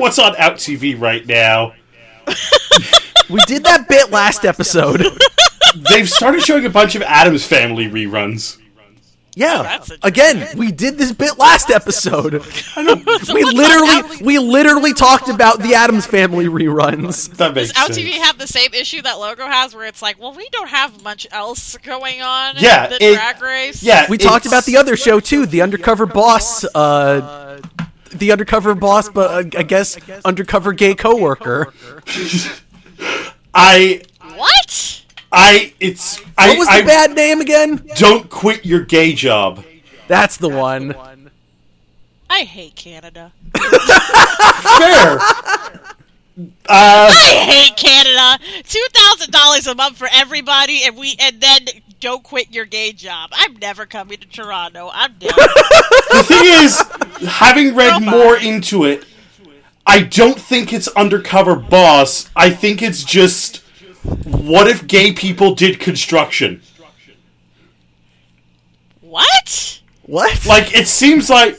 what's on Out TV right now. We did that bit last episode. They've started showing a bunch of Addams Family reruns. Yeah. that's interesting. Again, we did this bit last episode. So we literally we literally talked about the Addams Family reruns. That makes Does sense. OutTV have the same issue that Logo has, where it's like, well, we don't have much else going on Yeah, than it- Drag Race. Yeah, We talked about the other show too, the Undercover Boss uh the undercover boss, but uh, I guess undercover gay coworker. I, What? I, it's I, What was the I bad name again? don't quit your gay job. That's the one. I hate Canada. Fair. I hate Canada. Two thousand dollars a month for everybody, and we and then don't quit your gay job. I'm never coming to Toronto. I'm never. the thing is, having read Robot. more into it, I don't think it's undercover boss. I think it's just what if gay people did construction? what? What? Like it seems like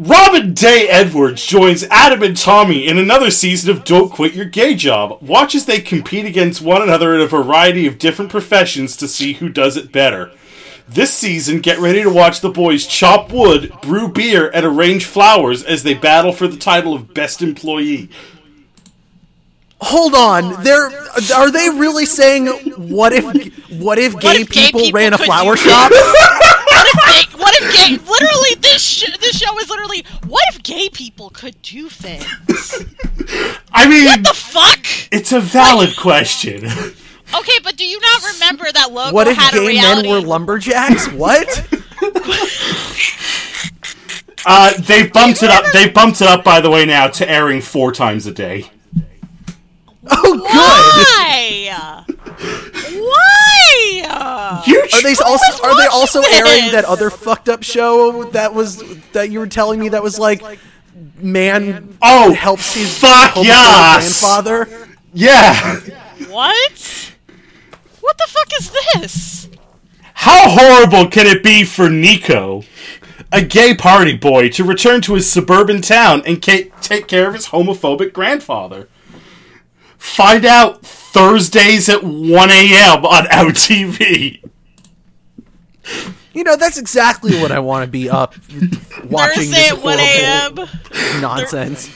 Robin Day Edwards joins Adam and Tommy in another season of Don't Quit Your Gay Job. Watch as they compete against one another in a variety of different professions to see who does it better. This season, get ready to watch the boys chop wood, brew beer, and arrange flowers as they battle for the title of Best Employee. Hold on. They're are they really saying what if what if gay if gay people, people ran a flower shop? What if gay? What if gay? Literally, this sh- this show is literally. What if gay people could do things? I mean, what The fuck? it's a valid question. Okay, but do you not remember that logo What if had a gay reality? men were lumberjacks? What? Uh, they bumped it up. They bumped it up, by the way, now to airing four times a day. Oh, good. Why? Why? You Are they also are they also watching airing this? that other fucked up show that was that you were telling me that was like man Oh, helps his fuck homophobic yes. grandfather? Yeah. What? What the fuck is this? How horrible can it be for Nico, a gay party boy, to return to his suburban town and ca- take care of his homophobic grandfather? Find out Thursdays at 1 a.m. on OutTV. You know, that's exactly what I want to be up watching Thursday this at 1 a.m. nonsense.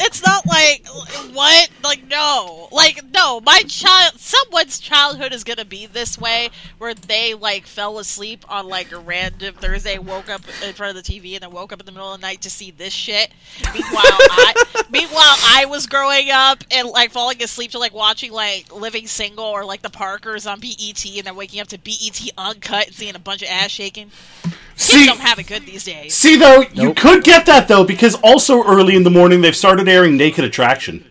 It's not like what? Like no, like no. My child, someone's childhood is gonna be this way, where they like fell asleep on like a random Thursday, woke up in front of the TV, and then woke up in the middle of the night to see this shit. Meanwhile, I, meanwhile, I was growing up and like falling asleep to like watching like Living Single or like The Parkers on BET, and then waking up to BET Uncut and seeing a bunch of ass shaking. Kids See, don't have it good these days. see though, you could get that though because also early in the morning they've started airing Naked Attraction.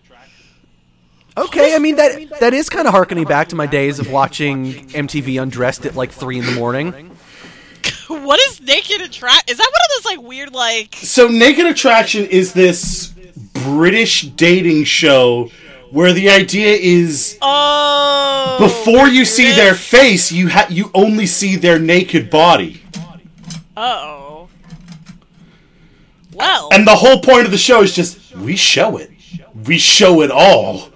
Okay, I mean that that is kind of harkening back to my days of watching MTV Undressed at like three in the morning. What is naked Attraction? Is that one of those like weird like? So, Naked Attraction is this British dating show where the idea is Oh. before you see their face, you ha- you only see their naked body. Oh. Well. And the whole point of the show is just we show it. We show it all.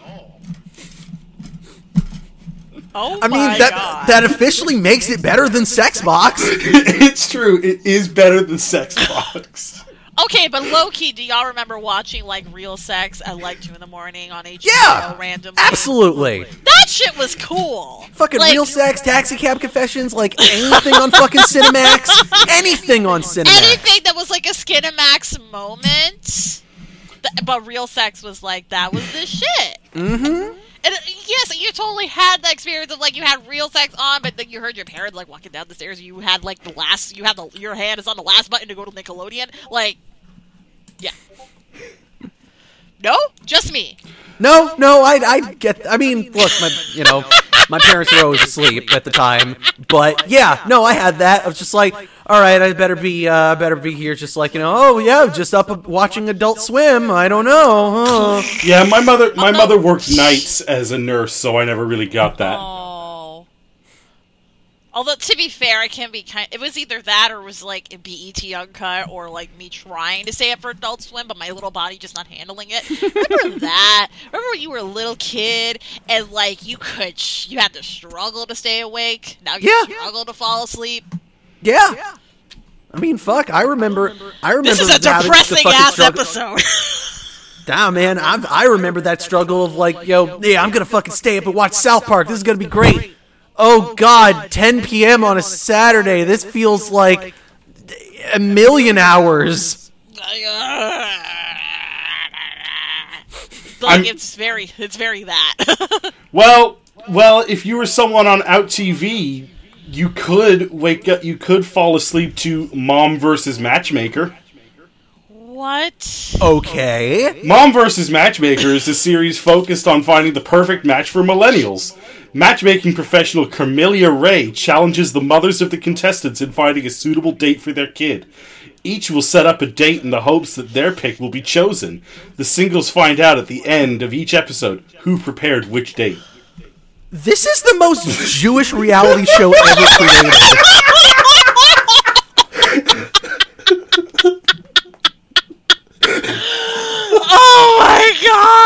oh I mean that God. that officially makes it better than Sex Box. it's true. It is better than Sex Box. Okay, but low key, do y'all remember watching like Real Sex at like two in the morning on HBO Yeah, randomly? Absolutely. That shit was cool. Fucking Like, real sex, taxi cab confessions, like anything on fucking Cinemax, anything on Cinemax. Anything that was like a Skinemax moment. Th- But real sex was like that was the shit. Mm-hmm. And uh, yes, you totally had that experience of like you had real sex on, but then you heard your parents like walking down the stairs. You had like the last, you had the your hand is on the last button to go to Nickelodeon. Like. No, just me. No, no, I, I get. I mean, look, my, you know, my parents were always asleep at the time, but yeah, no, I had that. I was just like, all right, I better be, uh, I better be here, just like you know, oh yeah, just up watching Adult Swim. I don't know. huh. Yeah, my mother my mother worked nights as a nurse, so I never really got that. Although to be fair, it can be kind. It was either that or it was like BET uncut or like me trying to stay up for Adult Swim, but my little body just not handling it. Remember that? Remember when you were a little kid and like you could sh- you had to struggle to stay awake. Now you Yeah. struggle to fall asleep. Yeah. I mean, fuck. I remember. I remember. This is a depressing ass struggle- episode. Damn, man. I I remember that struggle of like, yo, yeah, I'm gonna fucking stay up and watch South Park. This is gonna be great. Oh, oh God, 10 p.m. on a Saturday. This feels like a million hours. like I'm- it's very, it's very that. Well, well, if you were someone on Out TV, you could wake up. You could fall asleep to Mom versus Matchmaker. what? Okay. Mom versus Matchmaker is a series focused on finding the perfect match for millennials. Matchmaking professional Carmelia Ray challenges the mothers of the contestants in finding a suitable date for their kid. Each will set up a date in the hopes that their pick will be chosen. The singles find out at the end of each episode who prepared which date. This is the most Jewish reality show ever created. Oh my god!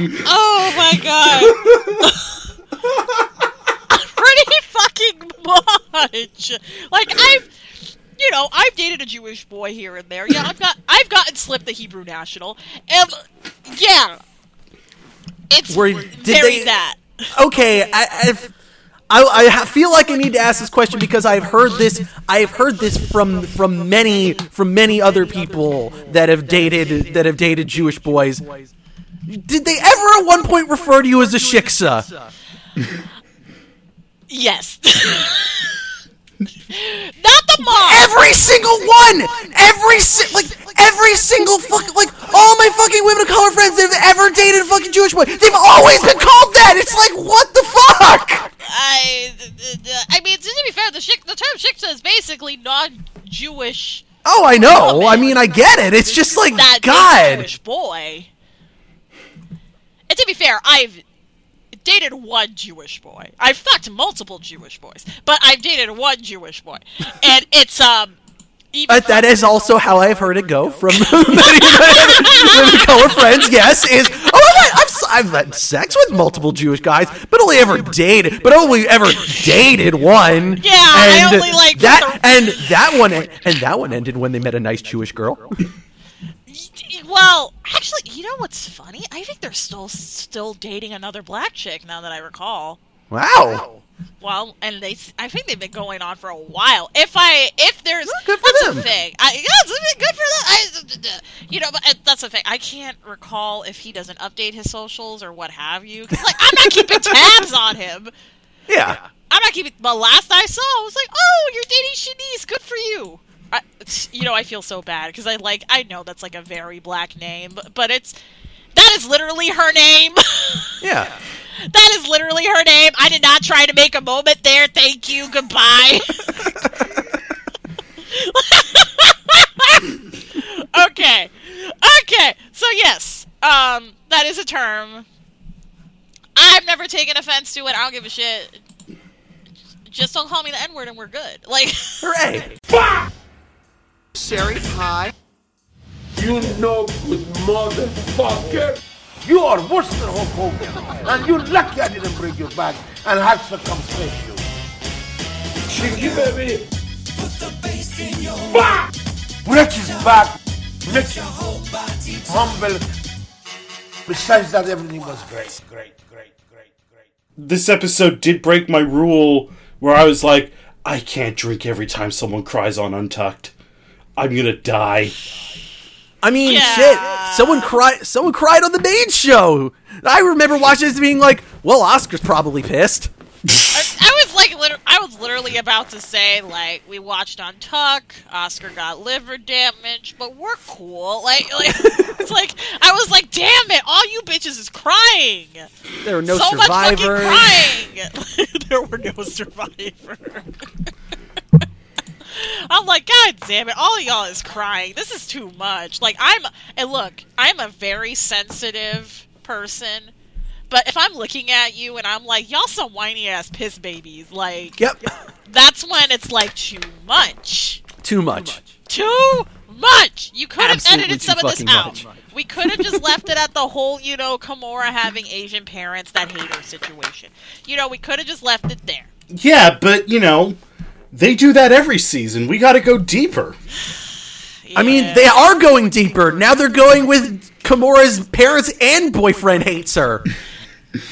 Oh my god! Pretty fucking much. Like I've, you know, I've dated a Jewish boy here and there. Yeah, I've got, I've gotten slipped the Hebrew national, and yeah, it's Were- did very they- that. Okay, I, I've, I I feel like I need to ask this question because I've heard this. I've heard this from from many from many other people that have dated that have dated Jewish boys. Did they ever at one point refer to you as a shiksa? Yes. Not the mom. Every single one, every si- like every single fucking like all my fucking women of color friends that have ever dated a fucking Jewish boy, they've always been called that. It's like what the fuck? I, I mean, to be fair, the shik, the term shiksa is basically non-Jewish. Oh, I know. I mean, I get it. It's just like That God. Jewish boy. And to be fair, I've dated one Jewish boy. I've fucked multiple Jewish boys, but I've dated one Jewish boy, and it's um. Even But that is also how I've heard it go from many color friends. Yes, is oh my, I've s- I've had sex with multiple Jewish guys, but only ever dated, but only ever dated one. Yeah, I only like that, the- and that one, and that one ended when they met a nice Jewish girl. Well, actually, you know what's funny? I think they're still still dating another black chick now that I recall. Wow. Well, and they, I think they've been going on for a while. If I, if there's, Well, good for that's them. the thing. I, yeah, it's good for them. I, you know, but that's the thing. I can't recall if he doesn't update his socials or what have you. 'Cause, like, I'm not keeping tabs on him. Yeah. I'm not keeping. But last I saw, I was like, "Oh, you're dating Shanice. Good for you." I, you know, I feel so bad because I like. I know that's like a very black name, but, but it's that is literally her name. Yeah. that is literally her name. I did not try to make a moment there. Thank you. Goodbye. okay. Okay. So yes, um, that is a term. I've never taken offense to it. I don't give a shit. Just don't call me the N word and we're good. Like, Hooray. Sherry, hi. You no good motherfucker! You are worse than Hulk Hogan. And you're lucky I didn't break your back and had to come smash you. Cheeky baby! Put the bass in your bah! Break his back, make him humble. Besides that, everything was great, great, great, great, great. This episode did break my rule where I was like, I can't drink every time someone cries on Untucked. I'm gonna die. I mean, Yeah. shit. Someone cried. Someone cried on the main show. I remember watching this being like, "Well, Oscar's probably pissed." I, I was like, liter- I was literally about to say, like, we watched Untucked. Oscar got liver damage, but we're cool. Like, like it's like I was like, damn it, all you bitches is crying. There were no so much fucking survivors. crying. there were no survivors. I'm like, God damn it, all of y'all is crying. This is too much. Like, I'm, and look, I'm a very sensitive person, But if I'm looking at you and I'm like, y'all some whiny ass piss babies, like, Yep. that's when it's like too much. Too much. Too much. You could have Absolutely edited too some of this fucking out. much. We could have just left it at the whole, you know, Kahmora having Asian parents that hate her situation. You know, we could have just left it there. Yeah, but you know, they do that every season. We got to go deeper. I mean, they are going deeper. Now they're going with Kahmora's parents and boyfriend hates her.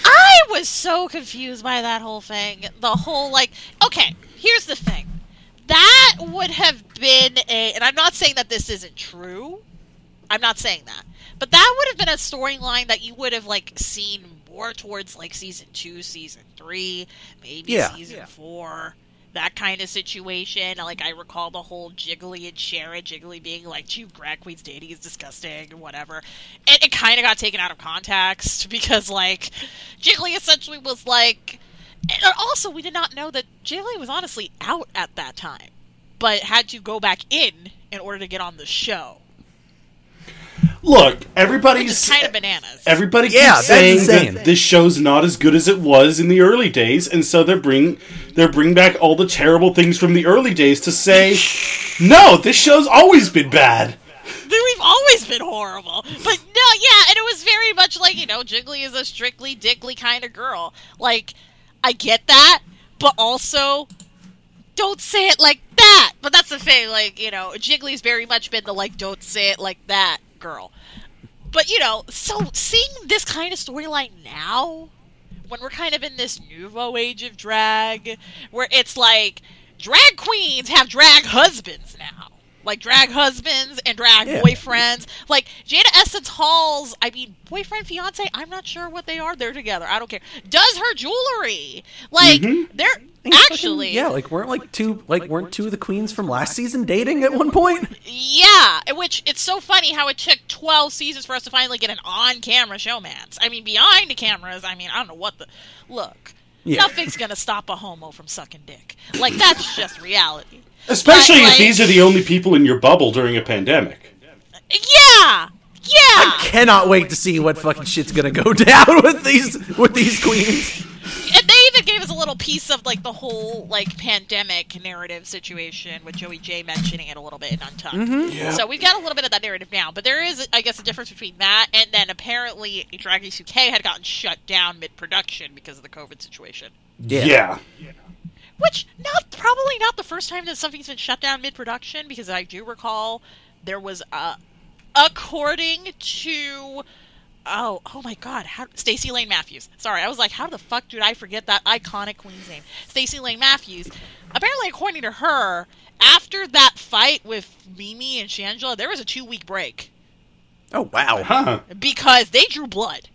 I was so confused by that whole thing. The whole like, okay, here's the thing. That would have been a, and I'm not saying that this isn't true. I'm not saying that, but that would have been a storyline that you would have like seen more towards like season two, season three, maybe Yeah. season four. That kind of situation. Like I recall the whole Jiggly and Sharon, Jiggly being like, "Two drag queens dating is disgusting," or whatever. And it kind of got taken out of context because like Jiggly essentially was like, and also we did not know that Jiggly was honestly out at that time, but had to go back in in order to get on the show. Look, everybody's kind of bananas. Everybody Yeah, keeps that's saying insane. that this show's not as good as it was in the early days, and so they're bring they're bring back all the terrible things from the early days to say, no, this show's always been bad. We've always been horrible. But no, yeah, and it was very much like, you know, Jiggly is a strictly dickly kind of girl. Like, I get that, but also don't say it like that. But that's the thing, like, you know, Jiggly's very much been the like don't say it like that girl. But you know, so seeing this kind of storyline now, when we're kind of in this nouveau age of drag, where it's like drag queens have drag husbands now. Like drag husbands and drag Yeah. boyfriends. Like Jada Essence Hall's, I mean, boyfriend, fiance, I'm not sure what they are. They're together. I don't care. Does her jewelry. Like, mm-hmm. they're actually. yeah, like weren't like two like weren't two of the queens from last season dating at one point? Yeah, which it's so funny how it took 12 seasons for us to finally get an on-camera showmance. I mean, behind the cameras, I mean, I don't know what the look. Yeah. Nothing's gonna stop a homo from sucking dick. Like that's just reality. Especially But, if like- these are the only people in your bubble during a pandemic. Yeah, yeah. I cannot wait to see what fucking shit's gonna go down with these with these queens. And even gave us a little piece of like the whole like pandemic narrative situation with Joey Jay mentioning it a little bit in Untucked. So we've got a little bit of that narrative now, but there is, I guess, a difference between that and then apparently Drag Race UK had gotten shut down mid-production because of the COVID situation. Yeah. Yeah. Which not probably not the first time that something's been shut down mid-production because I do recall there was uh according to oh oh my god how Stacy Layne Matthews. Sorry, I was like how the fuck did I forget that iconic queen's name? Stacy Layne Matthews. Apparently according to her, after that fight with Mimi and Shangela, there was a 2-week break Oh wow. Huh. because they drew blood.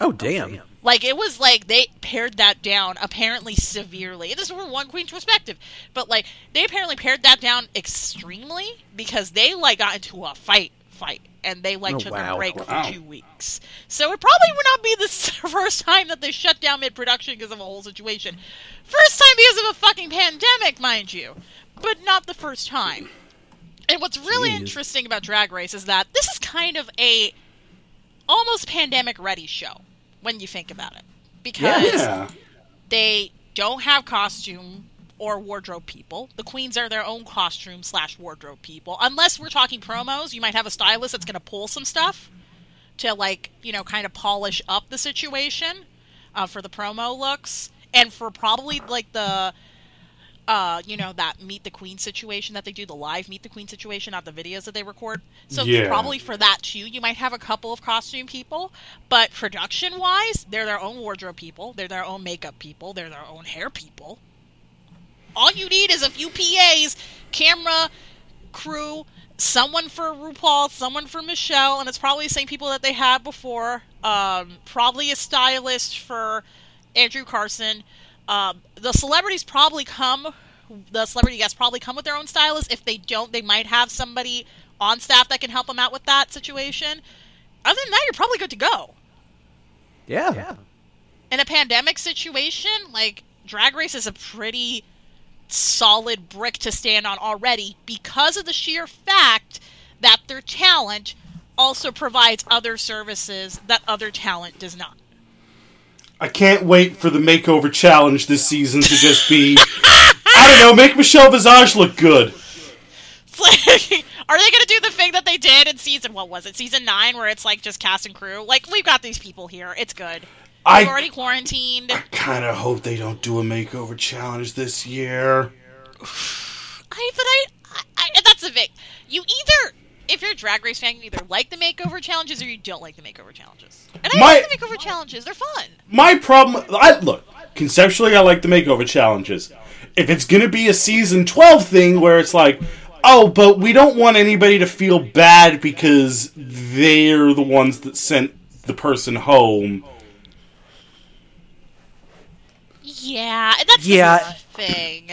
Oh damn. Like it was like they pared that down apparently severely. This is from one queen's perspective, but like they apparently pared that down extremely because they like got into a fight, fight, and they like Oh, took wow. a break Wow. for two weeks. So it probably would not be the first time that they shut down mid production because of a whole situation. First time because of a fucking pandemic, mind you, but not the first time. And what's really Jeez. interesting about Drag Race is that this is kind of a almost pandemic ready show when you think about it. Because Yeah. they don't have costume or wardrobe people. The queens are their own costume slash wardrobe people. Unless we're talking promos, you might have a stylist that's going to pull some stuff to like you know kind of polish up the situation uh, for the promo looks and for probably like the uh, you know that meet the queen situation that they do the live meet the queen situation not the videos that they record so Yeah. probably for that too you might have a couple of costume people but production wise they're their own wardrobe people they're their own makeup people they're their own hair people all you need is a few pas camera crew someone for RuPaul, someone for Michelle, and it's probably the same people that they had before. Um, probably a stylist for Andrew Carson. Um, the celebrities probably come. The celebrity guests probably come with their own stylist. If they don't, they might have somebody on staff that can help them out with that situation. Other than that, you're probably good to go. Yeah. In a pandemic situation, like Drag Race is a pretty solid brick to stand on already because of the sheer fact that their talent also provides other services that other talent does not. I can't wait for the makeover challenge this season to just be. I don't know, make Michelle Visage look good. Like, are they gonna do the thing that they did in season what was it season nine where it's like just cast and crew? Like we've got these people here, it's good. I already quarantined. I kind of hope they don't do a makeover challenge this year. I but I, I, I that's the thing. You either if you're a drag race fan, you either like the makeover challenges or you don't like the makeover challenges. And I My- like the makeover challenges; they're fun. My problem, I look conceptually, I like the makeover challenges. If it's gonna be a season twelve thing where it's like, oh, but we don't want anybody to feel bad because they're the ones that sent the person home. Yeah, and that's Yeah. the thing.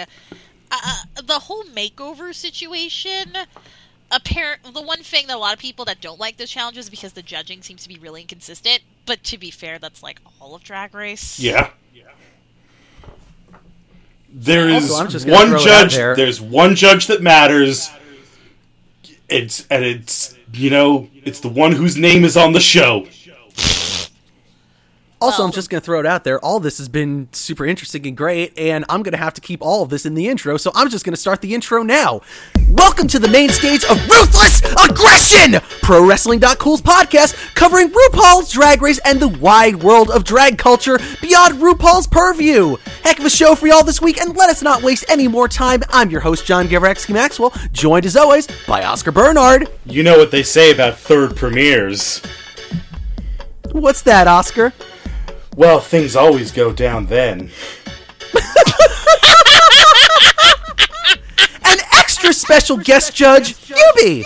Uh, the whole makeover situation. Apparent, the one thing that a lot of people that don't like those challenges is because the judging seems to be really inconsistent. But to be fair, that's like all of Drag Race. Yeah. yeah. There is Also, I'm just gonna one throw it out judge. there. There's one judge that matters. It's and it's you know it's the one whose name is on the show. Also, Well- I'm just going to throw it out there. All this has been super interesting and great, and I'm going to have to keep all of this in the intro, so I'm just going to start the intro now. Welcome to the main stage of Ruthless Aggression, Pro Wrestling.cool's podcast covering RuPaul's Drag Race and the wide world of drag culture beyond RuPaul's purview. Heck of a show for y'all this week, and let us not waste any more time. I'm your host, John Gavrexky Maxwell, joined as always by Oscar Bernard. You know what they say about third premieres. What's that, Oscar? Well, things always go down then. An extra special guest judge, Yubi.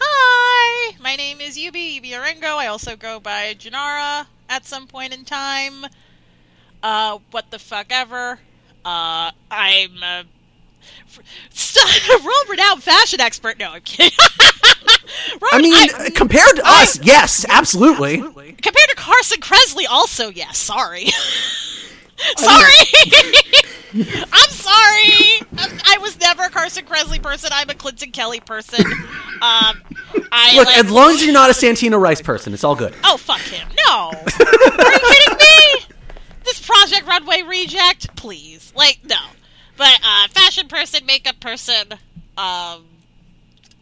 Hi, my name is Yubi Yubi Orengo. I also go by Janara at some point in time. Uh, what the fuck ever. Uh, I'm a world-renowned fashion expert. No, I'm kidding. I mean, compared to us, yes, absolutely. compared to Carson Kressley, also yes. Sorry, sorry. I'm sorry. I'm, I was never a Carson Kressley person. I'm a Clinton Kelly person. Um, I Look, like, as long as you're not a Santino Rice person, it's all good. Oh fuck him! No, are you kidding me? This Project Runway reject, please. Like no, but uh, fashion person, makeup person. Um,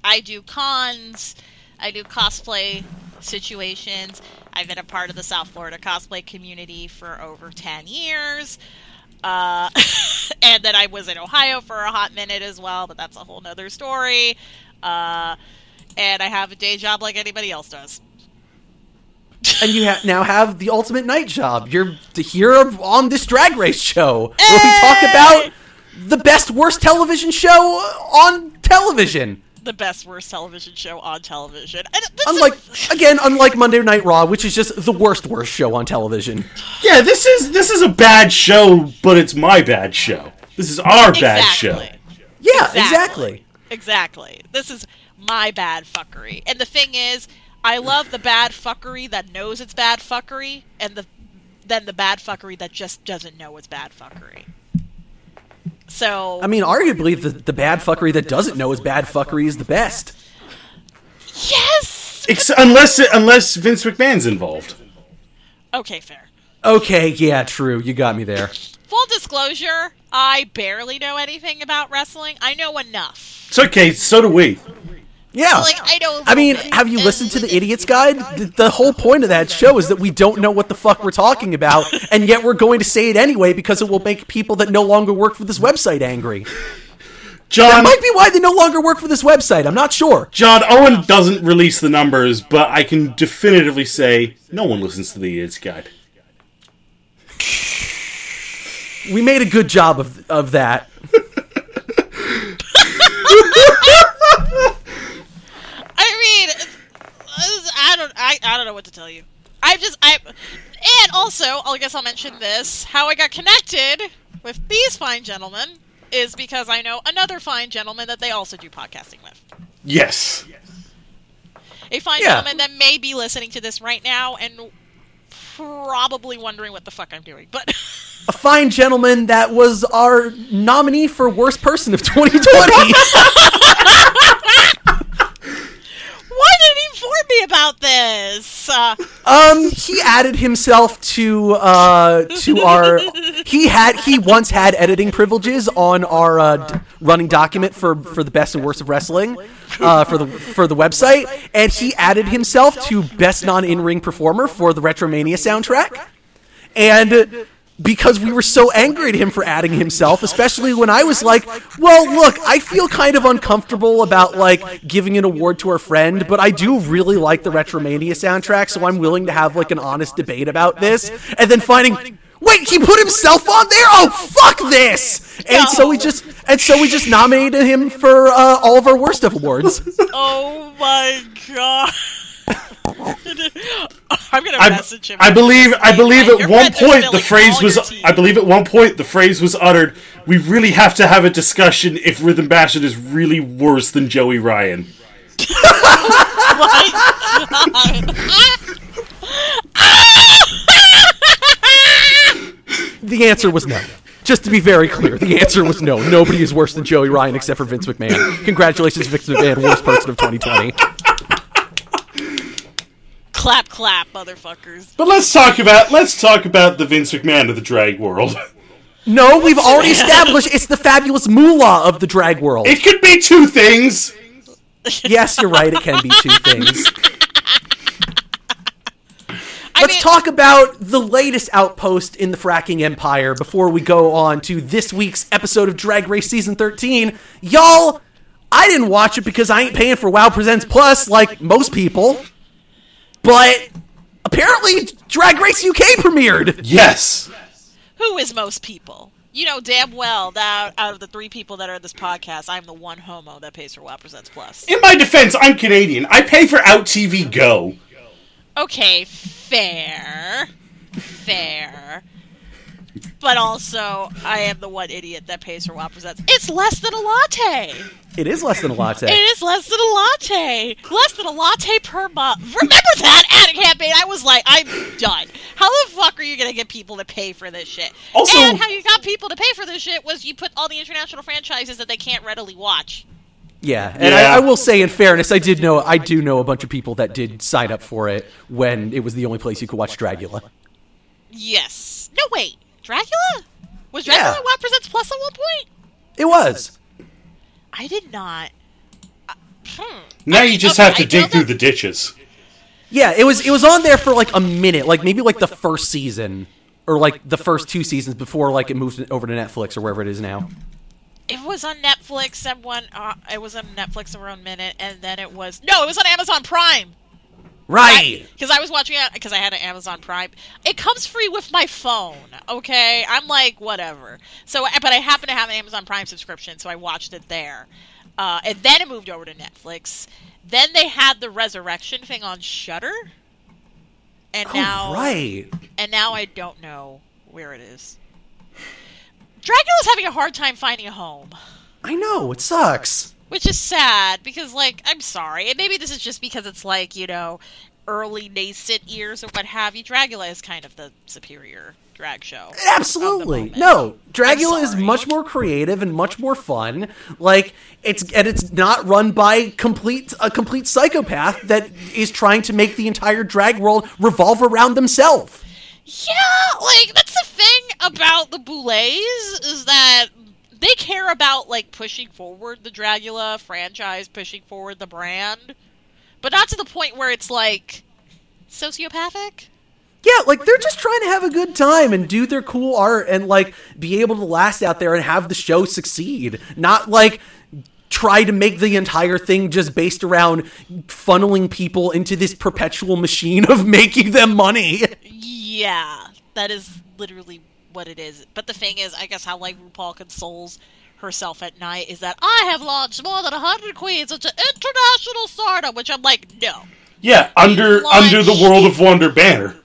I do cons. I do cosplay situations. I've been a part of the South Florida cosplay community for over ten years. Uh, and then I was in Ohio for a hot minute as well, but that's a whole nother story. Uh, and I have a day job like anybody else does. And you ha- now have the ultimate night job. You're the hero on this drag race show where we talk about the best, worst television show on television. the best worst television show on television. And this Unlike, is, again, unlike Monday Night Raw, which is just the worst, worst show on television. Yeah, this is this is a bad show, but it's my bad show. This is our bad show. exactly, Yeah, exactly. exactly. This is my bad fuckery. And the thing is, I love the bad fuckery that knows it's bad fuckery, and the then the bad fuckery that just doesn't know it's bad fuckery. So I mean, arguably, the, the bad fuckery that doesn't know is bad fuckery is the best. yes. Ex- unless unless Vince McMahon's involved. Okay, fair. Okay, yeah, true. You got me there. Full disclosure, I barely know anything about wrestling. I know enough. It's okay. So do we. Yeah. Like I know. a I mean, bit. have you listened to the Idiot's Guide? The, the whole point of that show is that we don't know what the fuck we're talking about, and yet we're going to say it anyway because it will make people that no longer work for this website angry. John that Might be why they no longer work for this website. I'm not sure. John Owen doesn't release the numbers, but I can definitively say no one listens to the Idiot's Guide. We made a good job of of that. I mean, it's- I don't, I, I don't know what to tell you. I just, I, and also, I guess I'll mention this: how I got connected with these fine gentlemen is because I know another fine gentleman that they also do podcasting with. Yes. A fine Yeah. gentleman that may be listening to this right now and probably wondering what the fuck I'm doing, but. A fine gentleman that was our nominee for worst person of 2020. Inform me about this. Uh, Um, he added himself to uh to our. He had he once had editing privileges on our uh, d- running document for for the best and worst of wrestling, uh, for the for the website, and he added himself to best non in ring performer for the Retromania soundtrack, and. Because we were so angry at him for adding himself, especially when I was like, "Well, look, I feel kind of uncomfortable about like giving an award to our friend, but I do really like the Retromania soundtrack, so I'm willing to have like an honest debate about this." And then finding, wait, he put himself on there? Oh, fuck this! And so we just and so we just nominated him for uh, all of our worst of awards. oh my god. I'm gonna I, message him. I believe I believe at one point the spilling phrase was. I believe at one point the phrase was uttered. We really have to have a discussion if Rhythm Bastard is really worse than Joey Ryan. The answer was no. Just to be very clear, the answer was no. Nobody is worse than Joey Ryan except for Vince McMahon. Congratulations, Vince McMahon, worst person of 2020. Clap, clap, motherfuckers. But let's talk about let's talk about the Vince McMahon of the drag world. No, we've already established it's the fabulous moolah of the drag world. It could be two things. Yes, you're right. It can be two things. I Let's mean, talk about the latest outpost in the fracking empire before we go on to this week's episode of Drag Race Season 13. Y'all, I didn't watch it because I ain't paying for WoW Presents Plus like most people. But apparently, Drag Race UK premiered. Yes. who is most people? You know damn well that out of the three people that are in this podcast, I'm the one homo that pays for WoW Presents Plus. In my defense, I'm Canadian. I pay for Out TV Go. Okay, fair. Fair. But also, I am the one idiot that pays for WoW Presents. It's less than a latte! It is less than a latte. It is less than a latte! Less than a latte per month. Remember that ad campaign? I was like, I'm done. How the fuck are you gonna get people to pay for this shit? Also- and how you got people to pay for this shit was you put all the international franchises that they can't readily watch. Yeah, and Yeah. I, I will say, in fairness, I did know I do know a bunch of people that did sign up for it when it was the only place you could watch Dragula. Yes. No, wait. Dragula? Was Dragula Yeah. WoW Presents Plus at one point? It was. I did not. Uh, hmm. Now I you just okay, have to I dig through that- the ditches. Yeah, it was. It was on there for like a minute, like maybe like the first season or like the first two seasons before like it moved over to Netflix or wherever it is now. It was on Netflix at one. Uh, it was on Netflix for one minute, and then it was no, it was on Amazon Prime. Right. Because I was watching it because I had an Amazon Prime. It comes free with my phone. Okay, I'm like whatever. So, but I happen to have an Amazon Prime subscription, so I watched it there. Uh, and then it moved over to Netflix. Then they had the Resurrection thing on Shudder. And now, Oh, right. and now I don't know where it is. Dragula's having a hard time finding a home, I know it sucks. Which is sad because, like, I'm sorry, and maybe this is just because it's like you know, early nascent years or what have you. Dragula is kind of the superior drag show. Absolutely. No, Dragula is much more creative and much more fun. Like it's and it's not run by complete a complete psychopath that is trying to make the entire drag world revolve around themselves. Yeah, like that's the thing about the Boulets is that they care about like pushing forward the Dragula franchise, pushing forward the brand, but not to the point where it's like sociopathic. Yeah, like they're just trying to have a good time and do their cool art and like be able to last out there and have the show succeed. Not like try to make the entire thing just based around funneling people into this perpetual machine of making them money. Yeah, that is literally what it is. But the thing is, I guess how like RuPaul consoles herself at night is that I have launched more than hundred queens into international stardom, which I'm like, no. Yeah, under Launch. under the World of Wonder banner.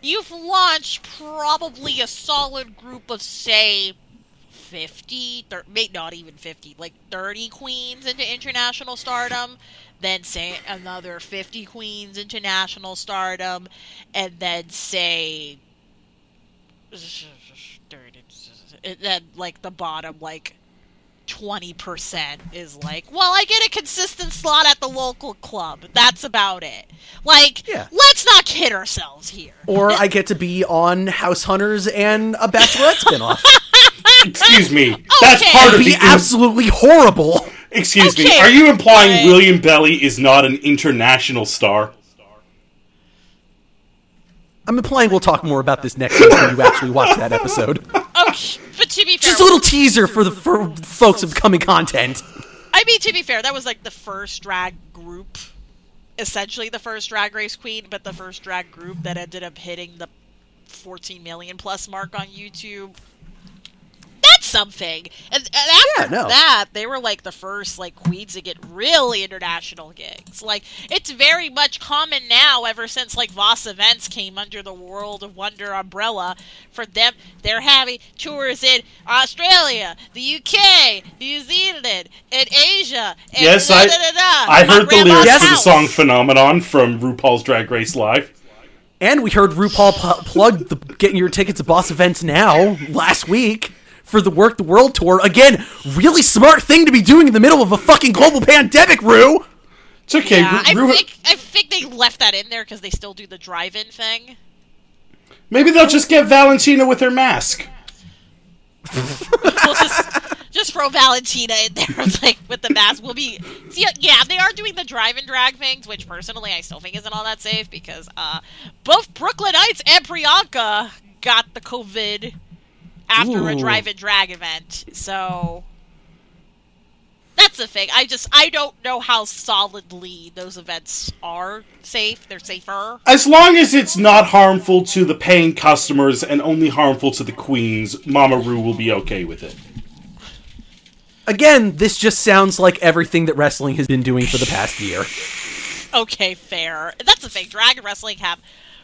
You've launched probably a solid group of say 50, thir- may not even 50, like 30 queens into international stardom, then say another 50 queens into national stardom, and then say and then like the bottom like 20% is like, well, I get a consistent slot at the local club. That's about it. Like, Yeah. let's not kid ourselves here. Or I get to be on House Hunters and a Bachelorette spinoff. Excuse me. That's Okay. part of be the. absolutely horrible. Excuse me. Are you implying right. Willam Belli is not an international star? I'm implying we'll talk more about this next week when you actually watch that episode. Okay, but to be fair, Just a little teaser for the for folks of coming content. I mean, to be fair, that was like the first drag group, essentially the first drag race queen, but the first drag group that ended up hitting the 14 million plus mark on YouTube. That's something. And, and after Yeah, no. that, they were like the first like queens to get really international gigs. Like it's very much common now, ever since like Voss Events came under the World of Wonder umbrella. For them, they're having tours in Australia, the UK, New Zealand, and Asia. And Yes, da, I da, da, da. I My heard the lyrics Yes. for the song "Phenomenon" from RuPaul's Drag Race Live. And we heard RuPaul pu- plug the getting your tickets to Voss Events now last week for the Work the World tour. Again, really smart thing to be doing in the middle of a fucking global pandemic, Ru. It's okay. Yeah, I Ru- Ru- think I think they left that in there because they still do the drive-in thing. Maybe they'll just get Valentina with her mask. we'll just just throw Valentina in there, like with the mask. We'll be see, yeah, they are doing the drive and drag things, which personally I still think isn't all that safe because uh, both Brooklyn Hytes and Priyanka got the COVID after a drive and drag event, so. That's the thing. I just I don't know how solidly those events are safe. They're safer. As long as it's not harmful to the paying customers and only harmful to the queens, Mama Ru will be okay with it. Again, this just sounds like everything that wrestling has been doing for the past year. Okay, fair. That's the thing. Drag and wrestling have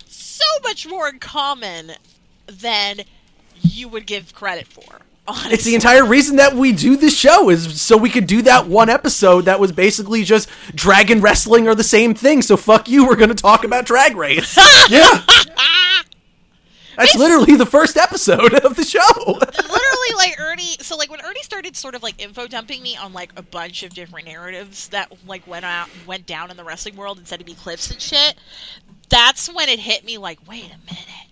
so much more in common than you would give credit for. Honestly. It's the entire reason that we do this show is so we could do that one episode that was basically just drag and wrestling are the same thing. So fuck you, we're going to talk about Drag Race. Yeah. That's literally the first episode of the show. literally like Ernie. So like when Ernie started sort of like info dumping me on like a bunch of different narratives that like went out went down in the wrestling world instead of be clips and shit. That's when it hit me like, wait a minute.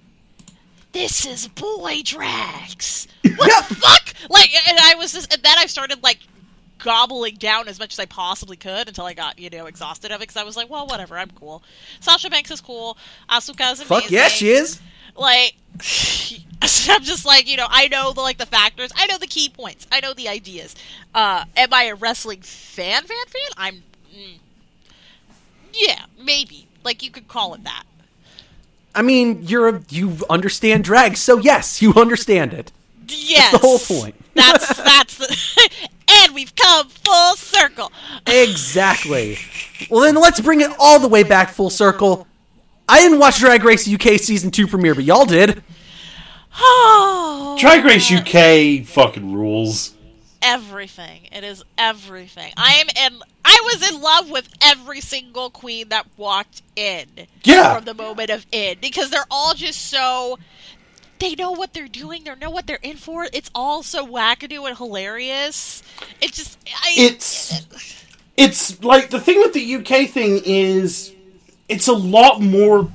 This is boy drags. What the fuck? Like, and I was just, and then I started like gobbling down as much as I possibly could until I got, you know, exhausted of it because I was like, well, whatever, I'm cool. Sasha Banks is cool. Asuka is amazing. Fuck yeah, she is. Like, I'm just like, you know, I know the like the factors, I know the key points, I know the ideas. Uh, am I a wrestling fan, fan, fan? I'm, mm, yeah, maybe. Like you could call it that. I mean, you're a, you understand drag, so yes, you understand it. Yes, that's the whole point. That's that's the, and we've come full circle. Exactly. Well, then let's bring it all the way back full circle. I didn't watch Drag Race UK season two premiere, but y'all did. Oh, Drag Race UK fucking rules. everything. It is everything. I am in. I was in love with every single queen that walked in. Yeah. From the moment of in, because they're all just so. They know what they're doing. They know what they're in for. It's all so wackadoo and hilarious. It just. I, It's it's like the thing with the UK thing is it's a lot more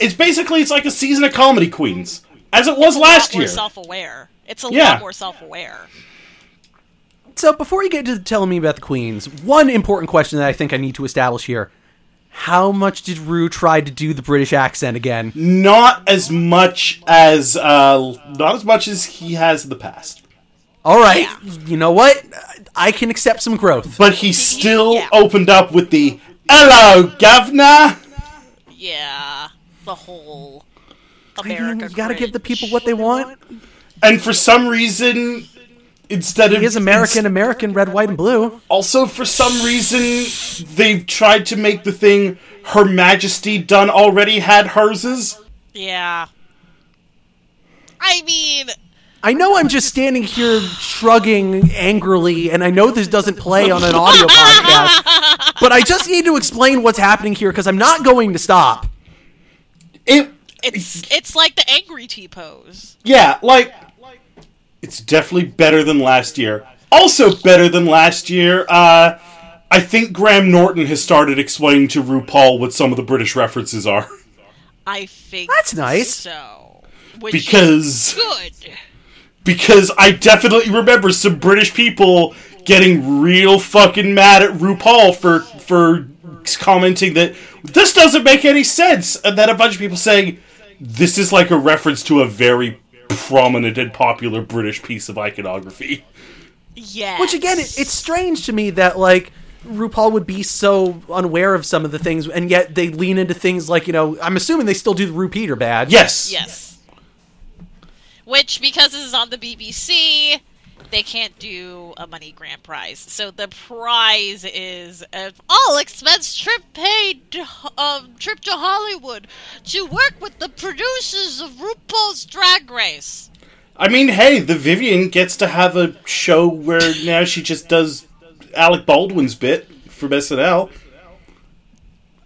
it's basically it's like a season of comedy queens as it was last year. self-aware. It's a Yeah. lot more self-aware. So before you get to telling me about the queens, one important question that I think I need to establish here: How much did Ru try to do the British accent again? Not as much as uh not as much as he has in the past. All right, Yeah. you know what? I can accept some growth. But he still yeah. opened up with the "Hello, governor." Yeah, the whole I mean, America. you got to give the people what they want. And for some reason instead of He is American, American, red, white, and blue. Also, for some reason, they've tried to make the thing Her Majesty done already had herses. Yeah. I mean, I know I'm just standing here shrugging angrily, and I know this doesn't play on an audio podcast, but I just need to explain what's happening here because I'm not going to stop. It, it's it's like the angry T pose. yeah, like it's definitely better than last year. Also better than last year. Uh, I think Graham Norton has started explaining to RuPaul what some of the British references are. I think That's nice. So, which Because- is good. Because I definitely remember some British people getting real fucking mad at RuPaul for for commenting that this doesn't make any sense, and then a bunch of people saying this is like a reference to a very prominent and popular British piece of iconography. Yeah. Which again, it, it's strange to me that like RuPaul would be so unaware of some of the things, and yet they lean into things like you know. I'm assuming they still do the Rupeter badge. Yes. Yes. Which, because this is on the BBC, they can't do a money grand prize. So the prize is an all expense trip paid to, um, trip to Hollywood to work with the producers of RuPaul's Drag Race. I mean, hey, the Vivienne gets to have a show where now she just does Alec Baldwin's bit from SNL.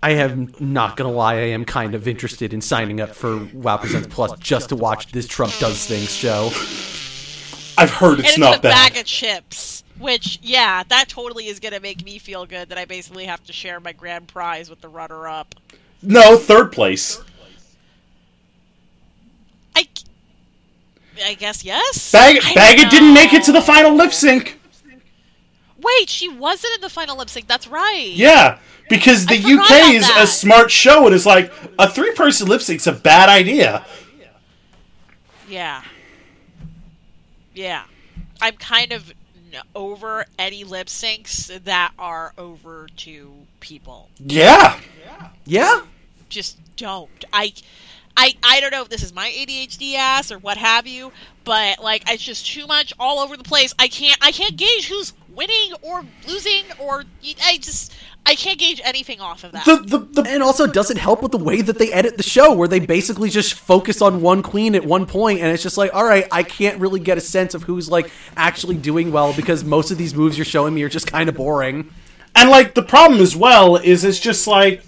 I am not gonna lie. I am kind of interested in signing up for WoW Presents Plus just to watch this Trump does things show. I've heard it's and it's not a bad. bag of chips. Which, yeah, that totally is going to make me feel good that I basically have to share my grand prize with the runner up. No, third place. I, I guess yes. Bag- Baggett didn't make it to the final lip sync. Wait, she wasn't in the final lip sync. That's right. Yeah, because the UK is that. a smart show and it's like a three person lip sync's a bad idea. Yeah. Yeah. I'm kind of over any lip syncs that are over to people. Yeah. Yeah, Just don't. I. I, I don't know if this is my ADHD ass or what have you, but like it's just too much all over the place. I can't I can't gauge who's winning or losing or I just I can't gauge anything off of that. The the, the and also doesn't help with the way that they edit the show, where they basically just focus on one queen at one point, and it's just like, all right, I can't really get a sense of who's like actually doing well because most of these moves you're showing me are just kind of boring. and like the problem as well is it's just like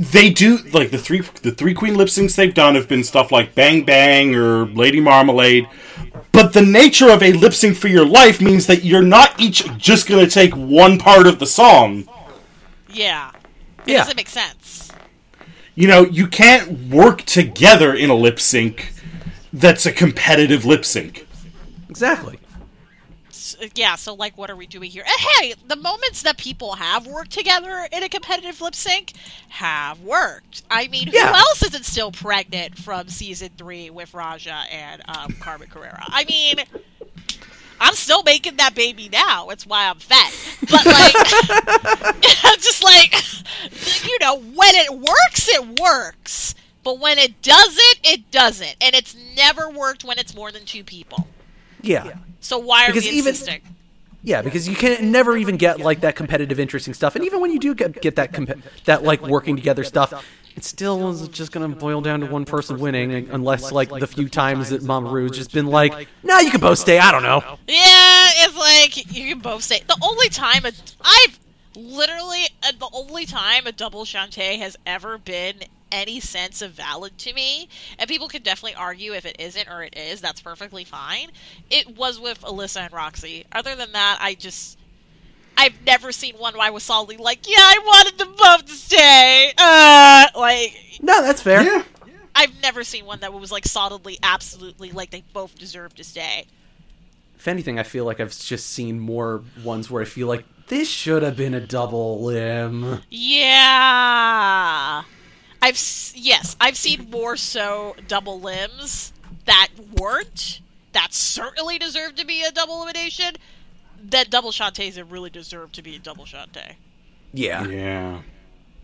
they do like the three the three queen lip syncs they've done have been stuff like Bang Bang or Lady Marmalade. But the nature of a lip sync for your life means that you're not each just gonna take one part of the song. yeah. It Yeah. doesn't make sense. You know, you can't work together in a lip sync that's a competitive lip sync. Exactly. S- yeah, so like what are we doing here? And hey, the moments that people have worked together in a competitive lip sync have worked. I mean, who Yeah. else isn't still pregnant from season three with Raja and um, Carmen Carrera? I mean, I'm still making that baby now. It's why I'm fat. But like, I'm just like, you know, when it works, it works. But when it doesn't, it doesn't. And it's never worked when it's more than two people. Yeah. So why are Because we even- Yeah, because you can never even get like that competitive, interesting stuff, and even when you do get, get that comp- that like working together stuff, it still is just gonna boil down to one person winning, unless like the few times that Mama Ru's just been like, "Nah, you can both stay." I don't know. Yeah, it's like you can both stay. the only time a, I've literally uh, the only time a double Shantay has ever been any sense of valid to me, and people can definitely argue if it isn't or it is. That's perfectly fine. It was with Alyssa and Roxy. Other than that, I just. I've never seen one where I was solidly like, yeah, I wanted them both to stay. Uh, like, No, that's fair. Yeah. I've never seen one that was like solidly, absolutely like they both deserve to stay. If anything, I feel like I've just seen more ones where I feel like this should have been a double limb. Yeah. I've yes, I've seen more so double limbs that weren't that certainly deserved to be a double elimination that double shantays that really deserved to be a double shantay. Yeah. Yeah.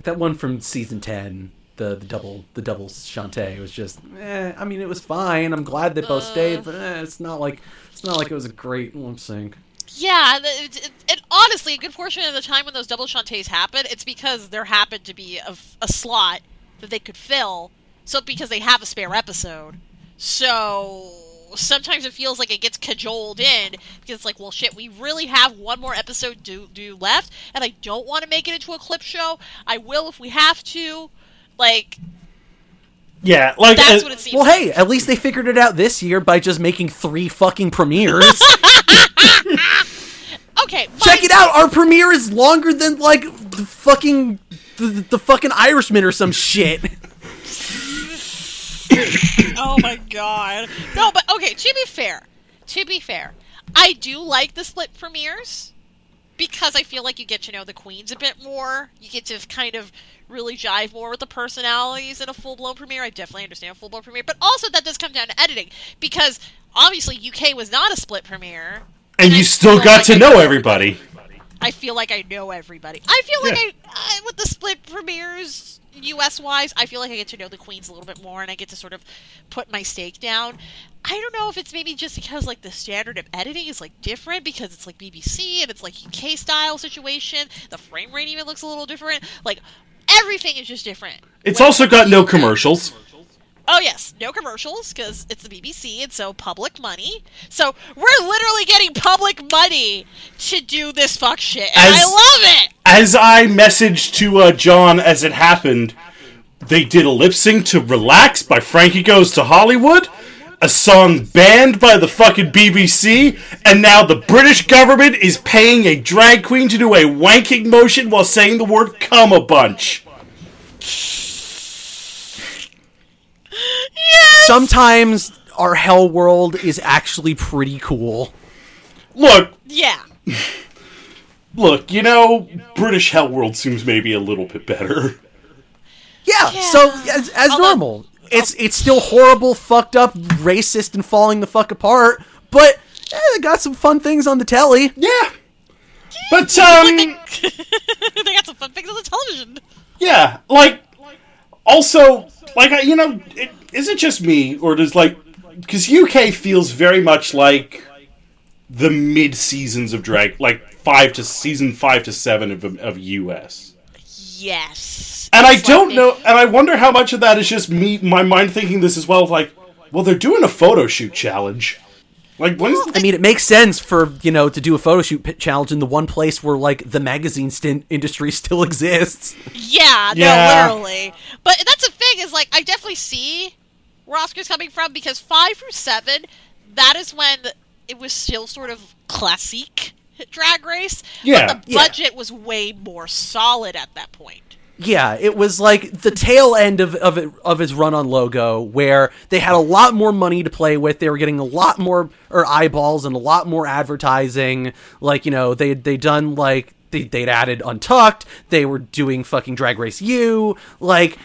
That one from season ten, the, the double the double Shantay was just eh, I mean it was fine. I'm glad they both stayed, but eh, it's not like it's not like it was a great lip sync. Yeah, the- it, it, and honestly, a good portion of the time when those double shantays happen, it's because there happened to be a, a slot that they could fill. So because they have a spare episode, so sometimes it feels like it gets cajoled in because it's like, well, shit, we really have one more episode do do left, and I don't want to make it into a clip show. I will if we have to. Like Yeah, like that's uh, what it seems. Well, like. hey, at least they figured it out this year by just making three fucking premieres. Okay, check it out. Our premiere is longer than like the fucking the, the fucking Irishman or some shit. oh my god. No, but okay, to be fair, to be fair, I do like the split premieres because I feel like you get to know the queens a bit more. You get to kind of really jive more with the personalities in a full blown premiere. I definitely understand a full blown premiere, but also that does come down to editing because obviously UK was not a split premiere. And I you still got like to I know everybody. I feel like I know everybody. I feel like Yeah. I, I with the split premieres US wise, I feel like I get to know the queens a little bit more and I get to sort of put my stake down. I don't know if it's maybe just because like the standard of editing is like different because it's like BBC and it's like UK style situation. The frame rate even looks a little different. Like everything is just different. It's When- also got no commercials. Oh yes, no commercials because it's the BBC and so public money. So we're literally getting public money to do this fuck shit, and As- I love it. As I messaged to uh, John as it happened, they did a lip sync to Relax by Frankie Goes to Hollywood, a song banned by the fucking BBC, and now the British government is paying a drag queen to do a wanking motion while saying the word cum a bunch. Sometimes our hell world is actually pretty cool. Look, Yeah, look, you know, British Hell World seems maybe a little bit better. Yeah, Yeah. so as, as Although- normal. It's it's still horrible, fucked up, racist, and falling the fuck apart. But eh, they got some fun things on the telly. Yeah. But, um... they got some fun things on the television. Yeah, like also like I- you know, it, is it just me or does like because UK feels very much like the mid seasons of drag, like five to season five to seven of of US. Yes, And I don't know, and I wonder how much of that is just me, my mind thinking this as well. Like, well, they're doing a photo shoot challenge. Like, when's I mean, it makes sense for you know to do a photo shoot challenge in the one place where like the magazine stint industry still exists. Yeah, Yeah. no, literally. But that's the thing is like I definitely see where Oscar's coming from because five through seven, that is when it was still sort of classique drag race. Yeah. but the Yeah. budget was way more solid at that point. Yeah, it was like the tail end of of, it, of his run on Logo, where they had a lot more money to play with. They were getting a lot more or eyeballs and a lot more advertising. Like you know, they they done like they they'd added Untucked. They were doing fucking Drag Race U. Like,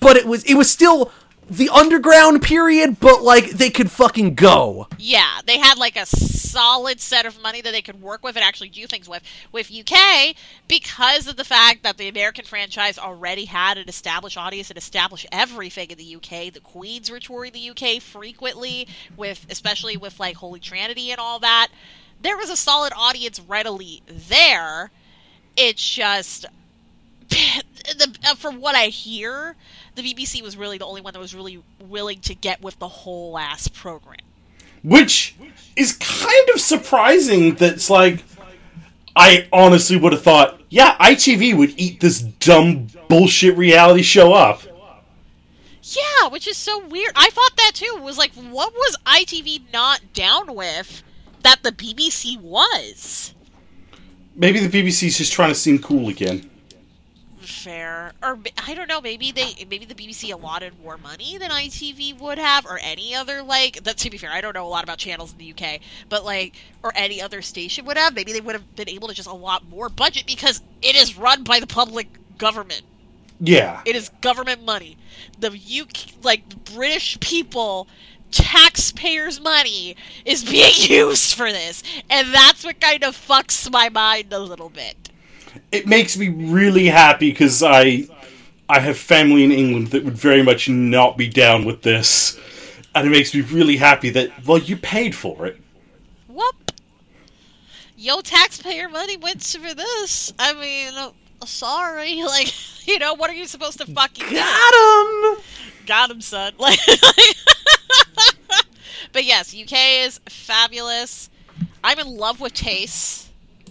but it was it was still the underground period, but like they could fucking go. Yeah, they had like a solid set of money that they could work with and actually do things with. With UK, because of the fact that the American franchise already had an established audience and established everything in the UK, the Queens were touring the UK frequently, with especially with like Holy Trinity and all that. There was a solid audience readily there. It's just the, uh, from what I hear, the BBC was really the only one that was really willing to get with the whole ass program. which is kind of surprising. That's like, I honestly would have thought, yeah, ITV would eat this dumb bullshit reality show up. Yeah, which is so weird. I thought that too. It was like, what was ITV not down with that the BBC was? Maybe the BBC's just trying to seem cool again. Fair, or I don't know. Maybe they, maybe the BBC allotted more money than ITV would have, or any other like. That to be fair, I don't know a lot about channels in the UK, but like, or any other station would have. Maybe they would have been able to just allot more budget because it is run by the public government. Yeah. It is government money. The UK, like British people, taxpayers' money is being used for this, and that's what kind of fucks my mind a little bit. It makes me really happy because I I have family in England that would very much not be down with this, and it makes me really happy that well you paid for it. Whoop. Yo, taxpayer money went for this. I mean, uh, sorry. Like, you know, what are you supposed to fucking do? Got him. Got him, son. Like, but yes, UK is fabulous. I'm in love with Tayce.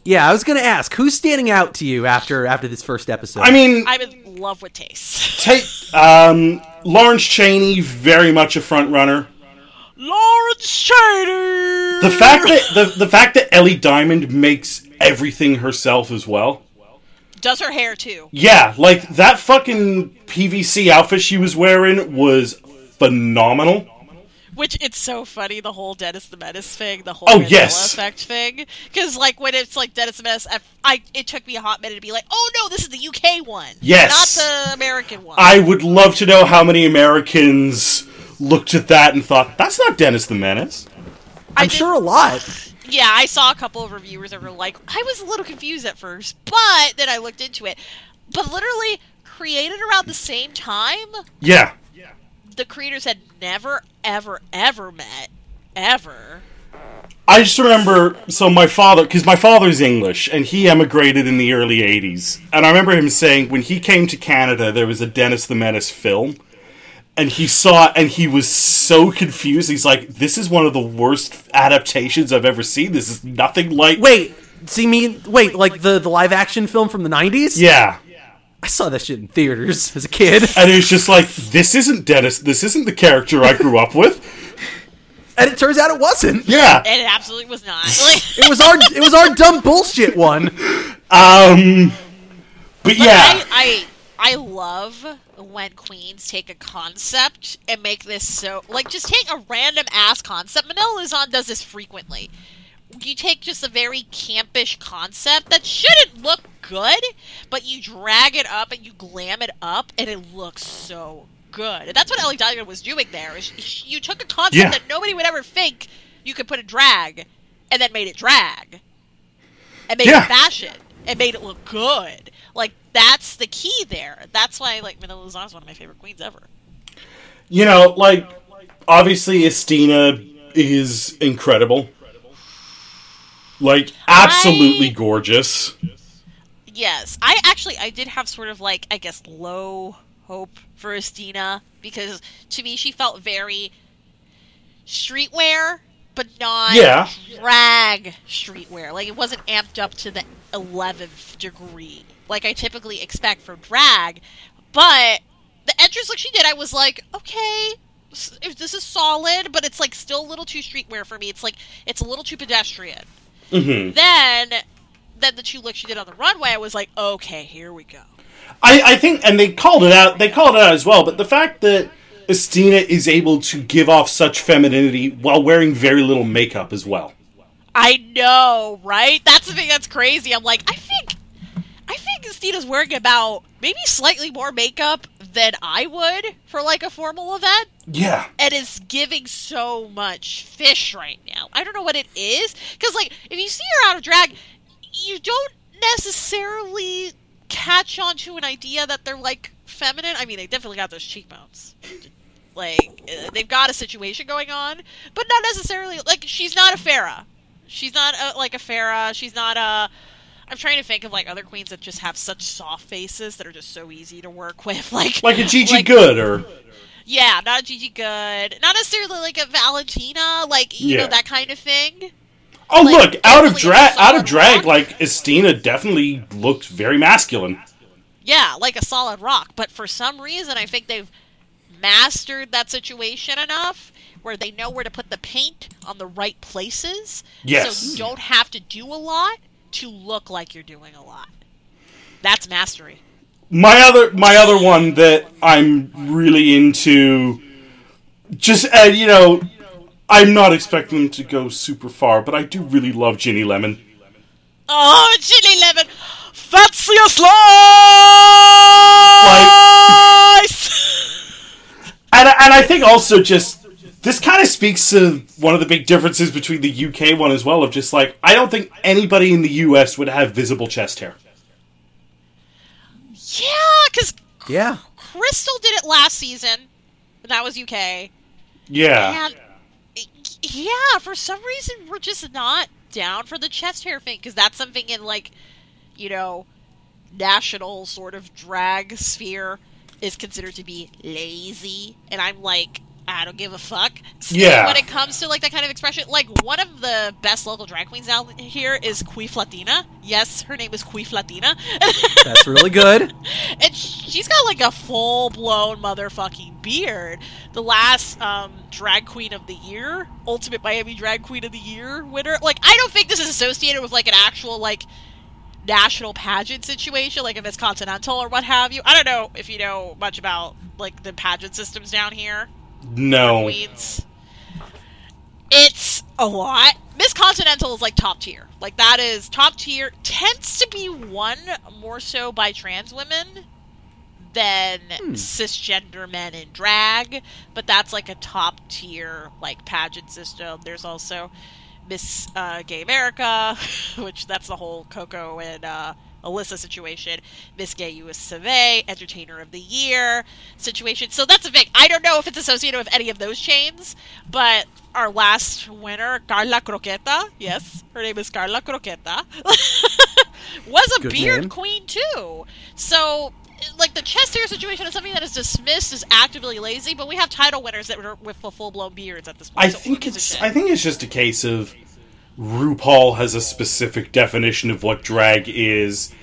Yeah, I was gonna ask who's standing out to you after after this first episode. I mean, I'm in love with Tayce. take um, Lawrence Chaney, very much a front runner. Lawrence Chaney. The fact that the, the fact that Ellie Diamond makes everything herself as well. Does her hair too. Yeah, like that fucking PVC outfit she was wearing was phenomenal. Which it's so funny the whole Dennis the Menace thing, the whole Oh, Mandela yes. effect thing. Because like when it's like Dennis the Menace, I, I it took me a hot minute to be like, oh no, this is the UK one, Yes. not the American one. I would love to know how many Americans looked at that and thought, that's not Dennis the Menace. I I'm did- sure a lot. Yeah, I saw a couple of reviewers that were like, I was a little confused at first, but then I looked into it. But literally, created around the same time, Yeah. The creators had never, ever, ever met. Ever. I just remember, so my father, because my father's English, and he emigrated in the early 80s. And I remember him saying when he came to Canada, there was a Dennis the Menace film. And he saw it, and he was so confused. He's like, this is one of the worst adaptations I've ever seen. This is nothing like. Wait, see me? Wait, like the the live action film from the '90s? Yeah. I saw that shit in theaters as a kid, And it was just like, this isn't Dennis. This isn't the character I grew up with. and it turns out it wasn't. Yeah. And it absolutely was not. Like, It was our it was our dumb bullshit one. Um. But But yeah. I, I I love when queens take a concept and make this so like just take a random ass concept. Manila Luzon does this frequently. You take just a very campish concept that shouldn't look good, but you drag it up and you glam it up, and it looks so good. And that's what Ellie Diamond was doing there. Is you took a concept Yeah. that nobody would ever think you could put a drag, and then made it drag, and made Yeah. it fashion, and made it look good. Like that's the key there. That's why like Manila Luzon is one of my favorite queens ever. You know, like, obviously, Asttina is incredible. Like, absolutely I- gorgeous. Yes, I actually I did have sort of like I guess low hope for Asttina because to me she felt very streetwear, but not Yeah. drag streetwear. Like it wasn't amped up to the eleventh degree like I typically expect for drag. But the entrance look she did, I was like, okay, if this is solid, but it's like still a little too streetwear for me. It's like it's a little too pedestrian. hmm Then, then the two looks she did on the runway, I was like, okay, here we go. I, I think, and they called it out. They called it out as well. But the fact that Asttina is able to give off such femininity while wearing very little makeup as well. I know, right? That's the thing that's crazy. I'm like, I think, I think Asttina's wearing about maybe slightly more makeup than I would for like a formal event, Yeah. and is giving so much fish right now. I don't know what it is, because like if you see her out of drag, you don't necessarily catch on to an idea that they're like feminine. I mean, they definitely got those cheekbones. Like uh, they've got a situation going on, but not necessarily like she's not a Farah. She's not a, like a Farah. She's not a. I'm trying to think of like other queens that just have such soft faces that are just so easy to work with, like Like a Gigi like- Good or. Yeah, not a Gigi Goode, not necessarily like a Valentina, like you Yeah. know that kind of thing. Oh, like, look! Out of drag, out of drag, rock. like Asttina definitely looks very masculine. Yeah, like a solid rock. But for some reason, I think they've mastered that situation enough where they know where to put the paint on the right places. Yes. So you don't have to do a lot to look like you're doing a lot. That's mastery. My other, my other one that I'm really into, just uh, you know, I'm not expecting them to go super far, but I do really love Ginny Lemon. Oh, Ginny Lemon! Fanciest lies! And and I think also just this kind of speaks to one of the big differences between the UK one as well. Of just like I don't think anybody in the US would have visible chest hair. yeah, because Yeah. Crystal did it last season. and That was UK. Yeah, And yeah, for some reason we're just not down for the chest hair thing because that's something in like, you know, national sort of drag sphere is considered to be lazy, and I'm like. I don't give a fuck. So Yeah. When it comes to like that kind of expression, like one of the best local drag queens out here is Queef Latina. Yes, her name is Queef Latina. That's really good. And she's got like a full blown motherfucking beard. the last um, drag queen of the year, Ultimate Miami Drag Queen of the Year winner. Like, I don't think this is associated with like an actual like national pageant situation, like a Miss Continental or what have you. I don't know if you know much about like the pageant systems down here. No. It's a lot. Miss Continental is like top tier. Like that is top tier. Tends to be won more so by trans women than cisgender men in drag, but that's like a top tier like pageant system. There's also Miss uh, Gay America, which that's the whole Coco and uh, Alyssa situation. Miss Gay US of A, Entertainer of the Year situation. So that's a thing. I don't know if it's associated with any of those chains, but our last winner, Carla Croqueta, yes, her name is Carla Croqueta, was a Good beard name. queen too. So. Like the chest hair situation is something that is dismissed as actively lazy, but we have title winners that are with full blown beards at this point. I so think it's shit? I think it's just a case of RuPaul has a specific definition of what drag is,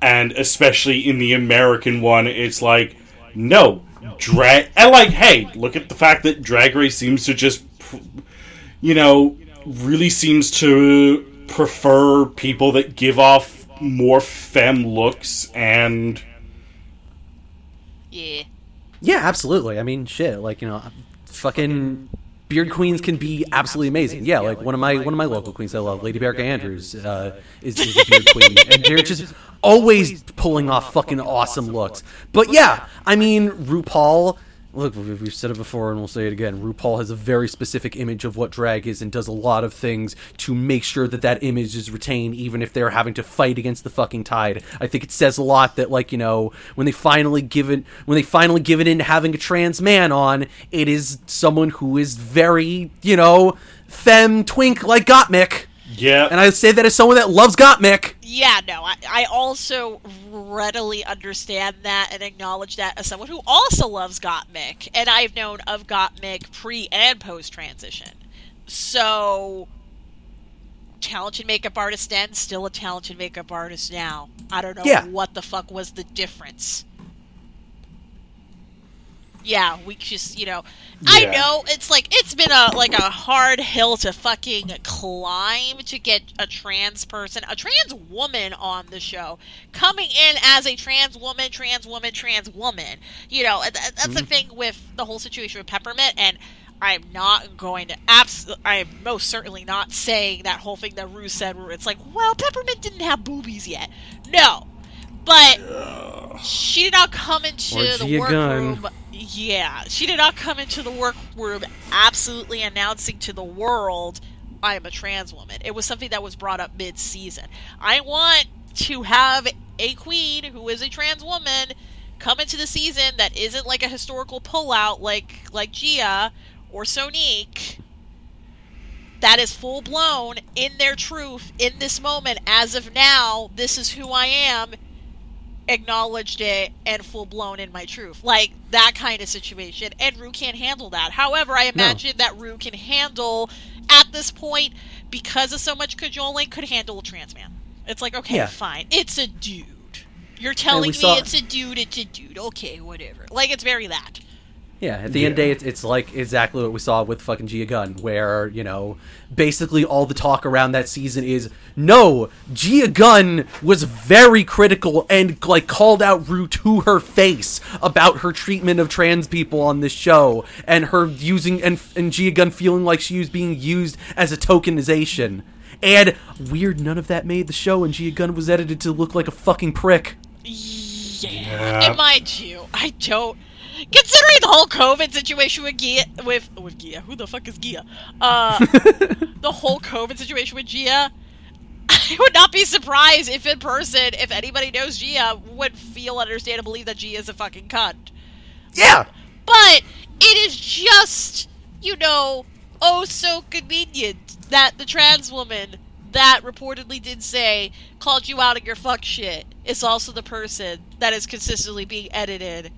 and especially in the American one, it's like no drag. And like, hey, look at the fact that Drag Race seems to just, you know, really seems to prefer people that give off more femme looks and yeah. Yeah, absolutely. I mean, shit. Like you know, fucking beard queens can be absolutely amazing. Yeah, like one of my one of my local queens I love, Lady Berka Andrews, uh, is, is a beard queen, and they're just always pulling off fucking awesome looks. But yeah, I mean, RuPaul. Look, we- we've said it before and we'll say it again. RuPaul has a very specific image of what drag is and does a lot of things to make sure that that image is retained, even if they're having to fight against the fucking tide. I think it says a lot that, like, you know, when they finally give it, when they finally give it in to having a trans man on, it is someone who is very, you know, femme twink like Gottmik. Yeah. And I say that as someone that loves Gottmik. Yeah, no, I, I also readily understand that and acknowledge that as someone who also loves Gottmik, and I've known of Gottmik pre and post transition. So, talented makeup artist then, still a talented makeup artist now. I don't know Yeah. what the fuck was the difference. Yeah, we just, you know, I know it's like it's been a like a hard hill to fucking climb to get a trans person, a trans woman on the show, coming in as a trans woman, trans woman, trans woman. You know, that's the mm-hmm. thing with the whole situation with Peppermint, and I'm not going to abs. I'm most certainly not saying that whole thing that Ru said, where it's like, well, Peppermint didn't have boobies yet. No, but she did not come into Or the workroom. Yeah, she did not come into the workroom absolutely announcing to the world, "I am a trans woman." It was something that was brought up mid-season. I want to have a queen who is a trans woman come into the season that isn't like a historical pullout like like Gia or Sonique that is full blown in their truth in this moment as of now this is who i am acknowledged it and full blown in my truth. Like that kind of situation. And Ru can't handle that. However i imagine that Ru can handle at this point because of so much cajoling could handle a trans man. It's like okay Yeah. fine. It's a dude. You're telling me saw- it's a dude it's a dude. Okay whatever. Like it's very that Yeah, at the end of the day, it's, it's like exactly what we saw with fucking Gia Gunn, where, you know, basically all the talk around that season is no, Gia Gunn was very critical and, like, called out Ru to her face about her treatment of trans people on this show, and her using, and, and Gia Gunn feeling like she was being used as a tokenization. And weird, none of that made the show, and Gia Gunn was edited to look like a fucking prick. Yeah. And mind you, I don't. Considering the whole COVID situation with Gia, with with Gia, who the fuck is Gia? Uh, the whole COVID situation with Gia, I would not be surprised if in person, if anybody knows Gia, would feel understand and believe that Gia is a fucking cunt. Yeah! But it is just, you know, oh so convenient that the trans woman that reportedly did say called you out on your fuck shit is also the person that is consistently being edited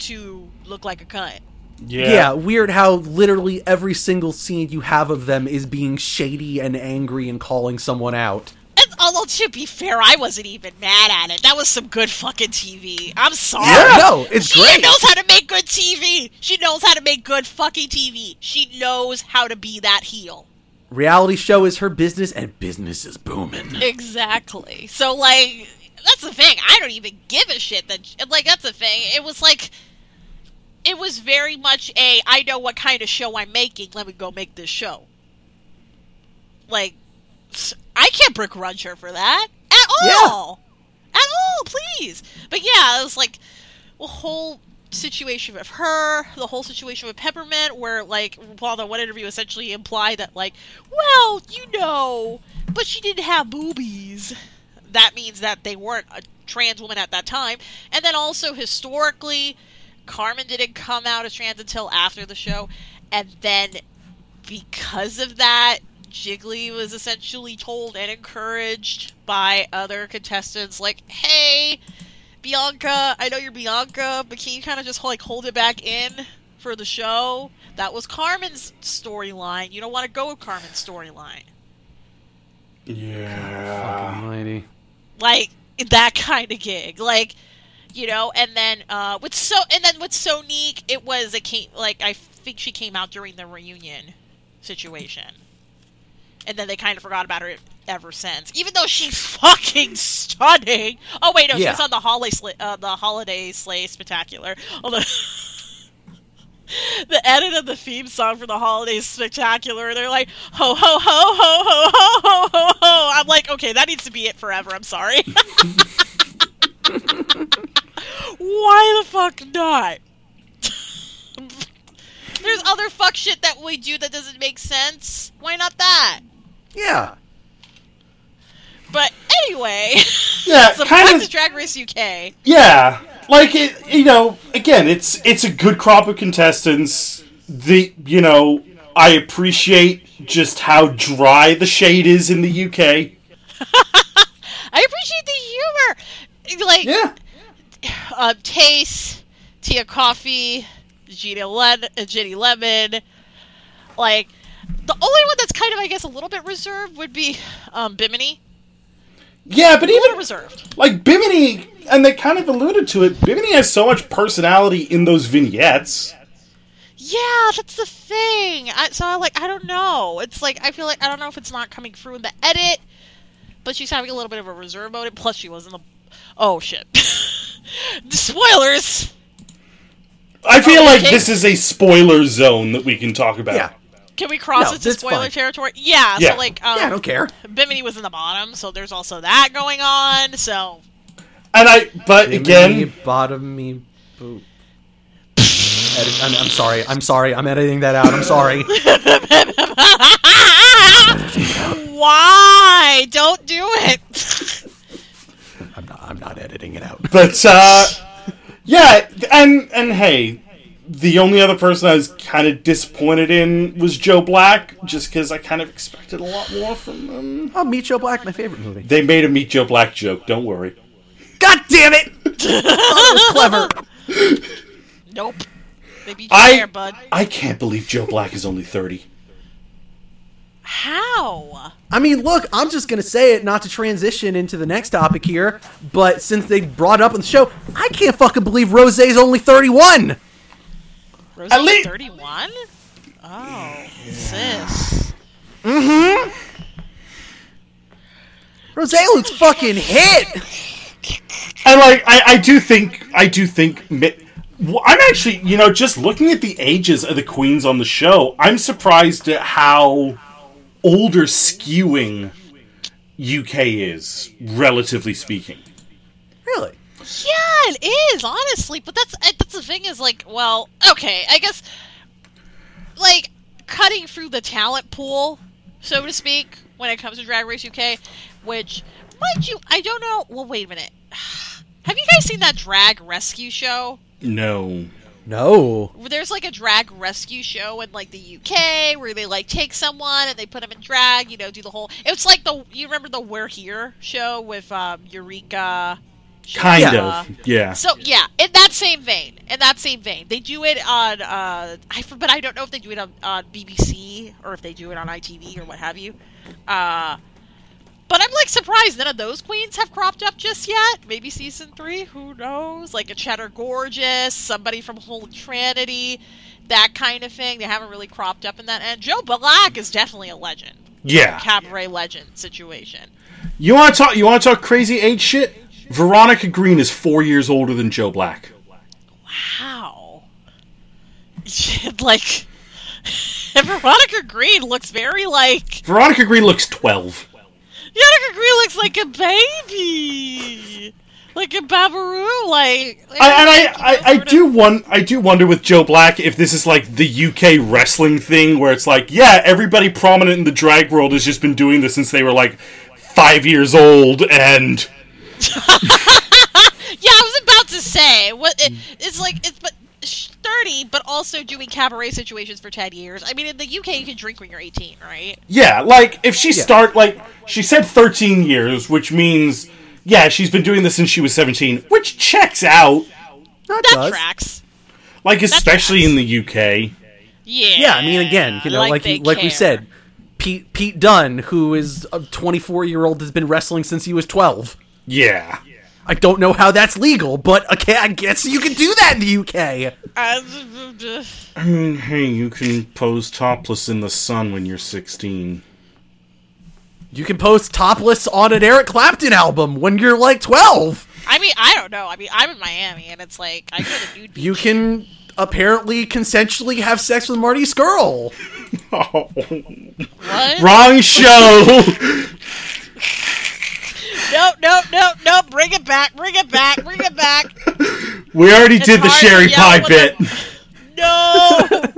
to look like a cunt. yeah. Yeah. weird how literally every single scene you have of them is being shady and angry and calling someone out. And And although to be fair, I wasn't even mad at it. That was some good fucking TV. I'm sorry. Yeah, no, it's she great. She knows how to make good TV. She knows how to make good fucking TV. She knows how to be that heel. Reality show is her business, and business is booming. Exactly. So like that's the thing. I don't even give a shit that like that's the thing. It was like it was very much a I know what kind of show I'm making. Let me go make this show. Like I can't begrudge her for that at all. At all, please. But yeah, it was like a whole situation with her, the whole situation with Peppermint, where like while the one interview essentially implied that like, well, you know, but she didn't have boobies. That means that they weren't a trans woman at that time. And then also historically, Carmen didn't come out as trans until after the show, and then because of that, Jiggly was essentially told and encouraged by other contestants, like, "Hey, Bianca, I know you're Bianca, but can you kind of just like hold it back in for the show?" That was Carmen's storyline. You don't want to go with Carmen's storyline, Yeah. Almighty. like that kind of gig, like. You know, and then uh, with so, and then with Sonique, it was a came like I think she came out during the reunion situation, and then they kind of forgot about her ever since. Even though she's fucking stunning. Oh wait, no, she Yeah. was on the holiday sli- uh, the holiday sleigh spectacular. Although the edit of the theme song for the holiday spectacular, they're like ho ho ho ho ho ho ho ho ho. I'm like, okay, that needs to be it forever. I'm sorry. Why the fuck not? There's other fuck shit that we do that doesn't make sense. Why not that? Yeah. But anyway, Yeah, so kind back of. to Drag Race UK. Yeah, like it. You know, again, it's it's a good crop of contestants. The you know, I appreciate just how dry the shade is in the UK. I appreciate the humor. Like, Yeah, uh, Tayce, Tia Kofi, Gina Len- uh, Ginny Lemon. Like, the only one that's kind of, I guess, a little bit reserved would be um, Bimini. yeah, but even reserved. like Bimini, and they kind of alluded to it. Bimini has so much personality in those vignettes. Yeah, that's the thing. I, so I like, I don't know. It's like I feel like I don't know if it's not coming through in the edit, but she's having a little bit of a reserve mode. Plus, she was in the. Oh shit! the spoilers. I feel Oh, like this is a spoiler zone that we can talk about. Yeah. Can we cross No, into that's spoiler fine. territory? Yeah. Yeah. So like, um, Yeah, I don't care. Bimini was in the bottom, so there's also that going on. So And I, but Me, again, bottom me, boop. Edit, I'm, I'm sorry. I'm sorry. I'm editing that out. I'm sorry. why? Don't do it. I'm not. Editing it out. But uh yeah, and and hey, the only other person I was kind of disappointed in was Joe Black, just because I kind of expected a lot more from them. Oh, Meet Joe Black, my favorite movie. They made a Meet Joe Black joke. Don't worry. God damn it! Thought it was clever. Nope. They beat you I there, bud. I can't believe Joe Black is only thirty. How? I mean, look, I'm just gonna say it, not to transition into the next topic here, but since they brought it up on the show, I can't fucking believe Rose's only 31. Rosie's At least- 31? Oh, sis. Mm hmm. Rose looks fucking hit. And like I, I do think I do think I'm actually you know just looking at the ages of the queens on the show, I'm surprised at how older skewing UK is, relatively speaking. Really? Yeah, it is, honestly. But that's uh, that's the thing is like, well, okay, I guess like cutting through the talent pool, so to speak, when it comes to Drag Race UK, which mind you, I don't know. Well, wait a minute. Have you guys seen that drag rescue show? No. No. There's like a drag rescue show in like the UK where they like take someone and they put them in drag, you know, do the whole. It's like the you remember the We're Here show with um, Eureka. Kind Yeah. of. Yeah. So yeah, in that same vein, in that same vein, they do it on. Uh, I but I don't know if they do it on, on BBC or if they do it on ITV or what have you. Uh, But I'm like surprised none of those queens have cropped up just yet. Maybe season three, who knows? Like a Cheddar Gorgeous, somebody from Holy Trinity, that kind of thing. They haven't really cropped up in that end. Joe Black is definitely a legend. Yeah. Cabaret legend situation. You want to talk? You want to talk crazy age shit? Veronica Green is four years older than Joe Black. Wow. like Veronica Green looks very like Veronica Green looks twelve. Green looks like a baby. Like a babaroo, like, like I, and I, I, I of- do one. I do wonder with Joe Black if this is like the UK wrestling thing, where it's like, yeah, everybody prominent in the drag world has just been doing this since they were like five years old, and Yeah, I was about to say what it, it's like. It's but sh- thirty, but also doing cabaret situations for ten years. I mean, in the UK, you can drink when you're eighteen, right? yeah, like if she start like she said thirteen years, which means yeah, she's been doing this since she was seventeen, which checks out. That, That does. tracks. Like especially tracks. in the UK. Yeah. Yeah, I mean, again, you know, like they you, like we said, Pete Pete Dunne, who is a 24 year old, has been wrestling since he was 12. Yeah. I don't know how that's legal, but okay, I guess you can do that in the UK. I mean, hey, you can pose topless in the sun when you're sixteen. You can post topless on an Eric Clapton album when you're like 12. I mean, I don't know. I mean, I'm in Miami, and it's like I go to nude beach. You can apparently consensually have sex with Marty Scurll. Oh, what? wrong show. No, no, no, no! Bring it back! Bring it back! Bring it back! we already did the sherry pie bit. the- No!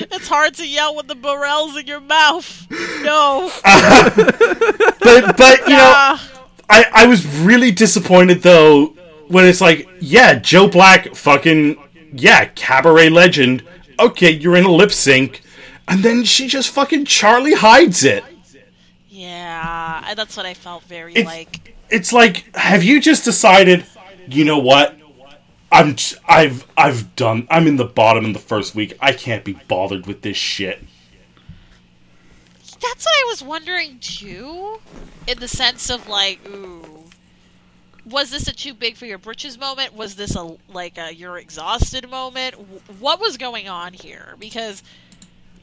it's hard to yell with the barrels in your mouth. No. but but you know Ah. I, I was really disappointed though when it's like yeah joe black fucking yeah cabaret legend okay you're in a lip sync and then she just fucking charlie hides it yeah, that's what I felt very It's- like. It's like have you just decided you know what i'm I've i've done i'm in the bottom in the first week i can't be bothered with this shit That's what I was wondering too, in the sense of like, ooh, was this a too big for your britches moment? Was this a like a you're exhausted moment? What was going on here? Because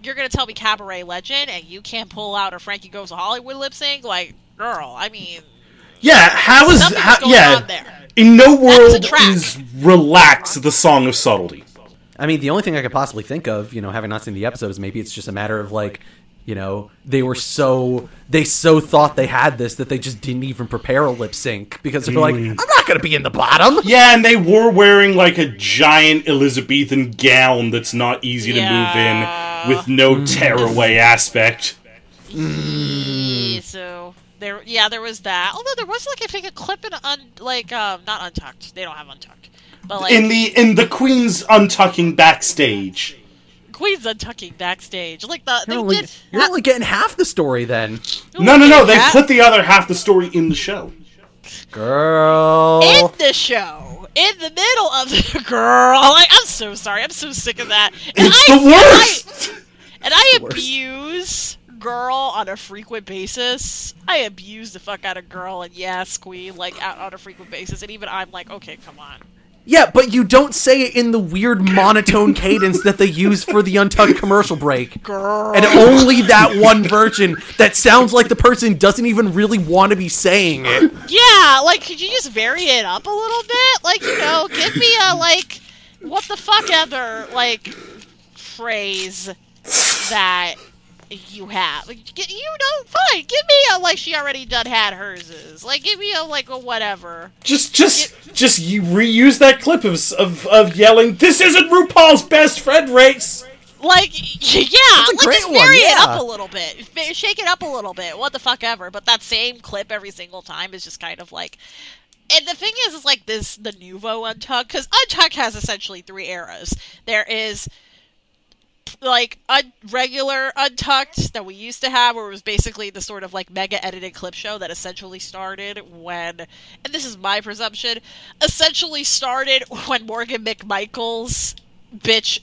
you're gonna tell me cabaret legend, and you can't pull out a Frankie Goes to Hollywood lip sync, like, girl. I mean, yeah how is Something's how, going yeah on there. in no world track. is relax the song of subtlety I mean, the only thing I could possibly think of, you know, having not seen the episode, is maybe it's just a matter of like, you know, they were so they so thought they had this that they just didn't even prepare a lip sync because they're like, mm. I'm not gonna be in the bottom. Yeah, and they were wearing like a giant Elizabethan gown that's not easy to Yeah. move in with no mm. tearaway aspect. Yeah, so there, yeah, there was that. Although there was like I think a clip in un, like um not untucked. They don't have untucked, but like In the in the Queen's untucking backstage. Queen's untucking backstage. Like the they You're only, did. you're only getting half the story then, No, no, no, they Yeah. put the other half the story in the show. girl. in the show, in the middle of the girl. Like I'm so sorry. I'm so sick of that. And It's I, the worst. And I, and I worst. abuse girl on a frequent basis. I abuse the fuck out of girl and yes, queen, like out on a frequent basis. And even I'm like, okay, come on. Yeah, but you don't say it in the weird monotone cadence that they use for the Untucked commercial break. Girl. And only that one version that sounds like the person doesn't even really want to be saying it. Yeah, like could you just vary it up a little bit? Like, you know, give me a like what the fuck ever like phrase that you have. Like, you know, fine. Give me a like she already done had hers is. Like give me a like a whatever. Just just just you reuse that clip of of, of yelling, This isn't RuPaul's best friend race. Like yeah, like great just one, vary it up a little bit. Shake it up a little bit. What the fuck ever. But that same clip every single time is just kind of like and the thing is, is like this the nouveau untuck because untuck has essentially three eras. There is like un- regular untucked that we used to have, where it was basically the sort of like mega edited clip show that essentially started when, and this is my presumption, essentially started when Morgan McMichael's bitch.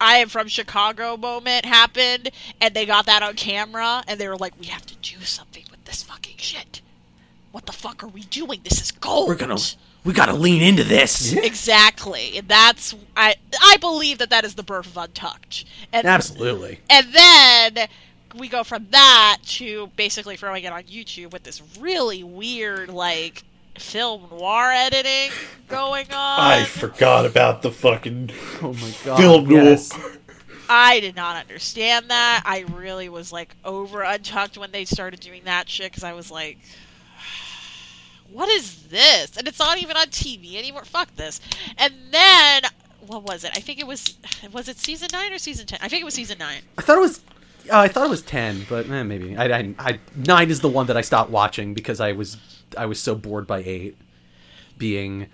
I am from Chicago moment happened, and they got that on camera, and they were like, "We have to do something with this fucking shit. What the fuck are we doing? This is gold. We're gonna we gotta lean into this. exactly. That's I I believe that that is the birth of Untucked. And Absolutely. and then we go from that to basically throwing it on YouTube with this really weird like film noir editing going on. I forgot about the fucking Oh my god. film noir. yes. I did not understand that. I really was like over Untucked when they started doing that shit because I was like, what is this? And it's not even on TV anymore. Fuck this. And then what was it? I think it was was it season nine or season ten? I think it was season nine. I thought it was. Uh, I thought it was ten, but eh, maybe I, I, I. Nine is the one that I stopped watching because I was I was so bored by eight. Being,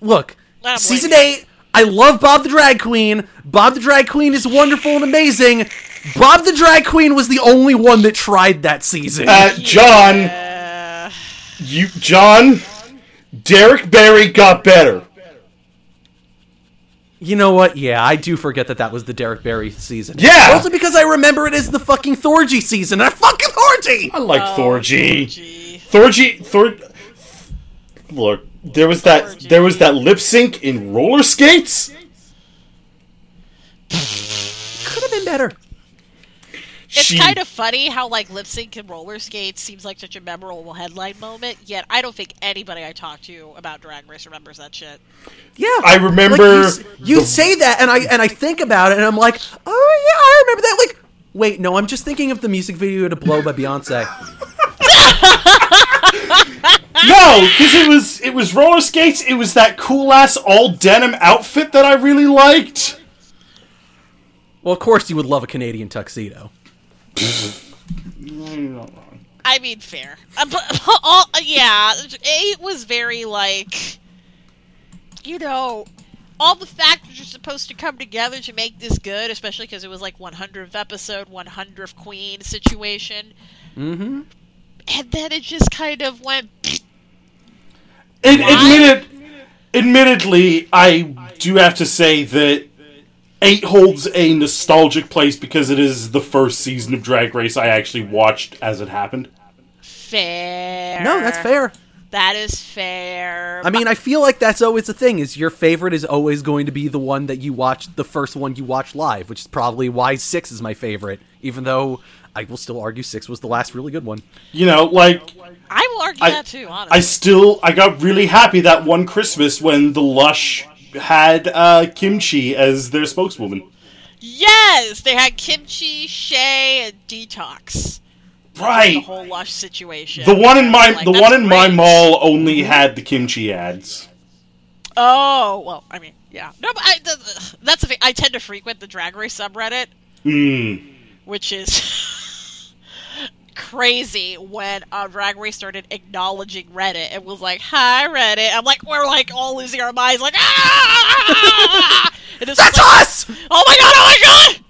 look, I don't season blame eight. I love Bob the Drag Queen. Bob the Drag Queen is wonderful and amazing. Bob the Drag Queen was the only one that tried that season. Uh, John, Uh, you John, Derek Barry got better. you know what? Yeah, I do forget that that was the Derek Barry season. Yeah! Also because I remember it as the fucking Thorgy season. I fucking Thorgy. I like oh, Thorgy. gee. Thorgy, Thor. Look, there was that Thorgy. there was that lip sync in roller skates. Could have been better. It's She- kind of funny how like lip sync and roller skates seems like such a memorable headline moment. Yet I don't think anybody I talk to about Drag Race remembers that shit. Yeah, I remember Like, you you, the- say that, and I and I think about it, and I'm like, oh yeah, I remember that. Like, wait, no, I'm just thinking of the music video to "Blow" by Beyonce. No, because it was it was roller skates. It was that cool ass all denim outfit that I really liked. Well, of course, you would love a Canadian tuxedo. I mean, fair. Uh, but all, yeah, eight was very like, you know, all the factors are supposed to come together to make this good, especially because it was like 100th episode, 100th queen situation. Mm-hmm. And then it just kind of went. Why? admitted, admittedly, I do have to say that eight holds a nostalgic place because it is the first season of Drag Race I actually watched as it happened. Fair. No, that's fair. That is fair. I mean, I feel like that's always the thing: is your favorite is always going to be the one that you watch, the first one you watch live, which is probably why six is my favorite. Even though I will still argue six was the last really good one. You know, like I will argue I- that too, honestly. I still I got really happy that one Christmas when the Lush had uh, Kimchi as their spokeswoman. yes! They had Kimchi, Shay, and Detox. Right, the whole Lush situation. The one in my Like, the one in my mall only had the kimchi ads. Oh well, I mean, yeah. No, but I, th- that's the thing. I tend to frequent the Drag Race subreddit, Mm. which is crazy. When uh, Drag Race started acknowledging Reddit, it was like, "Hi, Reddit." I'm like, we're like all losing our minds, like, ah! That's like, us. Oh my god! Oh my god!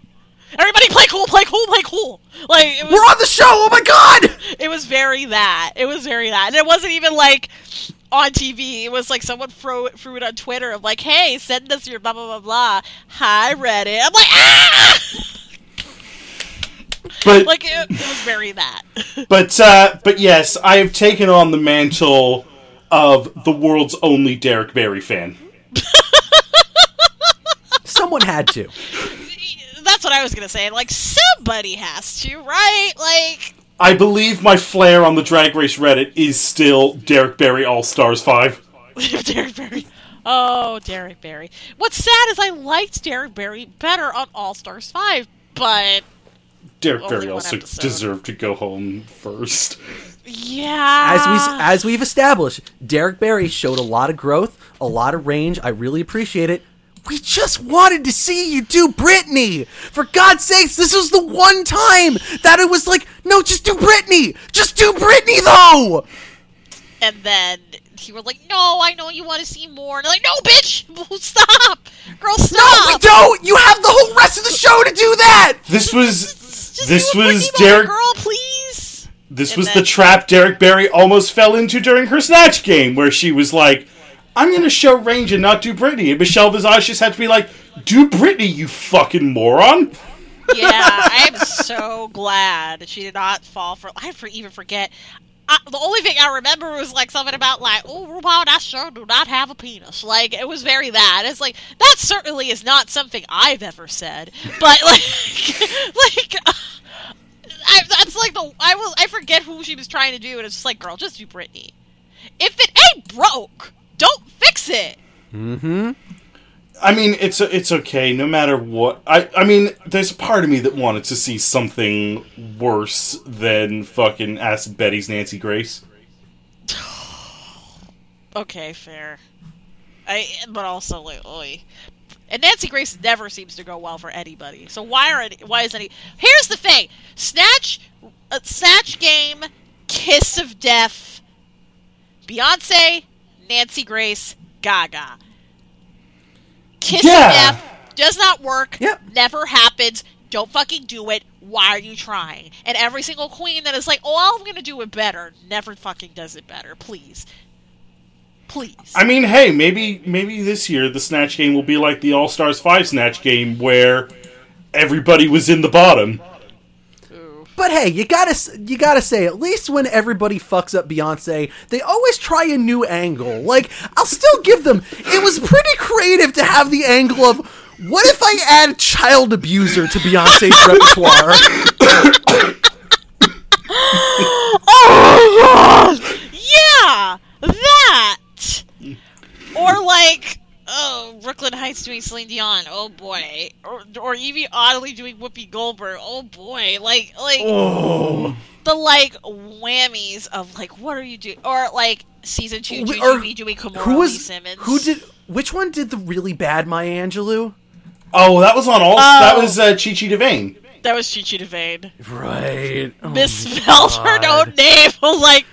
Everybody play cool, play cool, play cool. Like was, We're on the show. Oh my god! it was very that. It was very that. And it wasn't even like on TV. It was like someone threw it, threw it on Twitter of like, hey, send us your blah, blah, blah, blah. Hi, Reddit. I'm like, ah! But Like, it, it was very that. but uh, but yes, I have taken on the mantle of the world's only Derek Barry fan. Someone had to. That's what I was going to say. Like, somebody has to, right? Like, I believe my flair on the Drag Race Reddit is still Derek Barry All Stars Five. Derek Barry. Oh, Derek Barry. What's sad is I liked Derek Barry better on All Stars 5, but Derek Only Barry also episode. deserved to go home first. yeah. As we as we've established, Derek Barry showed a lot of growth, a lot of range. I really appreciate it. We just wanted to see you do Britney. For God's sakes, this was the one time that it was like, no, just do Britney. Just do Britney though. And then he was like, "No, I know you want to see more." And I'm like, "No, bitch, stop, girl, stop." No, stop." we don't. You have the whole rest of the show to do that. This was Just this was Derek. girl, please. This And was then- the trap Derek Barry almost fell into during her snatch game, where she was like, "I'm going to show range and not do Britney," and Michelle Visage just had to be like, "Do Britney, you fucking moron!" Yeah, I am so glad that she did not fall for. I for, even forget. I, the only thing I remember was like something about like, oh, RuPaul, I sure do not have a penis. Like it was very that. It's like that certainly is not something I've ever said. But like, like. I, that's like the I was I forget who she was trying to do, and it's just like, girl, just do Britney. If it ain't broke, don't fix it. Mm-hmm. I mean, it's it's okay no matter what. I I mean, there's a part of me that wanted to see something worse than fucking Acid Betty's Nancy Grace. Okay, fair. I but also like, oy. And Nancy Grace never seems to go well for anybody. So why are any, why is any? Here's the thing: Snatch, uh, Snatch Game, Kiss of Death, Beyonce, Nancy Grace, Gaga. Kiss Yeah. of Death does not work. Yep. Never happens. Don't fucking do it. Why are you trying? And every single queen that is like, oh, I'm gonna do it better, never fucking does it better. Please, please. I mean, hey, maybe maybe this year the Snatch game will be like the All Stars Five Snatch game where everybody was in the bottom. But hey, you gotta you gotta say at least when everybody fucks up Beyonce, they always try a new angle. Like I'll still give them. It was pretty creative to have the angle of what if I add child abuser to Beyonce's repertoire? Oh yeah, that. Or like, oh, Brooklyn Hytes doing Celine Dion. Oh boy. Or, or Evie Oddly doing Whoopi Goldberg. Oh boy. Like, like oh. the like whammies of like, what are you doing? Or like season two, Wh- Juju doing Kimora who Lee was Simmons. who did which one did the really bad Maya Angelou? Oh, that was on all. Oh. That was uh, Chi Chi DeVayne. That was Chi Chi DeVayne. Right. Oh, Misspelled her own name. like,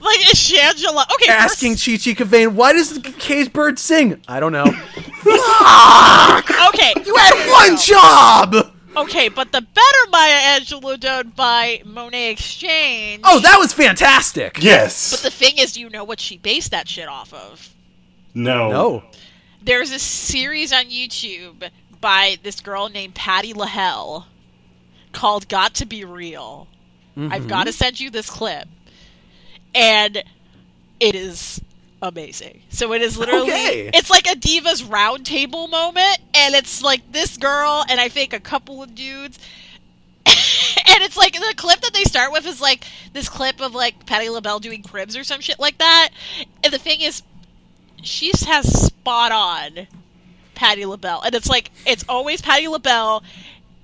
like is Shangela? Okay, Asking first- Chi Chi Cavane, why does the K's bird sing? I don't know. Fuck! Okay, You had one job. Okay, but the better Maya Angelou done by Monét X Change. Oh, that was fantastic. Yes. But the thing is, do you know what she based that shit off of. no. No. There's a series on YouTube by this girl named Patty LaHelle called "Got to Be Real." I've mm-hmm. got to send you this clip, and it is amazing. So it is literally Okay. it's like a divas roundtable moment, and it's like this girl and I think a couple of dudes. and it's like the clip that they start with is like this clip of like Patti LaBelle doing cribs or some shit like that. And the thing is, she has spot on Patti LaBelle, and it's like it's always Patti LaBelle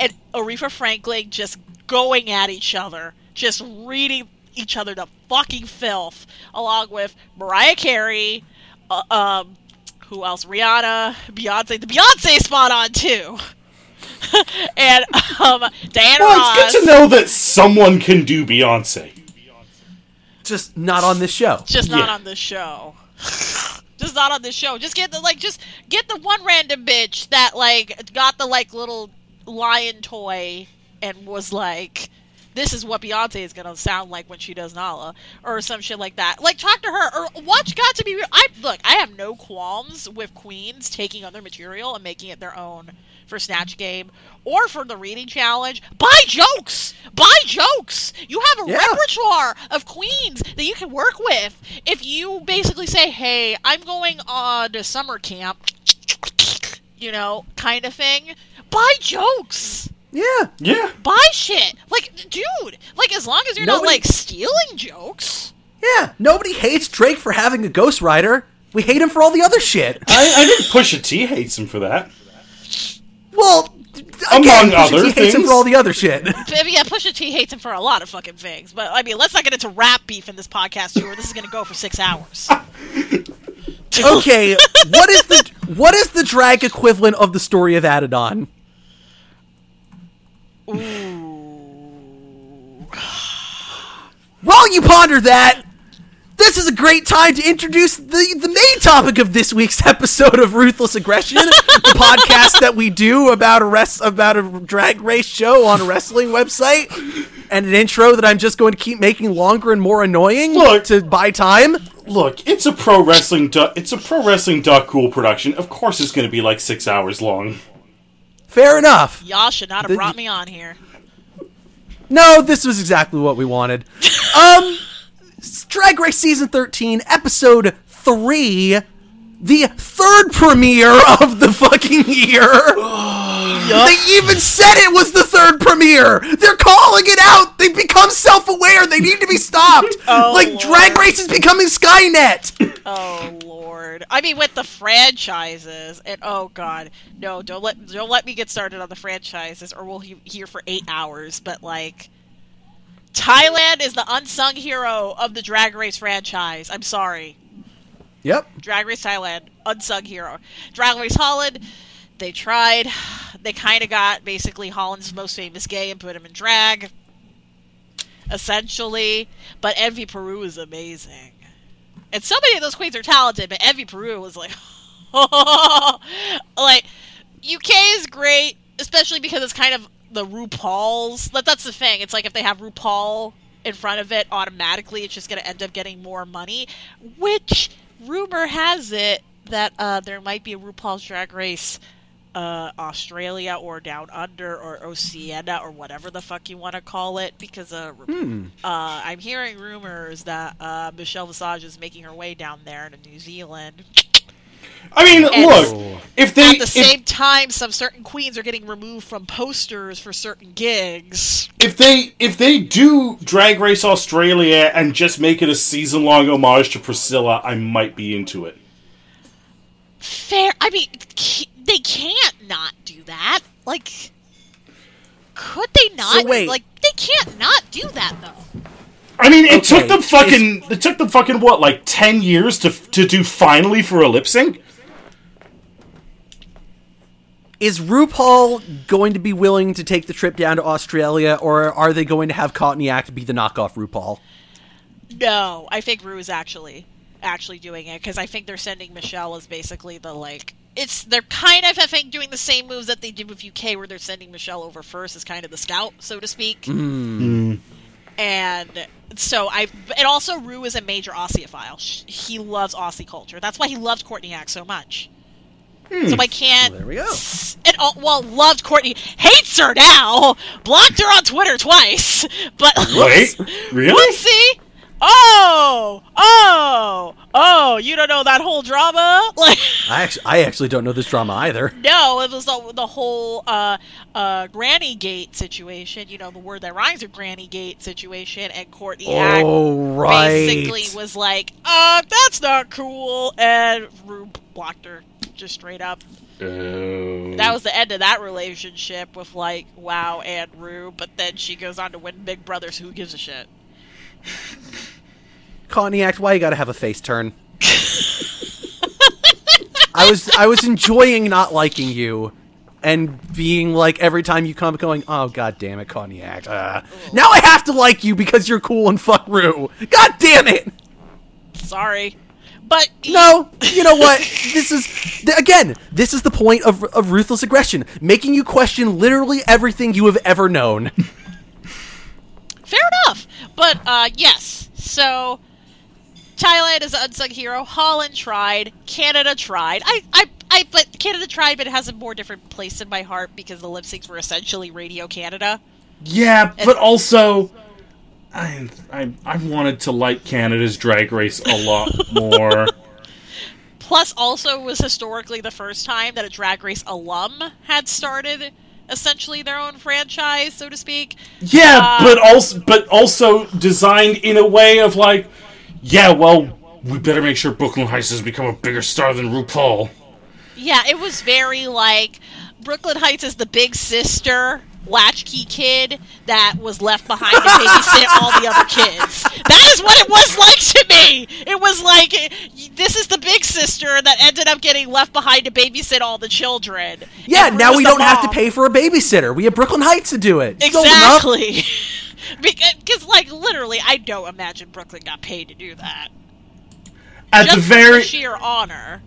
and Aretha Franklin just going at each other, just reading each other to fucking filth, along with Mariah Carey, uh, um, who else? Rihanna, Beyonce. The Beyonce spot on too. and um, Diana Well, Ross. it's good to know that someone can do Beyonce. Just not on this show. just not Yeah. on this show. just not on this show. Just get the like, just get the one random bitch that like got the like little lion toy and was like, "This is what Beyonce is gonna sound like when she does Nala," or some shit like that. Like, talk to her or watch Got to Be Real. I look, I have no qualms with queens taking other material and making it their own for Snatch Game or for the reading challenge. Buy jokes. Buy jokes. You have a Yeah. repertoire of queens that you can work with. If you basically say, "Hey, I'm going on to summer camp," you know, kind of thing. Buy jokes. Yeah. Yeah. Buy shit. Like, dude. Like, as long as you're not like stealing jokes. Yeah. Nobody hates Drake for having a ghostwriter. We hate him for all the other shit. I, I think Pusha T hates him for that. Well, Among again, Pusha other T hates him things. for all the other shit. But, yeah, Pusha T hates him for a lot of fucking things. But I mean, let's not get into rap beef in this podcast, or this is gonna go for six hours. okay, what is the what is the drag equivalent of the story of Adidon? While you ponder that, this is a great time to introduce the, the main topic of this week's episode of Ruthless Aggression, the podcast that we do about a rest about a drag race show on a wrestling website, and an intro that I'm just going to keep making longer and more annoying Look. to buy time. Look, it's a pro wrestling. Du- it's a pro wrestling duck cool production. Of course, it's going to be like six hours long. Fair enough. Y'all should not have The- brought me on here. No, this was exactly what we wanted. Um, Drag Race season thirteen, episode three, the third premiere of the fucking year. They even said it was the third premiere. They're calling it out. They've become self-aware. They need to be stopped. Oh, like Lord. Drag Race is becoming Skynet. Oh lord. I mean with the franchises and oh god. No, don't let don't let me get started on the franchises or we'll he- here for 8 hours, but like Thailand is the unsung hero of the Drag Race franchise. I'm sorry. yep. Drag Race Thailand, unsung hero. Drag Race Holland, they tried. They kind of got basically Holland's most famous gay and put him in drag, essentially. But Envy Peru is amazing. And so many of those queens are talented, but Envy Peru was like, like UK is great, especially because it's kind of the RuPaul's. That that's the thing. It's like if they have RuPaul in front of it, automatically it's just going to end up getting more money. Which rumor has it that uh, there might be a RuPaul's Drag Race. Uh, Australia or Down Under or Oceania or whatever the fuck you want to call it because uh, uh, I'm hearing rumors that uh, Michelle Visage is making her way down there to New Zealand. I mean, And- look, if they At the if, same time, some certain queens are getting removed from posters for certain gigs. if they if they do Drag Race Australia and just make it a season long homage to Priscilla, I might be into it. Fair. I mean, they can't not do that. Like, could they not? So wait. Like, they can't not do that though. I mean, it Okay, took them fucking it took them fucking what like ten years to to do finally for a lip sync. Is RuPaul going to be willing to take the trip down to Australia, or are they going to have Courtney Act be the knockoff RuPaul? No, I think Ru is actually actually doing it because I think they're sending Michelle as basically the like. It's they're kind of I think doing the same moves that they did with UK where they're sending Michelle over first as kind of the scout, so to speak. Hmm. And so I and also Ru is a major Aussieophile. He loves Aussie culture. That's why he loved Courtney Act so much. So hmm. I can't. There we go. And oh, well, loved Courtney, hates her now. Blocked her on Twitter twice. But Wait, really? Whoopsie! Oh, oh, oh! You don't know that whole drama? Like, I actually, I actually don't know this drama either. no, it was the, the whole uh, uh, Granny Gate situation. You know, the word that rhymes with Granny Gate situation, and Courtney Oh, right. basically was like, "Uh, that's not cool," and Ru blocked her just straight up. Oh. That was the end of that relationship with like Wow and Ru. But then she goes on to win Big Brother, so who gives a shit? Act, why you gotta have a face turn? I was I was enjoying not liking you and being like every time you come going, oh god damn it, Act. Uh, now I have to like you because you're cool and fuck Ru. God damn it! Sorry, but No, you know what? This is th- again. This is the point of, of ruthless aggression, making you question literally everything you have ever known. Fair enough. But uh yes. So Thailand is an unsung hero. Holland tried. Canada tried. I I I but Canada tried, but it has a more different place in my heart because the lip syncs were essentially Radio Canada. Yeah, but also, I, I I wanted to like Canada's Drag Race a lot more. Plus also was historically the first time that a drag race alum had started essentially their own franchise, so to speak. Yeah, Uh, but also but also designed in a way of like, yeah, well, we better make sure Brooklyn Hytes has become a bigger star than RuPaul. Yeah, it was very like Brooklyn Hytes is the big sister latchkey kid that was left behind to babysit all the other kids. That is what it was like to me. It was like this is the big sister that ended up getting left behind to babysit all the children. Yeah, now we don't have to pay for a babysitter. We have Brooklyn Hytes to do it. It's old enough. Exactly. Because, like, literally, I don't imagine Brooklyn got paid to do that. At Just the very, sheer honor.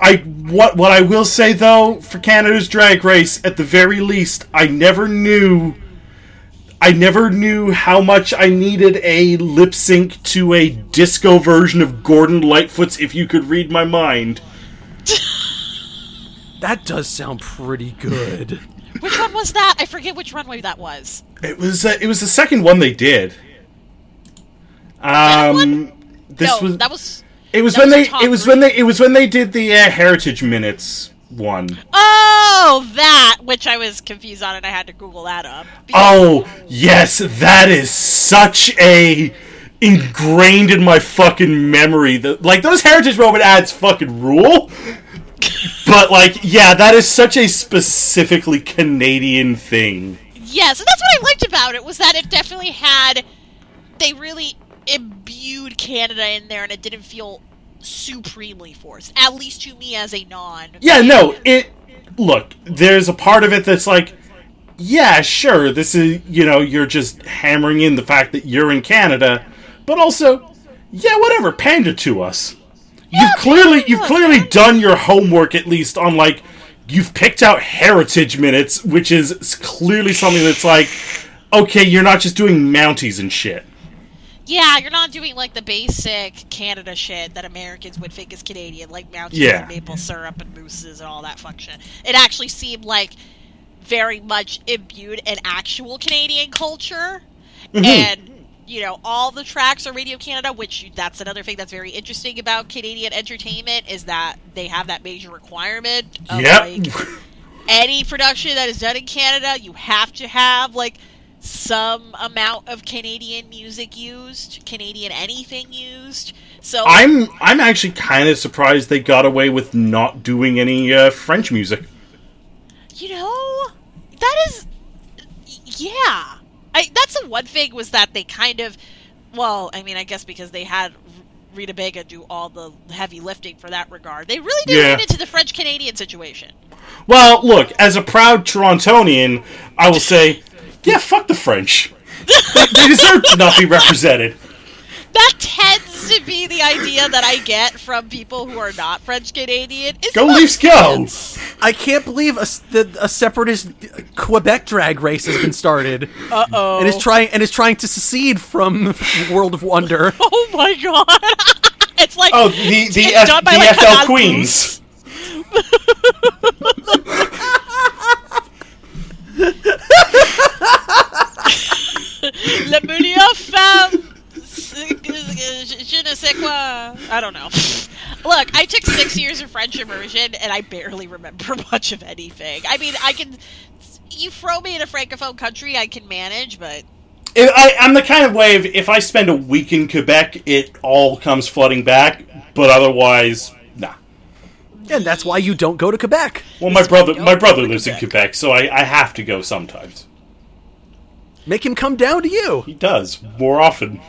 I what what I will say though for Canada's Drag Race, at the very least, I never knew. I never knew how much I needed a lip sync to a disco version of Gordon Lightfoot's "If You Could Read My Mind." That does sound pretty good. Which one was that? I forget which runway that was. It was uh, it was the second one they did. That Um, one? this no, was that was. It was that when was they it was three. when they it was when they did the uh, Heritage Minutes one. Oh, that which I was confused on, and I had to Google that up. Oh yes, that is such a ingrained in my fucking memory. That like those Heritage Moment ads fucking rule. but like, yeah, that is such a specifically Canadian thing. Yes, and that's what I liked about it was that it definitely had. They really imbued Canada in there, and it didn't feel supremely forced. At least to me, as a non. Yeah, no, it. Look, there's a part of it that's like, yeah, sure, this is, you know, you're just hammering in the fact that you're in Canada, but also, yeah, whatever, pander to us. you've clearly, you've clearly done your homework at least on like, you've picked out heritage minutes, which is clearly something that's like, okay, you're not just doing Mounties and shit. Yeah, you're not doing like the basic Canada shit that Americans would think is Canadian, like mountains Yeah. and maple syrup and mooses and all that function. It actually seemed like very much imbued in actual Canadian culture, mm-hmm. and you know all the tracks are Radio Canada, which you, that's another thing that's very interesting about Canadian entertainment is that they have that major requirement of Yep. like any production that is done in Canada, you have to have like some amount of Canadian music used, Canadian anything used. So I'm, I'm actually kind of surprised they got away with not doing any uh, French music. you know, that is yeah. I that's the one thing was that they kind of well, I mean, I guess because they had Rita Baga do all the heavy lifting for that regard. They really did Yeah. lean into the French Canadian situation. Well, look, as a proud Torontonian, I will say, yeah, fuck the French. they, they deserve to not be represented. That tends to be the idea that I get from people who are not French Canadian. Go fuck Leafs, go! I can't believe a, s- the, a separatist uh, Quebec drag race has been started Uh-oh. and is trying and is trying to secede from World of Wonder. Oh my god! it's like Oh, the the, F, done the like, FL Canal Queens. Le milieu femme. Je ne sais quoi. I don't know. Look, I took six years of French immersion, and I barely remember much of anything. I mean, I can. You throw me in a francophone country, I can manage, but If I, I'm the kind of way of if I spend a week in Quebec, it all comes flooding back. But otherwise, nah. And that's why you don't go to Quebec. Well, my brother, my brother go to lives in Quebec. Quebec, so I, I have to go sometimes. Make him come down to you. He does more often.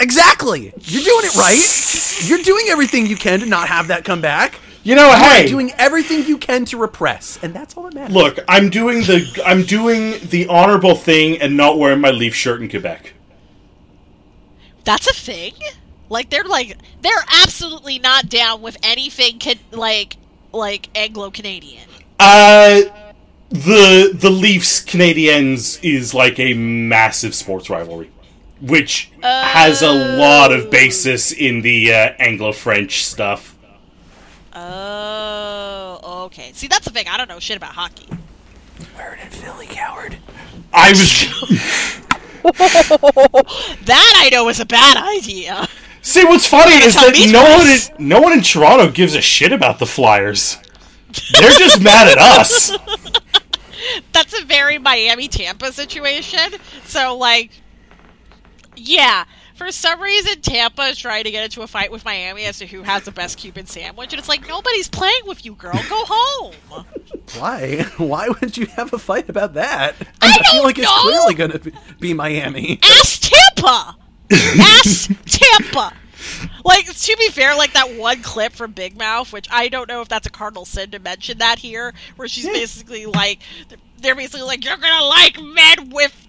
Exactly. You're doing it right. You're doing everything you can to not have that come back. You know, hey, You're doing everything you can to repress, and that's all that matters. look, I'm doing the I'm doing the honorable thing and not wearing my Leaf shirt in Quebec. that's a thing. Like they're like they're absolutely not down with anything can, like like Anglo Canadian. Uh, the the Leafs Canadiens is like a massive sports rivalry, which has a lot of basis in the uh, Anglo French stuff. Oh, okay. See, that's the thing. I don't know shit about hockey. Wear it in Philly, coward. I was That I know is a bad idea. see. What's funny is that no one in, no one in Toronto gives a shit about the Flyers. They're just mad at us. That's a very Miami Tampa situation. So, like, yeah. For some reason, Tampa is trying to get into a fight with Miami as to who has the best Cuban sandwich, and it's like nobody's playing with you, girl. Go home. Why? Why would you have a fight about that? I feel don't like it's clearly going to be, be Miami. Ask Tampa. Ask Tampa. Like to be fair, like that one clip from Big Mouth, which I don't know if that's a cardinal sin to mention that here, where she's basically like, they're basically like, you're gonna like men with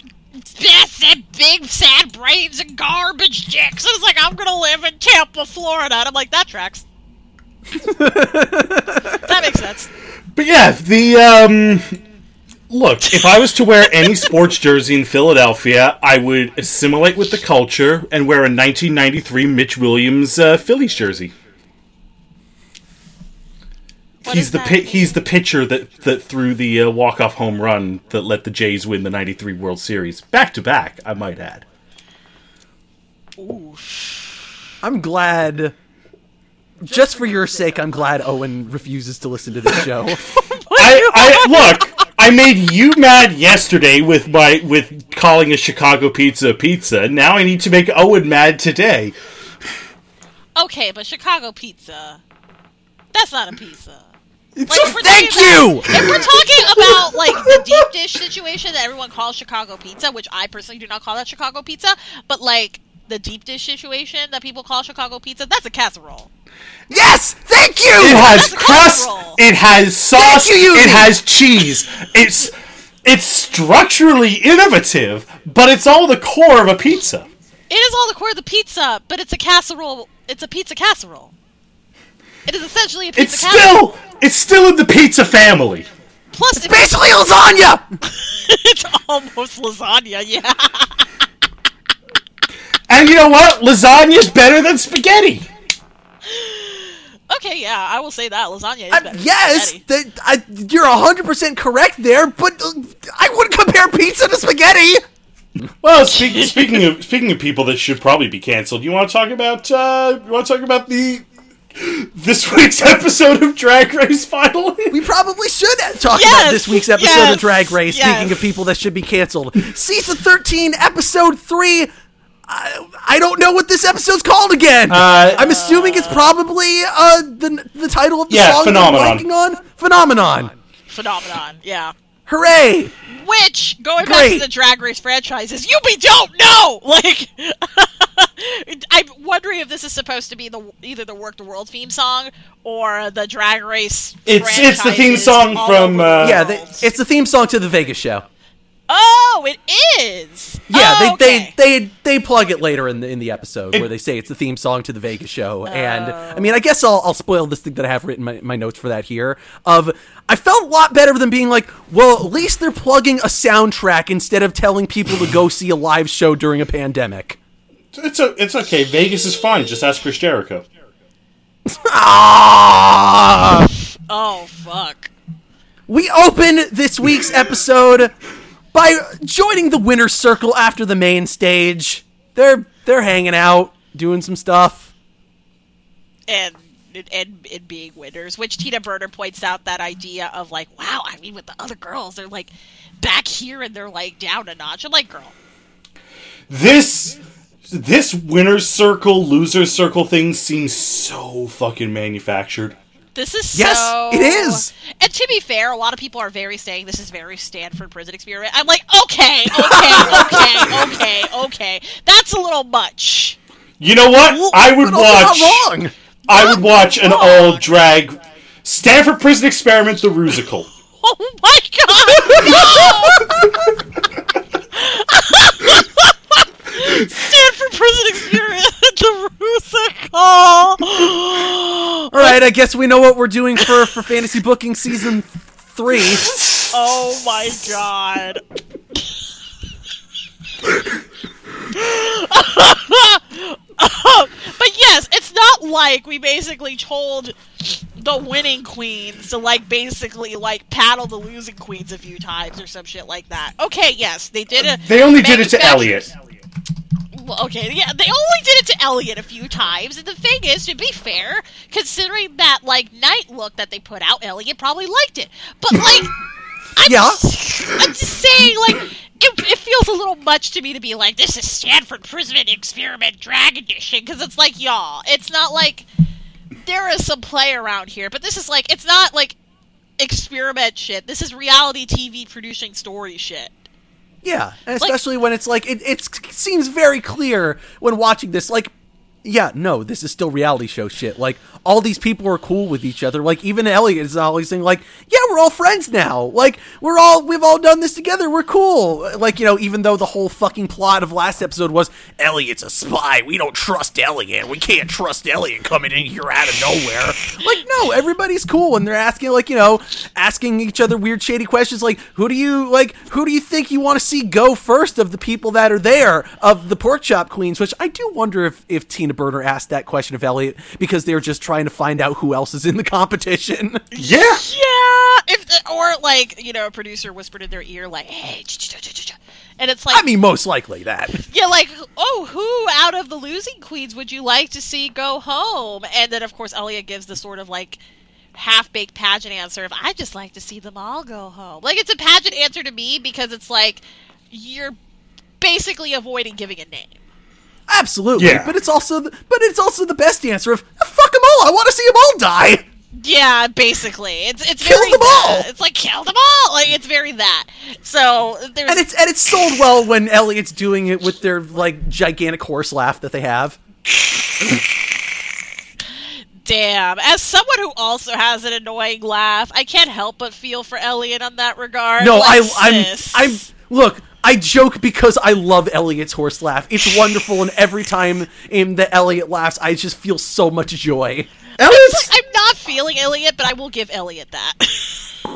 yes and big sad brains and garbage dicks. And it's like I'm gonna live in Tampa, Florida, and I'm like that tracks. that makes sense. But yeah, the um look, if I was to wear any sports jersey in Philadelphia, I would assimilate with the culture and wear a 1993 Mitch Williams uh, Phillies jersey. What he's the pi- he's the pitcher that that threw the uh, walk off home run that let the Jays win the '93 World Series back to back. I might add. Ooh. I'm glad. Just for your sake, I'm glad Owen refuses to listen to this show. I, I look. I made you mad yesterday with my with calling a Chicago pizza a pizza. Now I need to make Owen mad today. Okay, but Chicago pizza. That's not a pizza. Like, Thank you! about- If we're talking about like the deep dish situation that everyone calls Chicago pizza, which I personally do not call that Chicago pizza, but like the deep dish situation that people call Chicago pizza, that's a casserole. Yes, thank you. It has crust. It has sauce. you, It has cheese. It's it's structurally innovative, but it's all the core of a pizza. It is all the core of the pizza, but it's a casserole. It's a pizza casserole. It is essentially a pizza It's casserole. still it's still in the pizza family. Plus, if Basically, lasagna. it's almost lasagna. Yeah. And you know what? Lasagna's better than spaghetti. Okay, yeah, I will say that lasagna is better. than yes, spaghetti. that, I, you're hundred percent correct there, but uh, I wouldn't compare pizza to spaghetti. Well, speaking speaking of speaking of people that should probably be canceled, you want to talk about uh, you want to talk about the this week's episode of Drag Race finally? We probably should talk Yes, about this week's episode yes, of Drag Race. yes. Speaking of people that should be canceled, season thirteen, episode three. I, I don't know what this episode's called again. Uh, I'm assuming it's probably uh, the the title of the Yeah, song that I'm Phenomenon. on. Phenomenon. phenomenon. Yeah. Hooray! Which, going back to the Drag Race franchises, you be don't know. Like, I'm wondering if this is supposed to be the either the Werq the World theme song or the Drag Race. It's it's the theme song from over uh, Yeah, world. they, it's the theme song to the Vegas show. Oh, it is. Yeah, Oh, they, okay. they they they plug it later in the in the episode where they say it's the theme song to the Vegas show. And I mean, I guess I'll I'll spoil this thing that I have written my, my notes for that here. Of I felt a lot better than being like, well, at least they're plugging a soundtrack instead of telling people to go see a live show during a pandemic. It's a, it's okay. Vegas is fine. Just ask Chris Jericho. Ah! Oh fuck. We open this week's episode by joining the winner's circle after the main stage. They're they're hanging out, doing some stuff. and and, and being winners, which Tina Burner points out that idea of like, wow, I mean, with the other girls, they're like back here and they're like down a notch. I'm like, girl, This this winner's circle, loser's circle thing seems so fucking manufactured. This is Yes, so. it is. And to be fair, a lot of people are very saying this is very Stanford prison experiment. I'm like, okay, okay, okay, okay, okay. That's a little much. You know what? I would watch. wrong. I would watch an wrong. all drag Stanford Prison Experiment, the Rusical. Oh my god! Stanford prison experiment, the Rusical. All right, I guess we know what we're doing for for fantasy booking season three. Oh my god. but yes, it's not like we basically told the winning queens to like basically like paddle the losing queens a few times or some shit like that. Okay, yes, they did it. They only did it to Elliott. Well, okay, yeah, they only did it to Elliott a few times, and the thing is, to be fair, considering that like night look that they put out, Elliott probably liked it. But like, I'm Yeah. just, I'm just saying, like, it, it feels a little much to me to be like, this is Stanford Prison Experiment Drag Edition, because it's like, y'all, it's not like there is some play around here, but this is like, it's not like experiment shit. This is reality TV producing story shit. Yeah, and especially when it's like it, it seems very clear when watching this. Like, yeah, no, this is still reality show shit. Like, all these people are cool with each other. Like, even Elliott is always saying, like, yeah, we're all friends now. Like, we're all we've all done this together. We're cool. Like, you know, even though the whole fucking plot of last episode was Elliott's a spy. We don't trust Elliott. We can't trust Elliott coming in here out of nowhere. Like, no, everybody's cool and they're asking, like, you know, asking each other weird, shady questions. Like, who do you like? Who do you think you want to see go first of the people that are there of the pork chop queens? Which I do wonder if if Tina Tina Burner asked that question of Elliott because they're just trying to find out who else is in the competition. Yeah. Yeah, if the, or like you know, a producer whispered in their ear like, "Hey," and it's like, I mean, most likely that. yeah, like, oh, who out of the losing queens would you like to see go home? And then of course Elliott gives the sort of like half baked pageant answer of, "I just like to see them all go home." Like it's a pageant answer to me because it's like you're basically avoiding giving a name. Absolutely, Yeah. but it's also the, but it's also the best answer of fuck them all. I want to see them all die. Yeah, basically, it's it's Kill very them all! It's like kill them all. Like it's very that. So there's And it's and it's sold well when Elliott's doing it with their like gigantic horse laugh that they have. damn. As someone who also has an annoying laugh, I can't help but feel for Elliott on that regard. No, Like, I I'm. I'm look. I joke because I love Elliott's horse laugh. It's wonderful, and every time um, that Elliott laughs, I just feel so much joy. Elliott's I'm not feeling Elliott, but I will give Elliott that.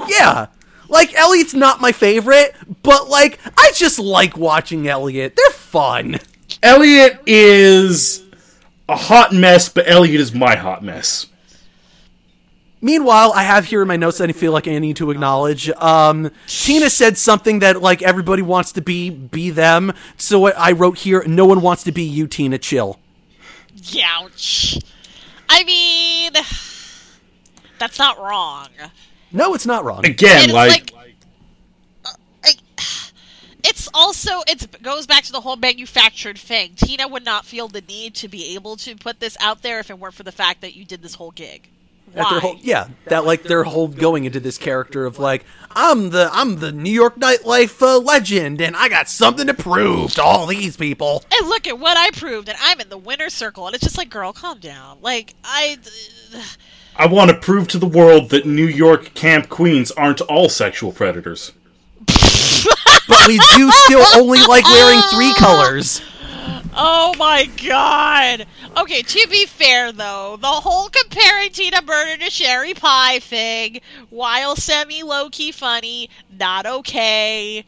Yeah. Like Elliott's not my favorite, but like I just like watching Elliott. They're fun. Elliott is a hot mess, but Elliott is my hot mess. Meanwhile, I have here in my notes that I feel like I need to acknowledge. Um, Tina said something that like everybody wants to be be them. So I wrote here, no one wants to be you, Tina. Chill. Ouch. I mean, that's not wrong. No, it's not wrong. Again, it's like, like, uh, I- it's also it goes back to the whole manufactured thing. Tina would not feel the need to be able to put this out there if it weren't for the fact that you did this whole gig. That Why? their whole, yeah, that like their whole going into this character of like I'm the I'm the New York nightlife uh, legend, and I got something to prove to all these people. and look at what I proved, and I'm in the winner's circle, and it's just like, girl, calm down. Like I, I want to prove to the world that New York camp queens aren't all sexual predators. But we do still only like wearing three colors. Oh my god. Okay, to be fair though, the whole comparing Tina Burner to Sherry Pie thing, while semi low key funny, not okay,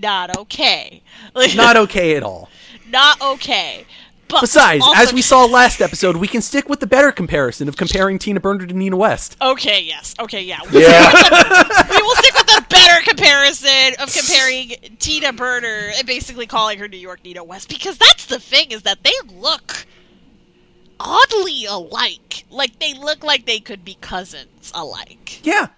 not okay, Not okay at all. not okay. But Besides, also- as we saw last episode, we can stick with the better comparison of comparing Tina Burner to Nina West. Okay, yes. Okay, yeah. Yeah. we will stick with the better comparison of comparing Tina Burner and basically calling her New York Nina West because that's the thing is that they look oddly alike. Like they look like they could be cousins alike. Yeah.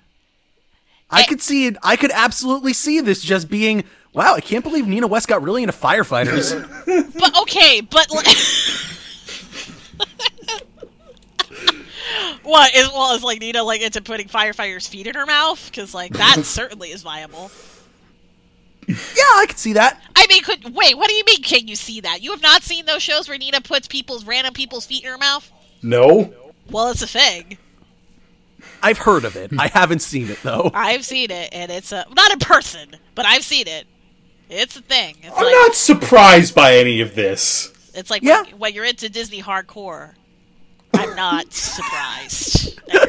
I Eh. could see it. I could absolutely see this just being, wow, I can't believe Nina West got really into firefighters. But okay, but like What is well is like Nina like into putting firefighters' feet in her mouth because like that certainly is viable. yeah, I could see that. I mean, could wait? What do you mean? Can you see that? You have not seen those shows where Nina puts people's random people's feet in her mouth? no. Well, it's a thing. I've heard of it. I haven't seen it though. I've seen it, and it's a not in person, but I've seen it. It's a thing. It's I'm like not surprised by any of this. it's like Yeah. when, when you're into Disney hardcore. I'm not surprised. no,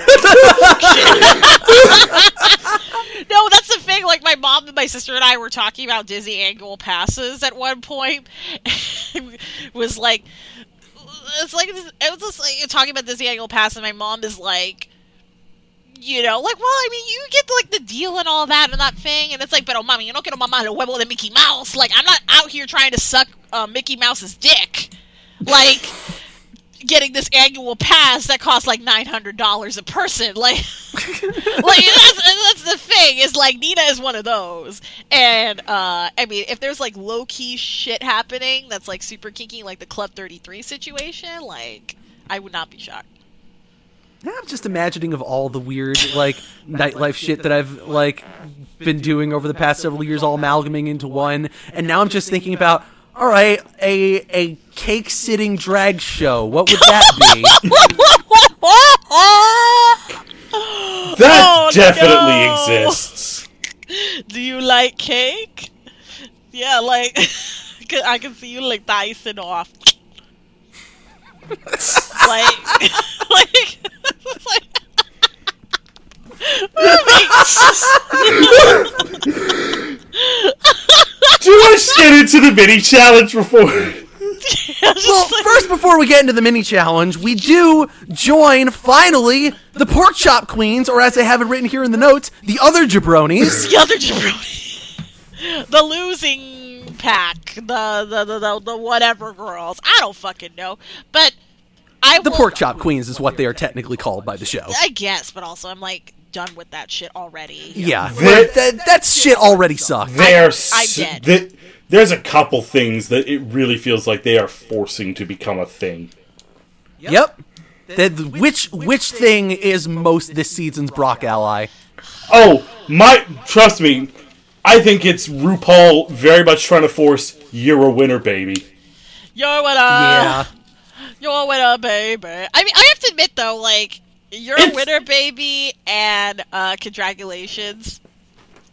that's the thing. Like my mom and my sister and I were talking about Disney annual passes at one point. it was like, it's like it was just like talking about Disney annual pass, and my mom is like, you know, like, well, I mean, you get like the deal and all that and that thing, and it's like, pero mami, yo no quiero mamá el huevo de Mickey Mouse. Like, I'm not out here trying to suck uh, Mickey Mouse's dick. Like, getting this annual pass that costs like nine hundred dollars a person. Like, like that's, that's the thing. Is like Nina is one of those, and uh, I mean, if there's like low key shit happening that's like super kinky, like the Club Thirty Three situation, like I would not be shocked. Yeah, I'm just imagining of all the weird like nightlife shit that I've like been doing over the past several years, all amalgamating into one. And now I'm just thinking about, all right, a a cake sitting drag show. What would that be? That Oh, definitely no. exists. Do you like cake? Yeah, like I can see you like dicing off. like, like, like. Do I get into the mini challenge before? Well, first, before we get into the mini challenge, we do join finally the pork chop queens, or as they have it written here in the notes, the other jabronis. the other jabroni, the losing pack, the the, the the the whatever girls. I don't fucking know, but I The will- pork chop queens is what they are technically called by the show. I guess, but also I'm like done with that shit already. Yeah, They- that, that shit already sucked. They're I'm dead. th- there's a couple things that it really feels like they are forcing to become a thing. Yep. That which which thing is most this season's Brock ally? Oh, my trust me, I think it's RuPaul very much trying to force you're a winner, baby. You're a winner. Yeah. Up? Yo, what up, baby? I mean, I have to admit though, like you're a winner, baby, and uh, congratulations.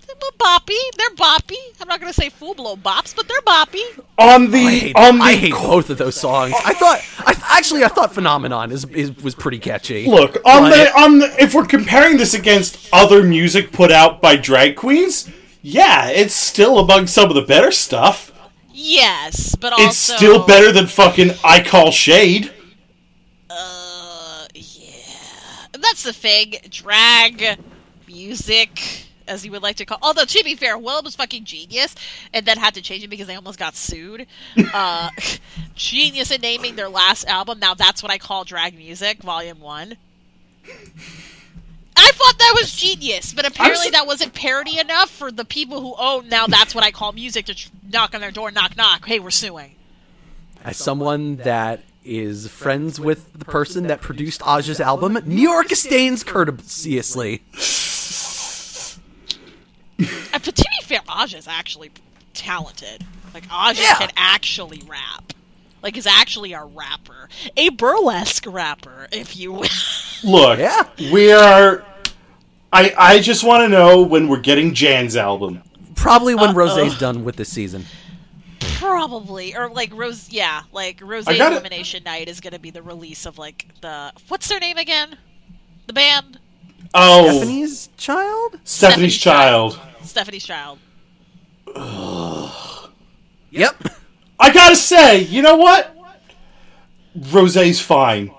They're boppy. They're boppy. I'm not gonna say full blown bops, but they're boppy. On the I hate, on the I hate both of those songs. I thought I actually I thought Phenomenon is, is was pretty catchy. Look on But- the on the if we're comparing this against other music put out by drag queens, yeah, it's still among some of the better stuff. Yes, but also It's still better than fucking I Call Shade. Uh, yeah. That's the thing. Drag music, as you would like to call. Although to be fair, Will was fucking genius, and then had to change it because they almost got sued. uh, genius in naming their last album. Now that's what I call drag music, Volume One. I thought that was genius, but apparently s- that wasn't parody enough for the people who own. Now that's what I call music to tr- knock on their door, knock knock. Hey, we're suing. As someone that is friends with the person that produced Aja's album, New York stains courteously. Uh, but to be fair, Aja's actually talented. Like Aja Yeah. can actually rap. Like is actually a rapper, a burlesque rapper, if you will. Look, Yeah. we are. I I just want to know when we're getting Jan's album. Probably when Uh-oh. Rosé's done with this season. Probably, or like Rosé. Yeah, like Rosé I gotta- Illumination Night is going to be the release of like the what's their name again? The band Oh, Stephanie's child? Stephanie's Stephanie's Child. Stephanie's Child. Yep. I gotta say, you know what? Rosé's fine.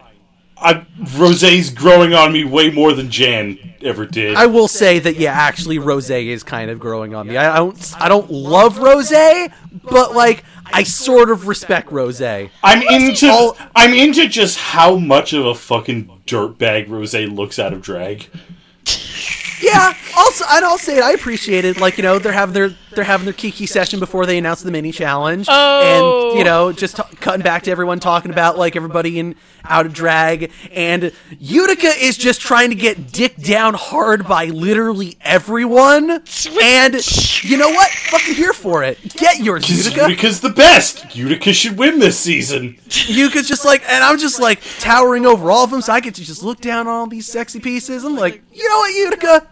I Rosé's growing on me way more than Jan ever did. I will say that yeah, actually Rosé is kind of growing on me. I don't I don't love Rosé, but like I sort of respect Rosé. I'm into all- I'm into just how much of a fucking dirtbag Rosé looks out of drag. Yeah. Also, and I'll say it. I appreciate it. Like you know, they're having their they're having their kiki session before they announce the mini challenge, Oh. and you know, just t- cutting back to everyone talking about like everybody in out of drag, and Utica is just trying to get dick down hard by literally everyone. And you know what? Fucking here for it. Get yours, Because Utica. Utica's the best. Utica should win this season. Utica's just like, and I'm just like towering over all of them, so I get to just look down on all these sexy pieces. I'm like, you know what, Utica?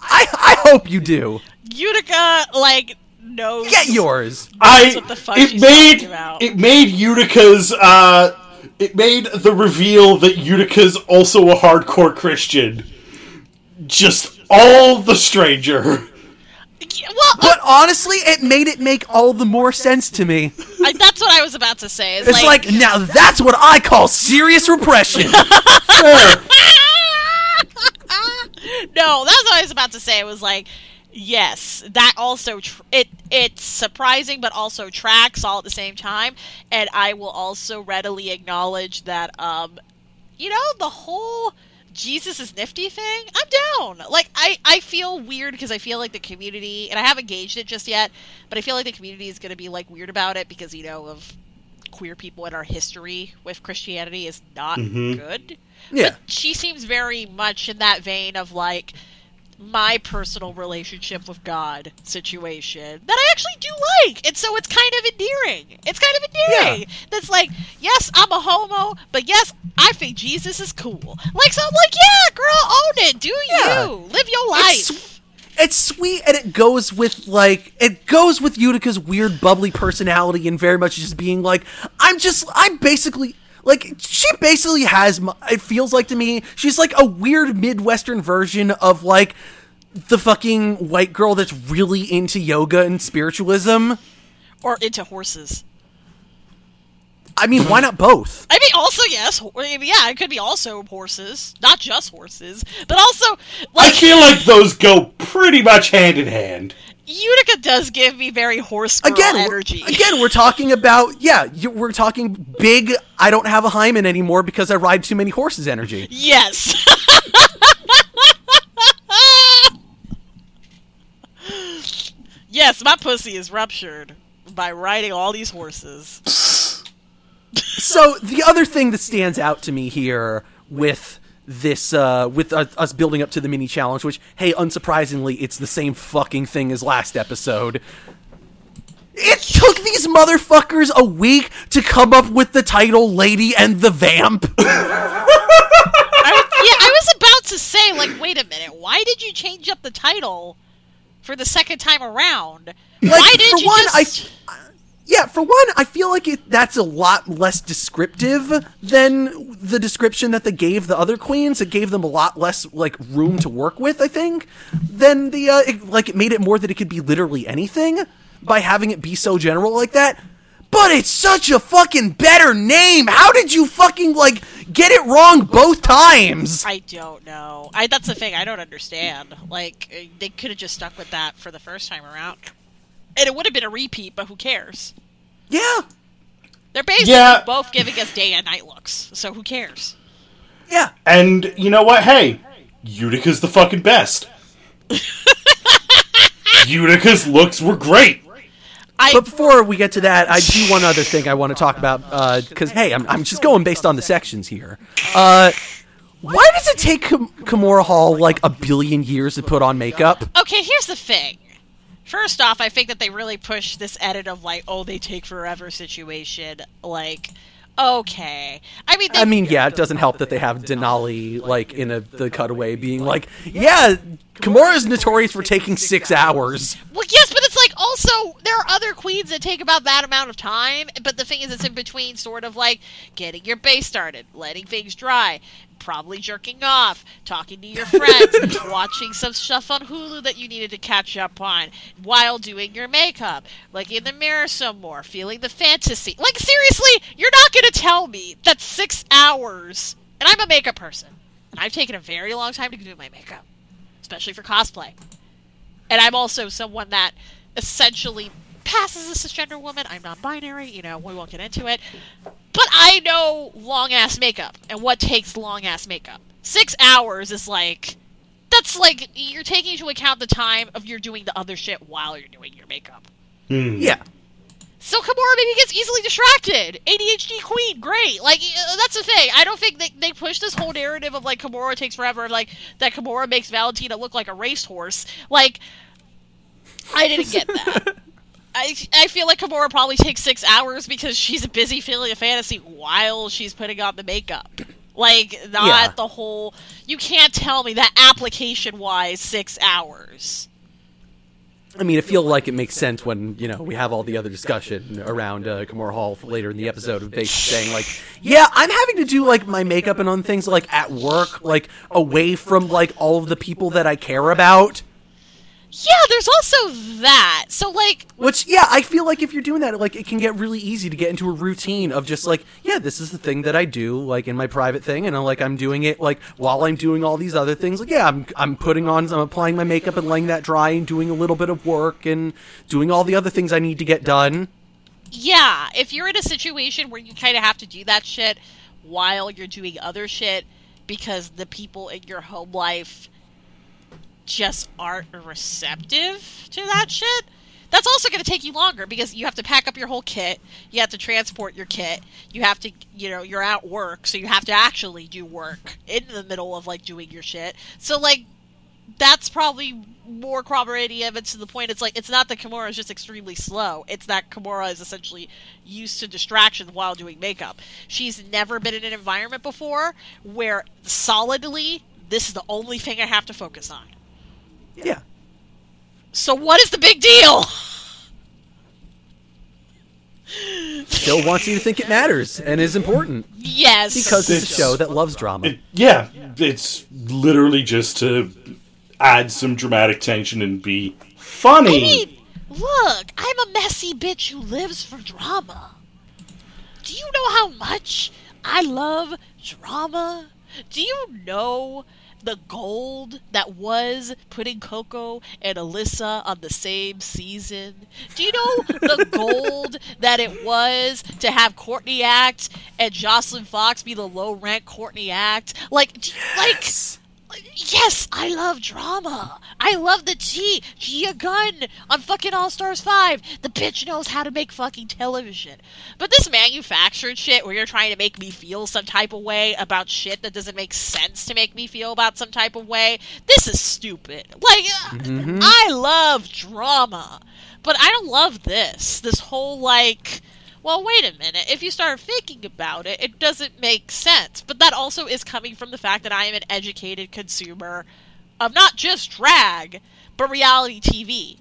I I hope you do. Utica like knows. Get yours. I what the fuck it she's made about. it made Utica's uh it made the reveal that Utica's also a hardcore Christian just all the stranger. Well, But honestly, it made it make all the more sense to me. I, that's what I was about to say. Is It's like, now that's what I call serious repression. no, that's what I was about to say. It was like, yes, that also tr- it it's surprising, but also tracks all at the same time. And I will also readily acknowledge that, um, you know, the whole Jesus is nifty thing. I'm down. Like I I feel weird because I feel like the community, and I haven't gauged it just yet, but I feel like the community is going to be like weird about it because you know of queer people in our history with Christianity is not good. yeah. But she seems very much in that vein of like my personal relationship with God situation that I actually do like. And so it's kind of endearing. It's kind of endearing. That's like, yes, I'm a homo, but yes, I think Jesus is cool. Like, so I'm like, yeah, girl, own it. Do Yeah. you. Live your life. It's- It's sweet and it goes with like it goes with Utica's weird bubbly personality and very much just being like I'm just I'm basically like she basically has it feels like to me she's like a weird midwestern version of like the fucking white girl that's really into yoga and spiritualism. or into horses. I mean, why not both? I mean, also yes, ho- I mean, yeah, it could be also horses, not just horses, but also I feel like those go pretty much hand in hand. Utica does give me very horse Again, we're- energy. again, we're talking about yeah, you, we're talking big. I don't have a hymen anymore because I ride too many horses. Energy. yes. yes, my pussy is ruptured by riding all these horses. So the other thing that stands out to me here with this uh with uh, us building up to the mini challenge which hey unsurprisingly it's the same fucking thing as last episode it took these motherfuckers a week to come up with the title lady and the vamp I, yeah, I was about to say, like, wait a minute, why did you change up the title for the second time around? Like, why did for you one, just? I, yeah, for one, I feel like it, that's a lot less descriptive than the description that they gave the other queens. It gave them a lot less like room to work with. I think than the uh, it, like it made it more that it could be literally anything by having it be so general like that. But it's such a fucking better name. How did you fucking like get it wrong both times? I don't know. I that's the thing. I don't understand. Like they could have just stuck with that for the first time around, and it would have been a repeat. But who cares? Yeah, They're basically Yeah. both giving us day and night looks. So who cares? yeah. And you know what? Hey, Utica's the fucking best. Utica's looks were great. I But before we get to that, I do one other thing I want to talk about because hey, I'm, I'm just going based on the sections here. Uh, why does it take Kim- Kahmora Hall like a billion years to put on makeup? okay. Here's the thing. First off, I think that they really push this edit of like, oh, they take forever situation. Like, okay. I mean, they, I mean, yeah, it doesn't help that they have Denali like in a, the cutaway being like, yeah, Kahmora is notorious for taking six hours. Well, yes, but it's like also there are other queens that take about that amount of time. But the thing is, it's in between, sort of like getting your base started, letting things dry, probably jerking off, talking to your friends, watching some stuff on Hulu that you needed to catch up on while doing your makeup, looking in the mirror some more, feeling the fantasy. Like seriously, you're not gonna tell me that six hours. And I'm a makeup person, and I've taken a very long time to do my makeup, especially for cosplay and I'm also someone that essentially passes as a cisgender woman. I'm non-binary, you know. We won't get into it, but I know long ass makeup and what takes long ass makeup. Six hours is like that's like you're taking into account the time of you're doing the other shit while you're doing your makeup. Yeah, So Kahmora maybe gets easily distracted. ADHD queen, great. Like uh, that's the thing. I don't think they they push this whole narrative of like Kahmora takes forever, like that Kahmora makes Valentina look like a racehorse. Like I didn't get that. I, I feel like Kahmora probably takes six hours because she's busy feeling a fantasy while she's putting on the makeup. Like not Yeah. the whole. You can't tell me that application wise six hours. I mean, I feel like it makes sense when you know we have all the other discussion around uh, Kahmora Hall later in the episode of basically saying like, yeah, I'm having to do like my makeup and on things like at work, like away from like all of the people that I care about. Yeah, there's also that. So like Which, yeah, I feel like if you're doing that, like, it can get really easy to get into a routine of just like, yeah, this is the thing that I do, like, in my private thing, and I'm like, I'm doing it, like, while I'm doing all these other things. Like, yeah, I'm, I'm putting on, I'm applying my makeup and laying that dry and doing a little bit of work and doing all the other things I need to get done. Yeah, if you're in a situation where you kind of have to do that shit while you're doing other shit because the people in your home life just aren't receptive to that shit, that's also going to take you longer because you have to pack up your whole kit, you have to transport your kit, you have to, you know, you're at work, so you have to actually do work in the middle of like doing your shit. So like that's probably more corroborating evidence to the point. It's like it's not that Kahmora is just extremely slow. It's that Kahmora is essentially used to distraction while doing makeup. She's never been in an environment before where solidly this is the only thing I have to focus on. Yeah. So what is the big deal? Still wants you to think it matters and is important yes, because it's a show that loves drama. It- yeah, it's literally just to add some dramatic tension and be funny. I mean, look, I'm a messy bitch who lives for drama. do you know how much I love drama? Do you know the gold that was putting Coco and Alyssa on the same season? Do you know the gold that it was to have Courtney act and Joslyn Fox be the low rank Courtney act? Like, do you, like. Yes, I love drama. I love the G. Gia Gunn on fucking All Stars 5. The bitch knows how to make fucking television. But this manufactured shit where you're trying to make me feel some type of way about shit that doesn't make sense to make me feel about some type of way, this is stupid. Like, uh, I love drama. But I don't love this. This whole, like well, wait a minute. If you start thinking about it, it doesn't make sense. But that also is coming from the fact that I am an educated consumer of not just drag, but reality TV.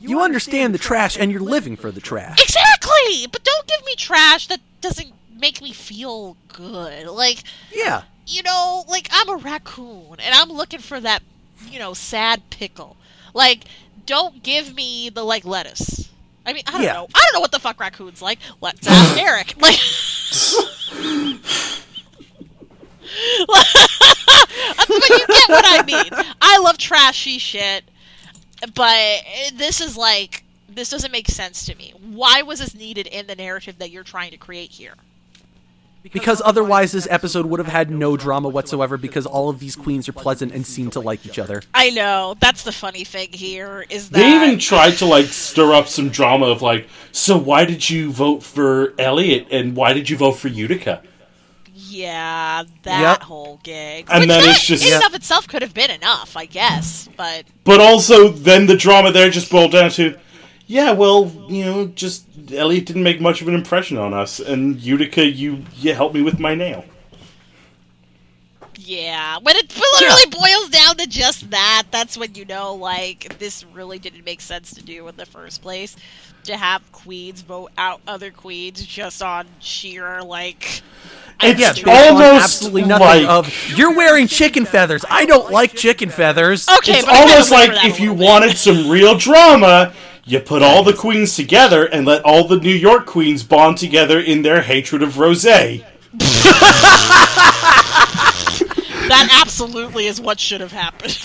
You understand the trash and you're living for the trash. Exactly! But don't give me trash that doesn't make me feel good. Like, Yeah. you know, like I'm a raccoon and I'm looking for that, you know, sad pickle. Like, don't give me the like lettuce. I mean, I don't Yeah. know. I don't know what the fuck raccoons like. Let's ask Eric. Like, but you get what I mean. I love trashy shit, but this is like this doesn't make sense to me. Why was this needed in the narrative that you're trying to create here? Because otherwise, this episode would have had no drama whatsoever because all of these queens are pleasant and seem to like each other. I know that's the funny thing here is that They even tried to like stir up some drama of like, so why did you vote for Elliott and why did you vote for Utica? yeah that Yep. whole gig. And Which then that it's just- in and of itself could have been enough, I guess. But But also, then the drama there just boiled down to, yeah, well, you know, just Elliott didn't make much of an impression on us, and Utica, you you helped me with my nail. yeah, when it literally boils down to just that, that's when you know like this really didn't make sense to do in the first place. To have queens vote out other queens just on sheer like. It's Yeah, stupid. based on almost absolutely nothing like- of you're wearing chicken feathers. I don't like chicken feathers. Okay, it's but almost like if you little bit. wanted some real drama, you put all the queens together and let all the New York queens bond together in their hatred of Rosé. That absolutely is what should have happened.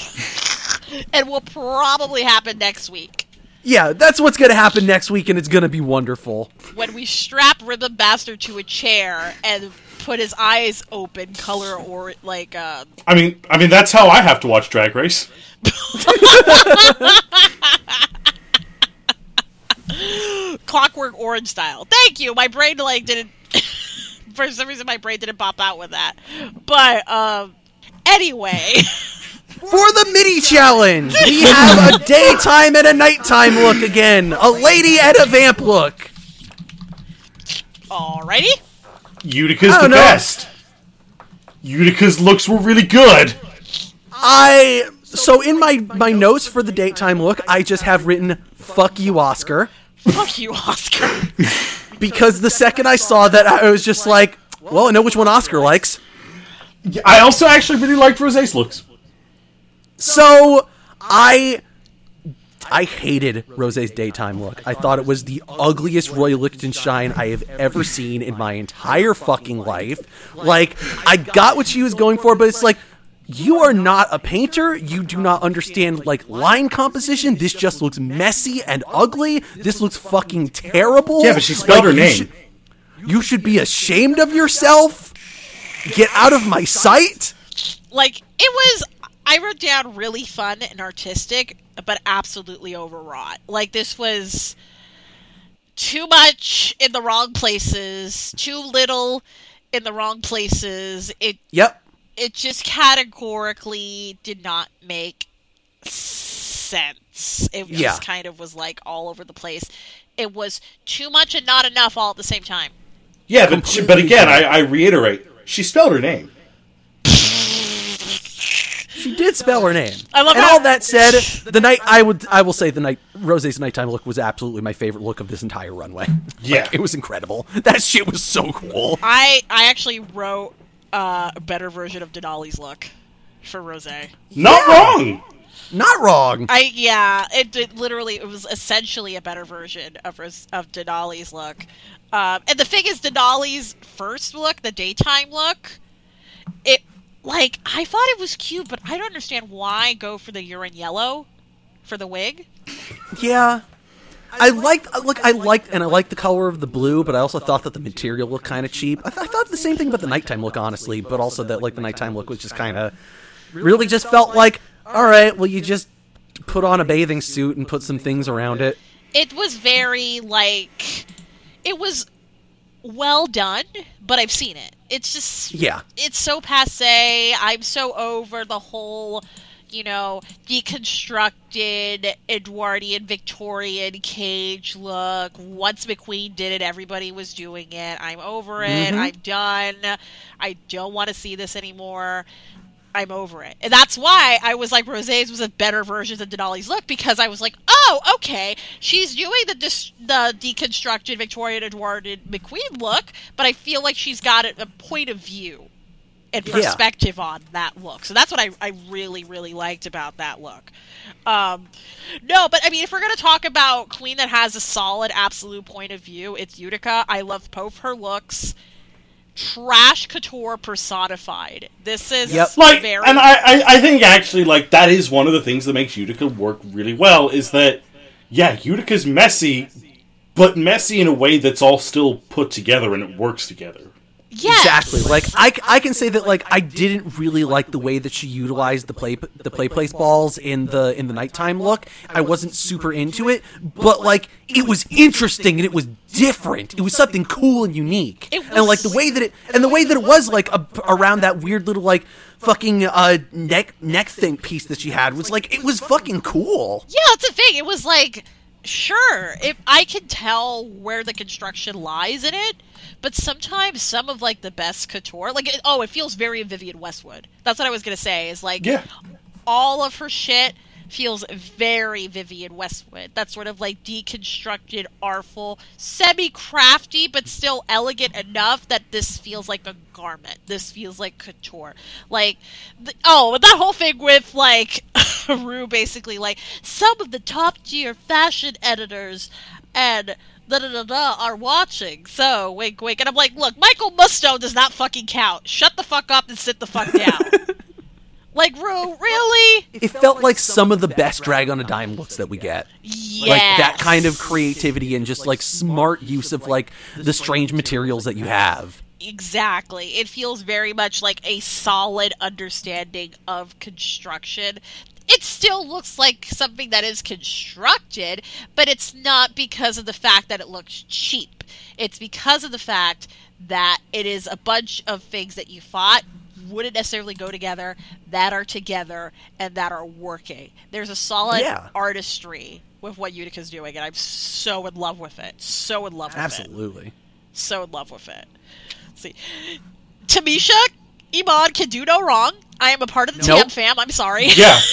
and will probably happen next week. Yeah, that's what's gonna happen next week, and it's gonna be wonderful. When we strap Rhythm Bastard to a chair and put his eyes open, color or like uh I mean, I mean that's how I have to watch Drag Race. clockwork orange style. Thank you. My brain like didn't for some reason my brain didn't pop out with that. But um anyway, For the mini challenge, we have a daytime and a nighttime look again. A lady and a vamp look. alrighty. Utica's the know. best. Utica's looks were really good. I so in my my notes for the daytime look, I just have written "fuck you, Oscar," Fuck you, Oscar. because the second I saw that, I was just like, "Well, I know which one Oscar likes." I also actually really liked Rosé's looks. So I I hated Rosé's daytime look. I thought it was the ugliest Roy Lichtenstein I have ever seen in my entire fucking life. Like I got what she was going for, but it's like you are not a painter. You do not understand like line composition. This just looks messy and ugly. This looks fucking terrible. Yeah, but she spelled her you name. should- you should be ashamed of yourself. Get out of my sight. like it was I wrote down really fun and artistic, but absolutely overwrought. Like this was too much in the wrong places, too little in the wrong places. It Yep. It just categorically did not make sense. It just Yeah. kind of was like all over the place. It was too much and not enough all at the same time. Yeah, but she, but again, I, I reiterate, she spelled her name. She did spell her name. I love and how- all that said, the night I would I will say the night Rosé's nighttime look was absolutely my favorite look of this entire runway. Yeah. Like, it was incredible. That shit was so cool. I I actually wrote uh, a better version of Denali's look for Rosé. Not wrong. Not wrong. I yeah, it, it literally it was essentially a better version of Ros- of Denali's look. Um, and the thing is, Denali's first look, the daytime look, it like I thought it was cute, but I don't understand why go for the urine yellow for the wig. Yeah. I liked look. I liked and I liked the color of the blue, but I also thought that the material looked kind of cheap. I, th- I thought the same thing about the nighttime look, honestly, but also that like the nighttime look was just kind of really just felt like, all right, well, you just put on a bathing suit and put some things around it. It was very like it was well done, but I've seen it. It's just Yeah. it's so passe. I'm so over the whole, you know, deconstructed Edwardian Victorian cage look. Once McQueen did it, everybody was doing it. I'm over it. Mm-hmm. I'm done. I don't want to see this anymore. I'm over it. And that's why I was like, Rosé's was a better version of Denali's look because I was like, oh, okay, she's doing the dis- the deconstructed Victorian Edwardian McQueen look, but I feel like she's got a, a point of view and Yeah. perspective on that look. So that's what I, I really, really liked about that look. Um, no, but I mean, if we're going to talk about Queen that has a solid, absolute point of view, it's Utica. I love both her looks. Trash couture personified. This is Yep. like very. and I, I i think actually like that is one of the things that makes utica work really well is that yeah utica's messy but messy in a way that's all still put together and it works together yes. Exactly. Like I, I can say that like I didn't really like the way that she utilized the play the play place balls in the in the nighttime look. I wasn't super into it, but like it was interesting and it was different. It was something cool and unique. It and like the way that it and the way that it was like a, around that weird little like fucking uh neck neck thing piece that she had was like it was fucking cool. Yeah, that's the thing. It was like, sure, if I can tell where the construction lies in it, but sometimes some of like the best couture, like it, oh, it feels very Vivienne Westwood. That's what I was gonna say. Is like yeah all of her shit feels very Vivienne Westwood. That sort of like deconstructed, artful, semi crafty, but still elegant enough that this feels like a garment. This feels like couture. Like, th- oh, that whole thing with like Ru basically like some of the top tier fashion editors and. Da, da, da, da, are watching. So, wink, wink. And I'm like, look, Michael Musto does not fucking count. Shut the fuck up and sit the fuck down. like, Ru, really? It felt like some of the best drag on a dime looks that we get. Yes. like that kind of creativity and just like smart use of like the strange materials that you have. Exactly. It feels very much like a solid understanding of construction. It still looks like something that is constructed, but it's not because of the fact that it looks cheap. It's because of the fact that it is a bunch of things that you thought wouldn't necessarily go together that are together and that are working. There's a solid Yeah. artistry with what Utica's doing, and I'm so in love with it. So in love with it Absolutely. so in love with it. Let's see, Tamisha Iman can do no wrong. I am a part of the Nope. TM fam. I'm sorry. yeah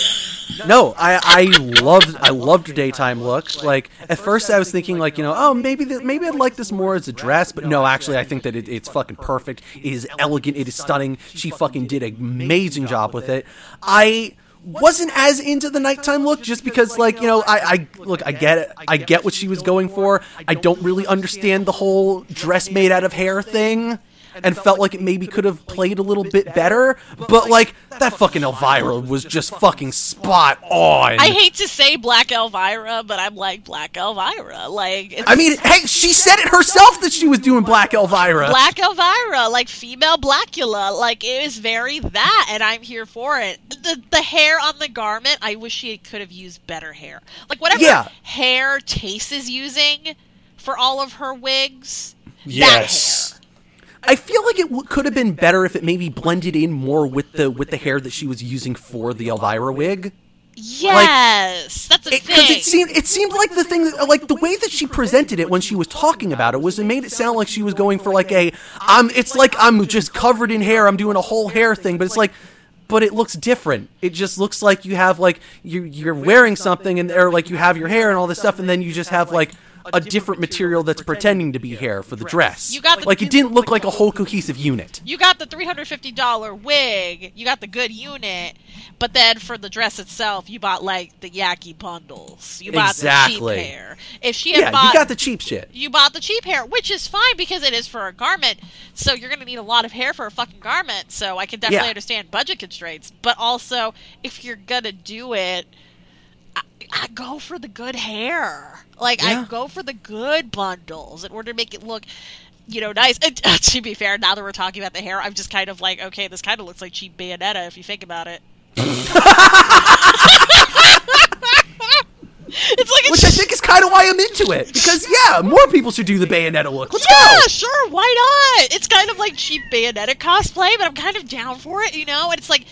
No, I I loved I loved her daytime look. Like at first I was thinking like you know oh maybe that maybe I'd like this more as a dress, but no, actually I think that it, it's fucking perfect. It is elegant. It is stunning. She fucking did an amazing job with it. I wasn't as into the nighttime look just because like you know I, I look I get it I get what she was going for. I don't really understand the whole dress made out of hair thing. And felt like it maybe could have played a little bit better, but like that fucking Elvira was just fucking spot on. I hate to say Black Elvira, but I'm like Black Elvira. Like I mean, hey, she said it herself that she was doing Black Elvira. Black Elvira, like female Blackula. Like it is very that, and I'm here for it. The the hair on the garment, I wish she could have used better hair. Like whatever Yeah. hair Tayce is using for all of her wigs. yes I feel like it w- could have been better if it maybe blended in more with the with the hair that she was using for the Elvira wig. Yes, that's a Because thing. it, seemed it seemed like the thing that, like the way that she presented it when she was talking about it was it made it sound like she was going for like a I'm it's like I'm just covered in hair I'm doing a whole hair thing but it's like but it looks different it just looks like you have like you you're wearing something and or like you have your hair and all this stuff and then you just have like a different material that's pretending to be hair for the dress. You got the- like it didn't look like a whole cohesive unit. You got the three hundred fifty dollar wig. You got the good unit, but then for the dress itself, you bought like the Yaki bundles. You bought Exactly. the cheap hair. If she had Yeah, bought, you got the cheap shit. you bought the cheap hair, which is fine because it is for a garment. So you're going to need a lot of hair for a fucking garment. So I can definitely Yeah. understand budget constraints. But also, if you're going to do it, I, I go for the good hair. Like I go for the good bundles in order to make it look. You know, nice. And, uh, to be fair, now that we're talking about the hair, I'm just kind of like, okay, this kind of looks like cheap Bayonetta if you think about it. it's like Which I think is kind of why I'm into it. Because, yeah, more people should do the Bayonetta look. Let's Yeah, go! sure, why not? It's kind of like cheap Bayonetta cosplay, but I'm kind of down for it, you know? And it's like,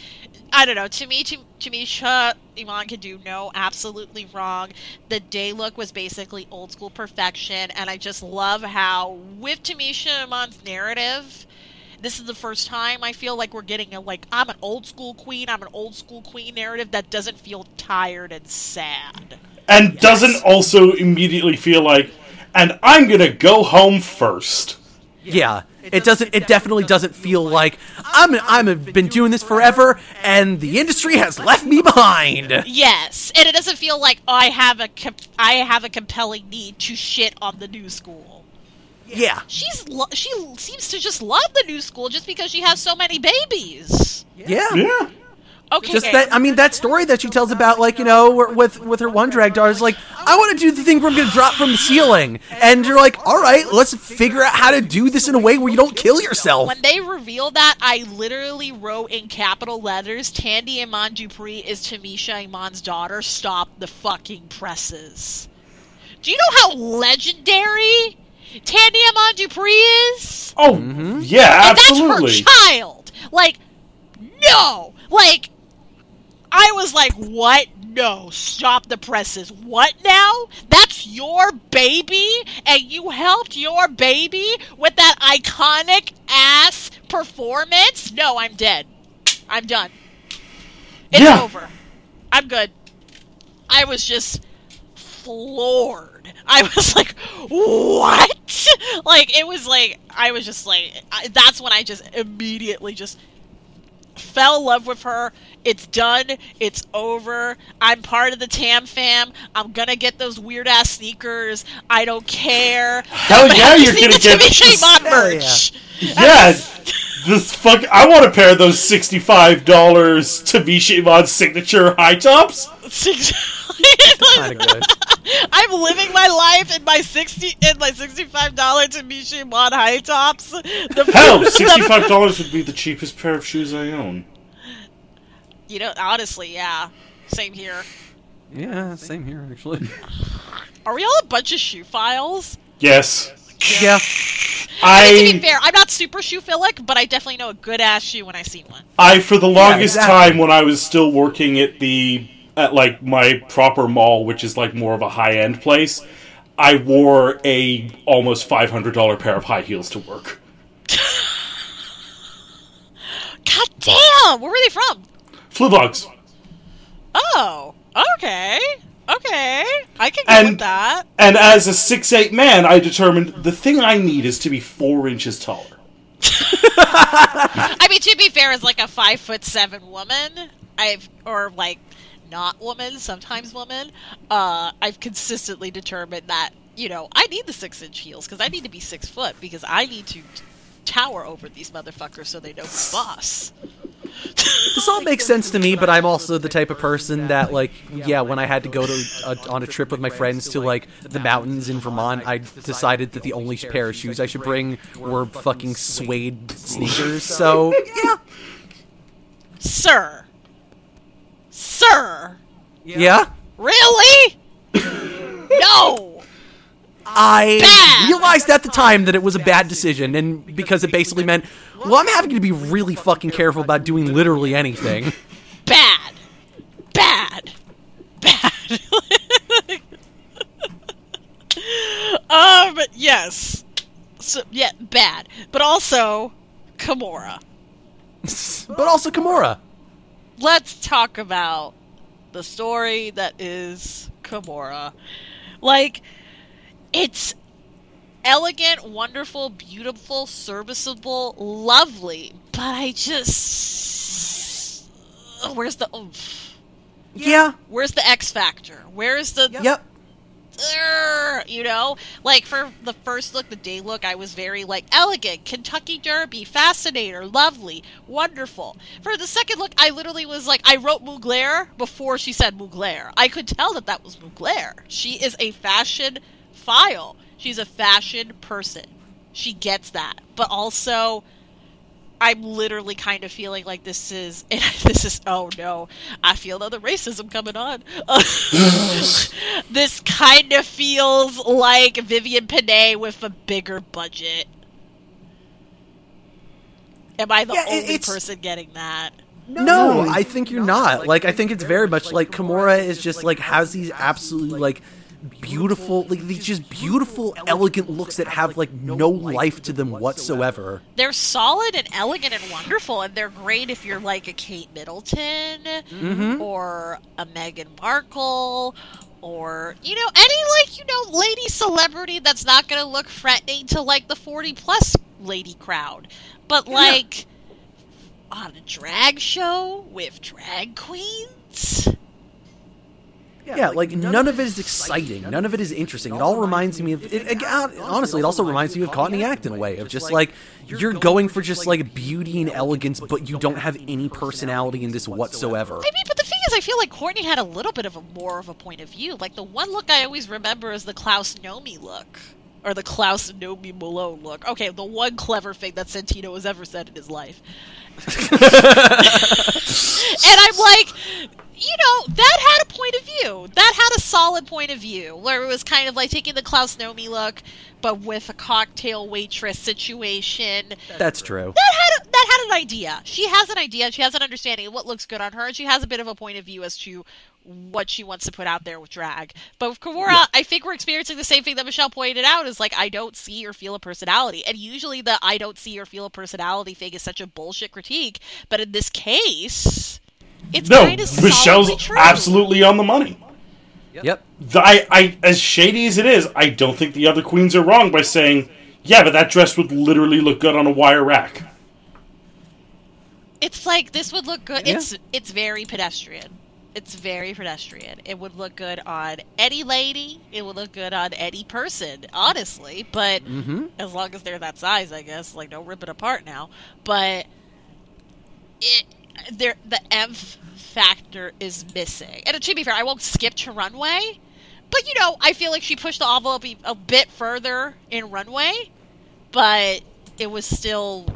I don't know, to me, to, to me, Sha Iman can do no absolutely wrong. The day look was basically old school perfection, and I just love how, with Tamisha Iman's narrative, this is the first time I feel like we're getting a like I'm an old school queen, I'm an old school queen narrative that doesn't feel tired and sad. and doesn't also immediately feel like, and I'm gonna go home first. Yeah, it doesn't. It definitely doesn't feel like I'm. I'm have been doing this forever, and the industry has left me behind. Yes, and it doesn't feel like I have a com- I have a compelling need to shit on the new school. Yeah, She's lo- she seems to just love the new school just because she has so many babies. yeah. Yeah. Okay, Just that. I mean, that story that she tells about, like you know, with with her one drag daughter is like, I want to do the thing where I'm going to drop from the ceiling, and you're like, all right, let's figure out how to do this in a way where you don't kill yourself. when they revealed that, I literally wrote in capital letters, "Tandi Iman Dupree is Tamisha Iman's daughter. Stop the fucking presses." Do you know how legendary Tandi Iman Dupree is? Oh, mm-hmm. yeah, And absolutely. That's her child. Like, no. Like, I was like, what? No, stop the presses. What now? That's your baby? And you helped your baby with that iconic ass performance? No, I'm dead. I'm done. It's Yeah. over. I'm good. I was just floored. I was like, what? Like, it was like, I was just like, I, that's when I just immediately just fell in love with her. It's done. It's over. I'm part of the Tam fam. I'm gonna get those weird ass sneakers. I don't care. Hell But yeah, you you're gonna the get Timmy this- merch. Yeah, this fuck. I want a pair of those sixty-five dollars Tamisha Iman signature high tops. Kind of good. I'm living my life in my sixty in my sixty-five dollar Tamisha Iman high tops. The Hell, sixty-five dollars would be the cheapest pair of shoes I own. You know, honestly, yeah. Same here. Yeah, same here actually. Are we all a bunch of shoe files? Yes, Yeah, I mean, to be fair, I'm not super shoephilic, but I definitely know a good ass shoe when I see one. I for the longest exactly. time when I was still working at the at like my proper mall, which is like more of a high-end place. I wore a almost five hundred dollar pair of high heels to work. God damn! Where were they from? Fluevog. Oh, okay, okay. I can go And- with that. And as a six eight man, I determined the thing I need is to be four inches taller. I mean, to be fair, as like a five foot seven woman, I've or like not woman, sometimes woman, uh, I've consistently determined that you know I need the six inch heels because I need to be six foot because I need to tower over these motherfuckers so they know who's boss. this all makes sense to me. But I'm also the type of person that, like, yeah, when I had to go to a, on a trip with my friends to like the mountains in Vermont, I decided that the only pair of shoes I should bring were fucking suede sneakers. So yeah, Sir, sir, yeah. really? no. I Bad. realized at the time that it was a bad decision, and because it basically meant, well, I'm having to be really fucking careful about doing literally anything. bad, bad, bad. um, but yes, so yeah, bad, but also Kahmora. But also Kahmora. Let's talk about the story that is Kahmora. Like, it's elegant, wonderful, beautiful, serviceable, lovely. But I just where's the oomph? Yeah. Where's the X factor? Where's the Yep. You know? Like for the first look the day look i was very like elegant. Kentucky derby fascinator lovely wonderful. For the second look i literally was like i wrote mugler before she said mugler. I could tell that that was mugler. She is a fashion file. She's a fashion person. She gets that. But also I'm literally kind of feeling like this is this is oh no I feel another racism coming on. this kind of feels like Vivienne Pinay with a bigger budget. Am I the Yeah, only it's- person getting that? No, I think you're not. Like, I think it's very much like Kahmora is just like has these absolutely like beautiful, like these just beautiful, elegant looks that have like no life to them whatsoever. They're solid and elegant and wonderful, and they're great if you're like a Kate Middleton mm-hmm. or a Meghan Markle or you know any like you know lady celebrity that's not going to look threatening to like the 40 plus lady crowd. But like on a drag show with drag queens. Yeah, like none of it is exciting. None of it is interesting. It all reminds me of. It, it, honestly, it also reminds me of Courtney Act in a way of just like you're going for just like beauty and elegance, but you don't have any personality in this whatsoever. I mean, but the thing is, I feel like Courtney had a little bit of a more of a point of view. Like the one look I always remember is the Klaus Nomi look, or the Klaus Nomi Malone look. Okay, the one clever thing that Santino has ever said in his life. and I'm like, you know, that had a point of view. That had a solid point of view, where it was kind of like taking the Klaus Nomi look, but with a cocktail waitress situation That's true. that had a, that had an idea. She has an idea. She has an understanding of what looks good on her, and she has a bit of a point of view as to what she wants to put out there with drag. But with Kahmora, I think we're experiencing the same thing that Michelle pointed out: is like I don't see or feel a personality, and usually the I don't see or feel a personality thing is such a bullshit critique. But in this case, it's No, kind of Michelle's true. absolutely on the money. Yep. I, I, as shady as it is, I don't think the other queens are wrong by saying, yeah, but that dress would literally look good on a wire rack. It's like this would look good. Yeah. It's it's very pedestrian. It's very pedestrian. It would look good on any lady. It would look good on any person, honestly. But mm-hmm. as long as they're that size, I guess. Like, don't rip it apart now. But it, there, the M factor is missing. And to be fair, I won't skip to runway. But you know, I feel like she pushed the envelope a- bit further in runway. But it was still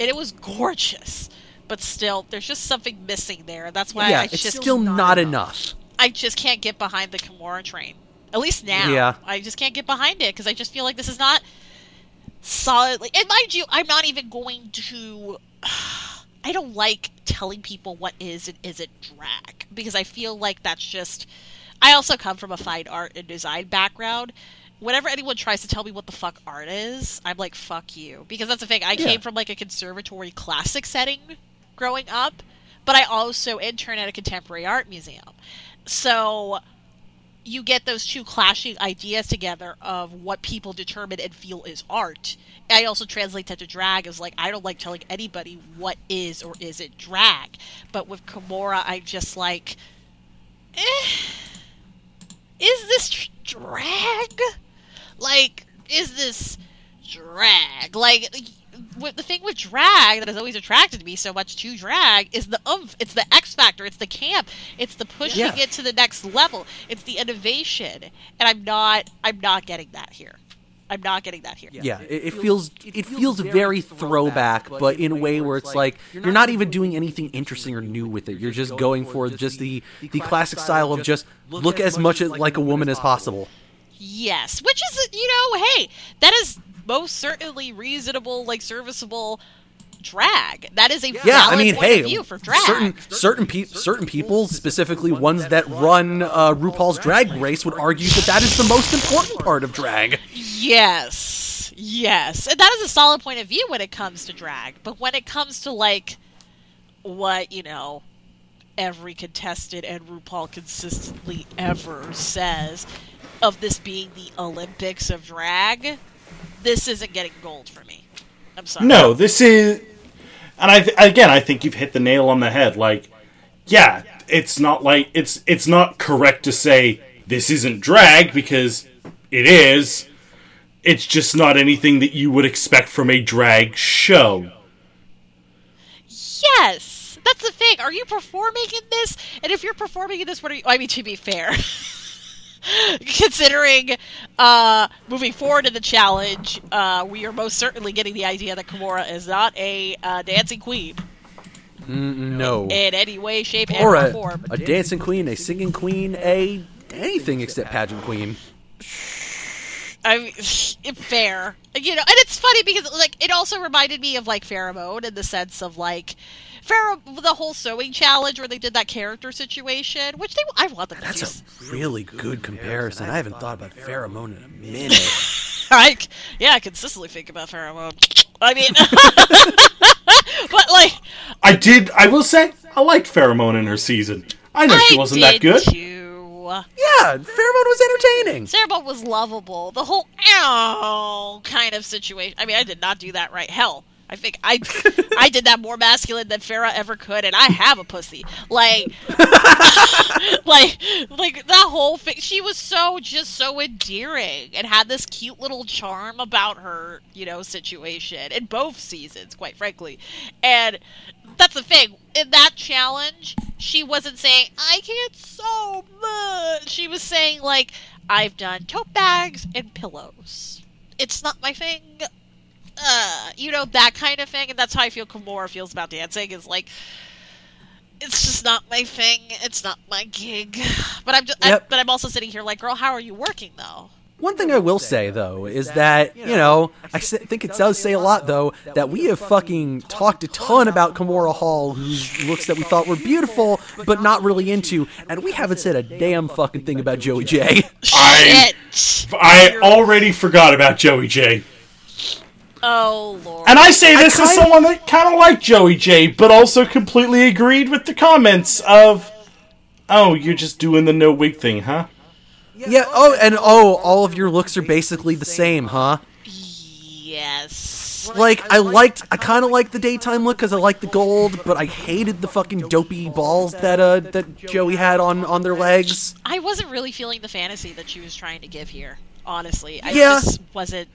and it was gorgeous. But still, there's just something missing there. That's why yeah, I it's just still not enough. I just can't get behind the Kahmora train. At least now, Yeah. I just can't get behind it because I just feel like this is not solidly. And mind you, I'm not even going to. I don't like telling people what is and isn't drag because I feel like that's just. I also come from a fine art and design background. Whenever anyone tries to tell me what the fuck art is, I'm like, fuck you. Because that's the thing. I Yeah. came from like a conservatory classic setting growing up, but I also intern at a contemporary art museum. So you get those two clashing ideas together of what people determine and feel is art. I also translate that to drag as like I don't like telling anybody what is or isn't drag. But with Kahmora, I'm just like, eh, is this drag? Like, is this drag? Like, the thing with drag that has always attracted me so much to drag is the oomph. It's the X factor. It's the camp. It's the pushing Yeah. it to the next level. It's the innovation. And I'm not. I'm not getting that here. I'm not getting that here. Yeah, it, it feels it feels very throwback, but in a way where it's like you're not even doing anything interesting or new with it. You're just going for just the the classic style of just look as much like a woman as possible. Yes, which is you know, hey, that is most certainly reasonable, like serviceable drag. That is a Yeah, valid I mean, hey, view for drag. certain certain pe- certain people, specifically ones that run uh, RuPaul's Drag Race, would argue that that is the most important part of drag. Yes, yes, and that is a solid point of view when it comes to drag. But when it comes to like what you know, every contestant and RuPaul consistently ever says. of this being the Olympics of drag, this isn't getting gold for me. I'm sorry. No, this is, and I th- again, I think you've hit the nail on the head. Like, yeah, it's not like it's it's not correct to say this isn't drag because it is. It's just not anything that you would expect from a drag show. Yes, that's the thing. Are you performing in this? And if you're performing in this, what are you? I mean, to be fair, considering uh, moving forward in the challenge, uh, we are most certainly getting the idea that Kahmora is not a uh, dancing queen No. in any way, shape, Or a, form. a dancing queen, a singing queen, a anything except pageant queen. I mean, fair, you know, and it's funny because like it also reminded me of like Farrah Moan in the sense of like. Pharaoh, the whole sewing challenge where they did that character situation, which they I want them to That's a really good comparison. I haven't thought about Farrah Moan in a minute. I, yeah, I consistently think about Farrah Moan. I mean, but like, I did. I will say, I liked Farrah Moan in her season. I know she wasn't did that good. Too. yeah, Farrah Moan was entertaining. Cerebral was lovable. The whole ow kind of situation. I mean, I did not do that right. Hell, I think I I did that more masculine than Farrah ever could, and I have a pussy. Like, like, like that whole thing. She was so just so endearing and had this cute little charm about her, you know, situation in both seasons, quite frankly. And that's the thing. In that challenge, she wasn't saying, I can't so much. She was saying, like, I've done tote bags and pillows. It's not my thing. Uh, you know, that kind of thing. And that's how I feel Kahmora feels about dancing is like, it's just not my thing. It's not my gig. But I'm just, I, Yep. but I'm also sitting here like, girl, how are you working though? One thing I will say though is that you know I think it does say a lot though that we have fucking talked a ton about Kahmora Hall, whose looks that we thought were beautiful but not really into, and we haven't said a damn fucking thing about Joey Jay. I- Shit. I already forgot about Joey Jay. Oh lord. And I say this as someone that kind of liked Joey Jay, but also completely agreed with the comments of, "Oh, you're just doing the no wig thing, huh?" Yeah. Oh, and oh, all of your looks are basically the same, huh? yes. Like I liked, I kind of liked the daytime look because I liked the gold, but I hated the fucking dopey balls that uh that Joey had on on their legs. I wasn't really feeling the fantasy that she was trying to give here. Honestly, I Yeah. just wasn't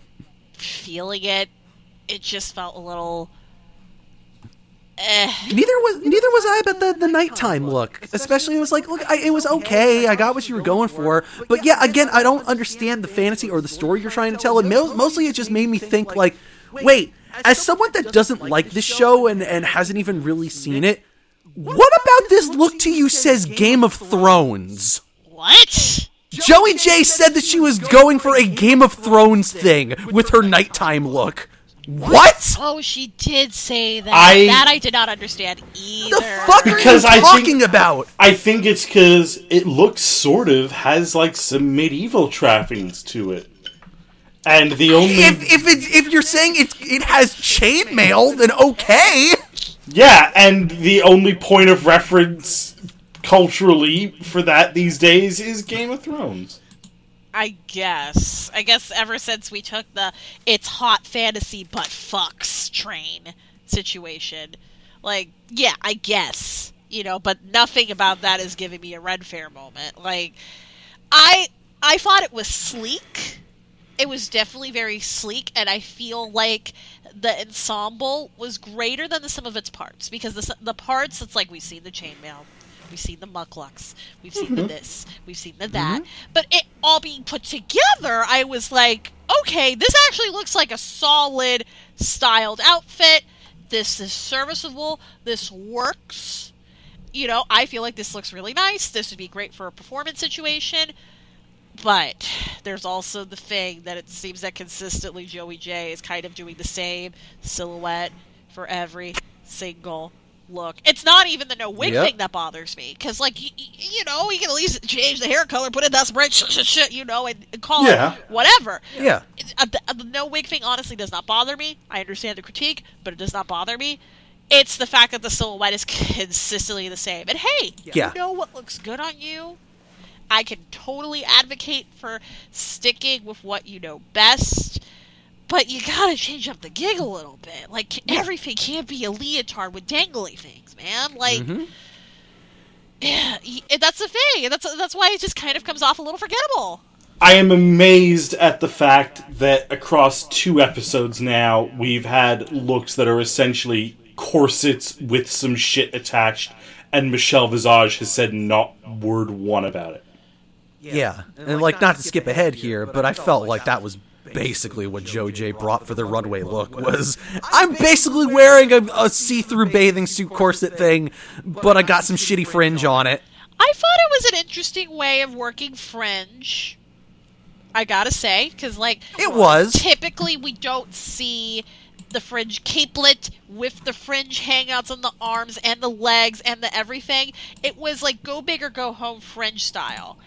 feeling it. It just felt a little. Eh. Neither was neither was I about the the nighttime look. Especially it was like look, I, it was okay. I got what you were going for, but yeah, again, I don't understand the fantasy or the story you're trying to tell. And mo- mostly, it just made me think like, wait, as someone that doesn't like this show and and hasn't even really seen it, what about this look to you says Game of Thrones? What? Joey Jay said that she was going for a Game of Thrones thing with her nighttime look. What? Oh, she did say that. I- that I did not understand either. The fuck are Because you I think- talking about? I think it's because it looks sort of has like some medieval trappings to it, and the only If if it's if you're saying it's it has chainmail, then okay. yeah, and the only point of reference culturally for that these days is Game of Thrones. I guess. I guess ever since we took the it's hot fantasy but fucks train situation. Like, yeah, I guess. You know, but nothing about that is giving me a red fair moment. Like I I thought it was sleek. It was definitely very sleek and I feel like the ensemble was greater than the sum of its parts because the the parts it's like we've seen the chainmail We've seen the mucklucks. We've seen the mm-hmm. this. We've seen the that. Mm-hmm. But it all being put together, I was like, okay, this actually looks like a solid, styled outfit. This is serviceable. This works. You know, I feel like this looks really nice. This would be great for a performance situation. But there's also the thing that it seems that consistently Joey Jay is kind of doing the same silhouette for every single look. It's not even the no wig Yep. thing that bothers me because, like, y- y- you know, you can at least change the hair color, put in that spray, sh- sh- sh- you know, and, and call Yeah. it whatever. Yeah. It- uh, the, uh, the no wig thing honestly does not bother me. I understand the critique, but it does not bother me. It's the fact that the silhouette is consistently the same. And hey, Yeah. you know what looks good on you? I can totally advocate for sticking with what you know best. But you gotta change up the gig a little bit. Like everything can't be a leotard with dangly things, man. Like, Mm-hmm. yeah, that's the thing. That's that's why it just kind of comes off a little forgettable. I am amazed at the fact that across two episodes now, we've had looks that are essentially corsets with some shit attached, and Michelle Visage has said not word one about it. Yeah, and like not to skip ahead here, but I felt like that was basically what Joe J brought for the runway look was I'm basically wearing a, a see-through bathing suit corset thing, but I got some shitty fringe on it. I thought it was an interesting way of working fringe. I gotta say, because like It was. typically we don't see the fringe capelet with the fringe hangouts on the arms and the legs and the everything. It was like go big or go home fringe style.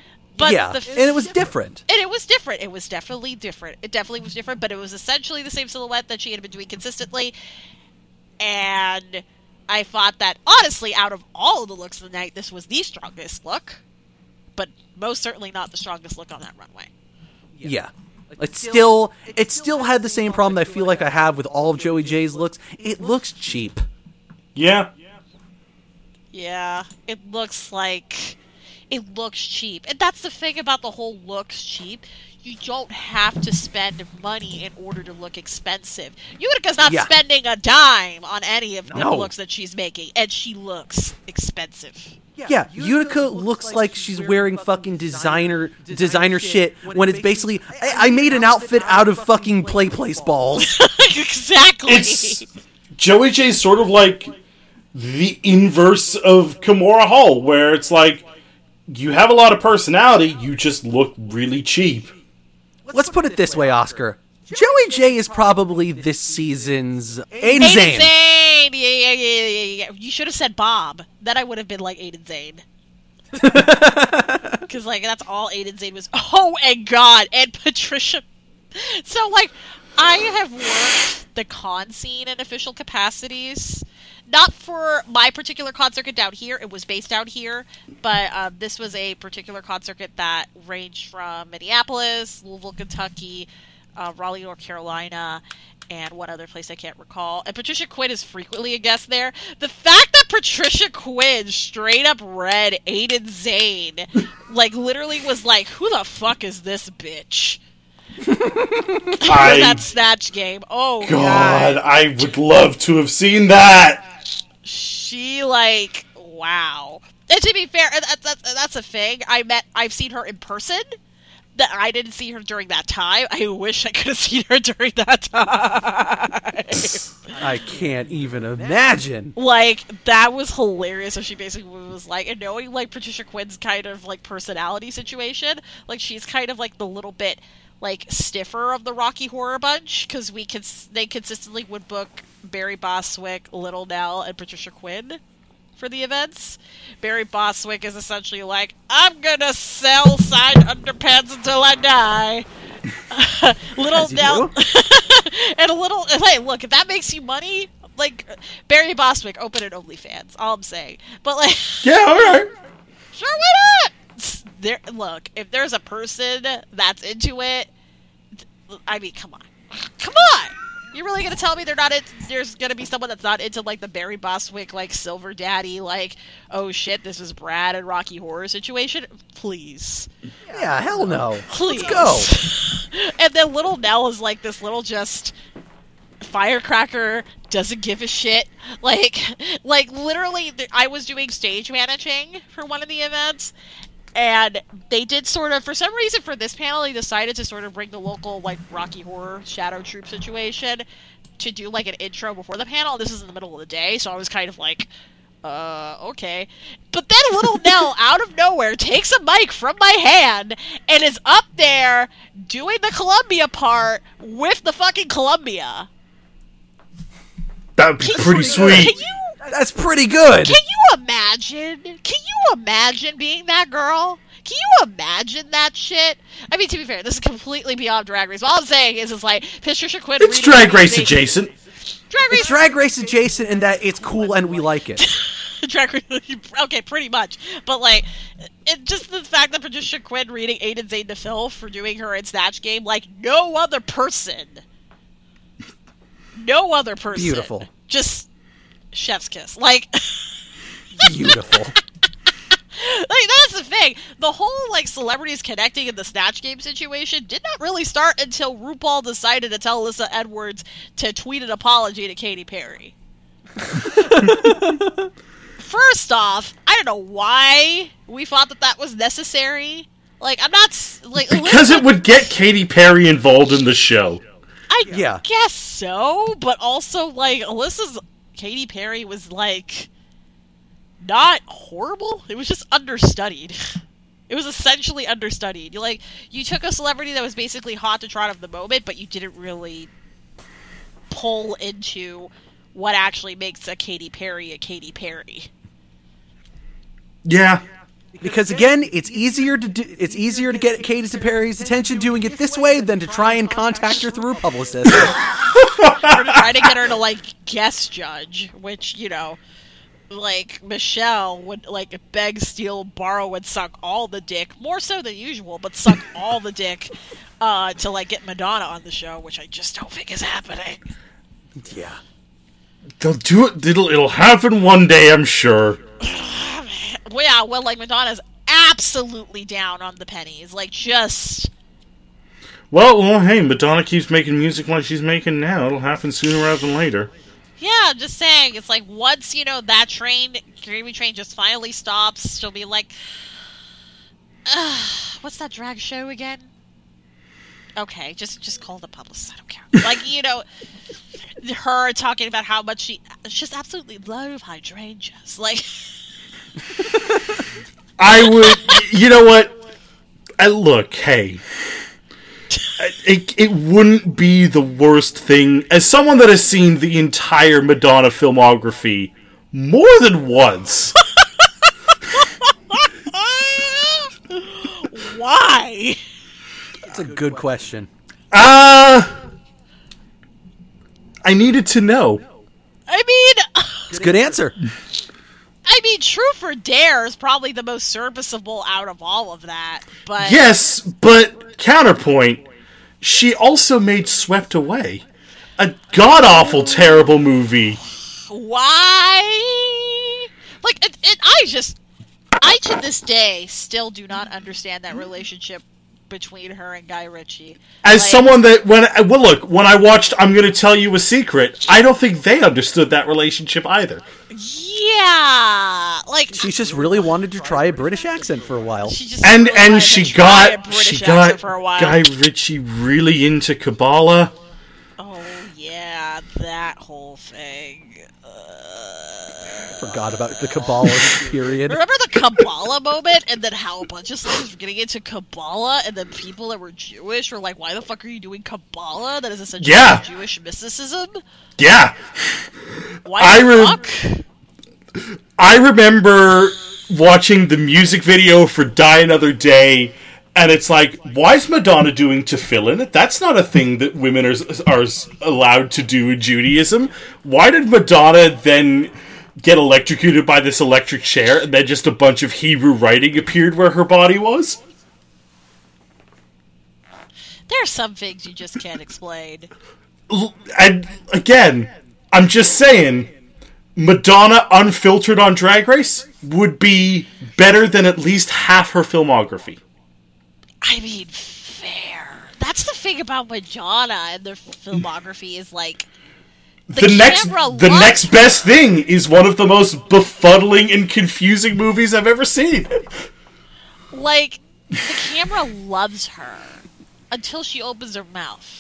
But yeah, the and it was different. and it was different. It was definitely different. It definitely was different, but it was essentially the same silhouette that she had been doing consistently. And I thought that honestly, out of all of the looks of the night, this was the strongest look. But most certainly not the strongest look on that runway. Yeah. It still it still had the same problem that I feel like I have with all of Joey Jay's looks. It looks cheap. Yeah, Yeah, it looks like it looks cheap. And that's the thing about the whole looks cheap. You don't have to spend money in order to look expensive. Utica's not Yeah. spending a dime on any of the No. looks that she's making, and she looks expensive. Yeah, Utica looks like she's wearing fucking designer designer shit when it's basically I, I made an outfit out of fucking play place balls. exactly. it's Joey Jay's sort of like the inverse of Kahmora Hall, where it's like you have a lot of personality, you just look really cheap. Let's put it this way, Oscar. Joey Jay is probably this season's Aiden Aiden Zhane. Zhane. Yeah, yeah, yeah, yeah, yeah. You should have said Bob. Then I would have been like Aiden Zhane. Because like that's all Aiden Zhane was. Oh and God and Patricia. So like I have worked the con scene in official capacities. Not for my particular con circuit down here. It was based out here, but uh, this was a particular con circuit that ranged from Minneapolis, Louisville, Kentucky, uh, Raleigh, North Carolina, and one other place I can't recall. And Patricia Quinn is frequently a guest there. The fact that Patricia Quinn straight up read Aiden Zhane, like literally was like, "Who the fuck is this bitch?" I that snatch game. Oh God, god. I would love to have seen that. She like wow. And to be fair, that, that, that's a thing. I met, I've seen her in person. That I didn't see her during that time. I wish I could have seen her during that time. I can't even imagine. like that was hilarious. So she basically was like, and knowing like Patricia Quinn's kind of like personality situation, like she's kind of like the little bit like stiffer of the Rocky Horror bunch because we could they consistently would book Barry Bostwick, Little Nell, and Patricia Quinn for the events. Barry Bostwick is essentially like, I'm gonna sell side underpants until I die. little Nell and a little hey, look, if that makes you money, like Barry Bostwick, open an OnlyFans. All I'm saying. But like Yeah, all right. sure why not? There look, if there's a person that's into it, I mean, come on. Come on. You really gonna tell me they're not? In, there's gonna be someone that's not into like the Barry Bostwick like Silver Daddy like oh shit this is Brad and Rocky Horror situation? Please, Yeah, hell no. please Let's go. and then little Nell is like this little just firecracker doesn't give a shit like like literally th- i was doing stage managing for one of the events and they did sort of for some reason for this panel they decided to sort of bring the local like rocky horror shadow troupe situation to do like an intro before the panel this is in the middle of the day so i was kind of like uh, okay. But then little Nell, out of nowhere, takes a mic from my hand and is up there doing the Columbia part with the fucking Columbia. That would be pretty sweet. That's pretty good. can you imagine? Can you imagine being that girl? Can you imagine that shit? I mean, to be fair, this is completely beyond Drag Race. All I'm saying is, it's like Patricia Quinn. It's Drag Race adjacent. Drag Race. It's drag race adjacent in that it's cool and we like it. Drag Race- okay, pretty much. But like, it just the fact that Patricia Quinn reading Aiden Zhane to Phil for doing her in Snatch Game like no other person, no other person. Beautiful. Just chef's kiss. Like, Beautiful. like that's the thing. The whole like celebrities connecting in the Snatch Game situation did not really start until RuPaul decided to tell Alyssa Edwards to tweet an apology to Katy Perry. First off, I don't know why we thought that that was necessary. Like, I'm not like Because Alyssa- it would get Katy Perry involved in the show. I Yeah. guess so, but also like Alyssa's Katy Perry was like not horrible. It was just understudied. It was essentially understudied. You like you took a celebrity that was basically hot to trot of the moment, but you didn't really pull into what actually makes a Katy Perry a Katy Perry. Yeah. Because again, it's easier to do, it's easier to get Katy Perry's attention doing it this way than to try and contact her through a publicist. or to try to get her to like guest judge, which you know, like Michelle would like beg, steal, borrow, and suck all the dick, more so than usual, but suck all the dick uh, to like get Madonna on the show, which I just don't think is happening. yeah. They'll do it. It'll, it'll happen one day, I'm sure. Well, yeah, well, like Madonna's absolutely down on the pennies, like just. Well, well, hey, Madonna keeps making music like she's making now. It'll happen sooner rather than later. Yeah, I'm just saying. It's like once you know that train, gravy train, just finally stops, she'll be like, Ugh, "What's that drag show again?" Okay, just just call the publicist. I don't care. Like you know, her talking about how much she just absolutely love hydrangeas. Like, I would. You know what? I, look, hey. It, it wouldn't be the worst thing. As someone that has seen the entire Madonna filmography more than once, why? That's a good question. uh. I needed to know. I mean, It's a good answer. I mean, Truth or Dare is probably the most serviceable out of all of that. But Yes, but counterpoint, she also made Swept Away. A god awful, terrible movie. why? Like, it, it, I just, I to this day still do not understand that relationship between her and Guy Ritchie. As Like, someone that when I, well look when I watched I'm gonna tell you a secret I don't think they understood that relationship either. yeah, like She just really wanted to try a British accent for a while. she just And really and she got she got for a while. Guy Ritchie really into Kabbalah. Oh yeah, that whole thing. Forgot about the Kabbalah period. Remember the Kabbalah moment, and then how a bunch of slaves were getting into Kabbalah, and then people that were Jewish were like, "Why the fuck are you doing Kabbalah? That is essentially Yeah. Jewish mysticism. Yeah. Why I the re- fuck?" I remember watching the music video for Die Another Day, and it's like, why is Madonna doing tefillin? That's not a thing that women are, are allowed to do in Judaism. Why did Madonna then get electrocuted by this electric chair, and then just a bunch of Hebrew writing appeared where her body was? There are some things you just can't explain. And again, I'm just saying, Madonna unfiltered on Drag Race would be better than at least half her filmography. I mean, fair. That's the thing about Madonna and their filmography is like the, next the loves next best thing is one of the most befuddling and confusing movies I've ever seen. like the camera loves her until she opens her mouth.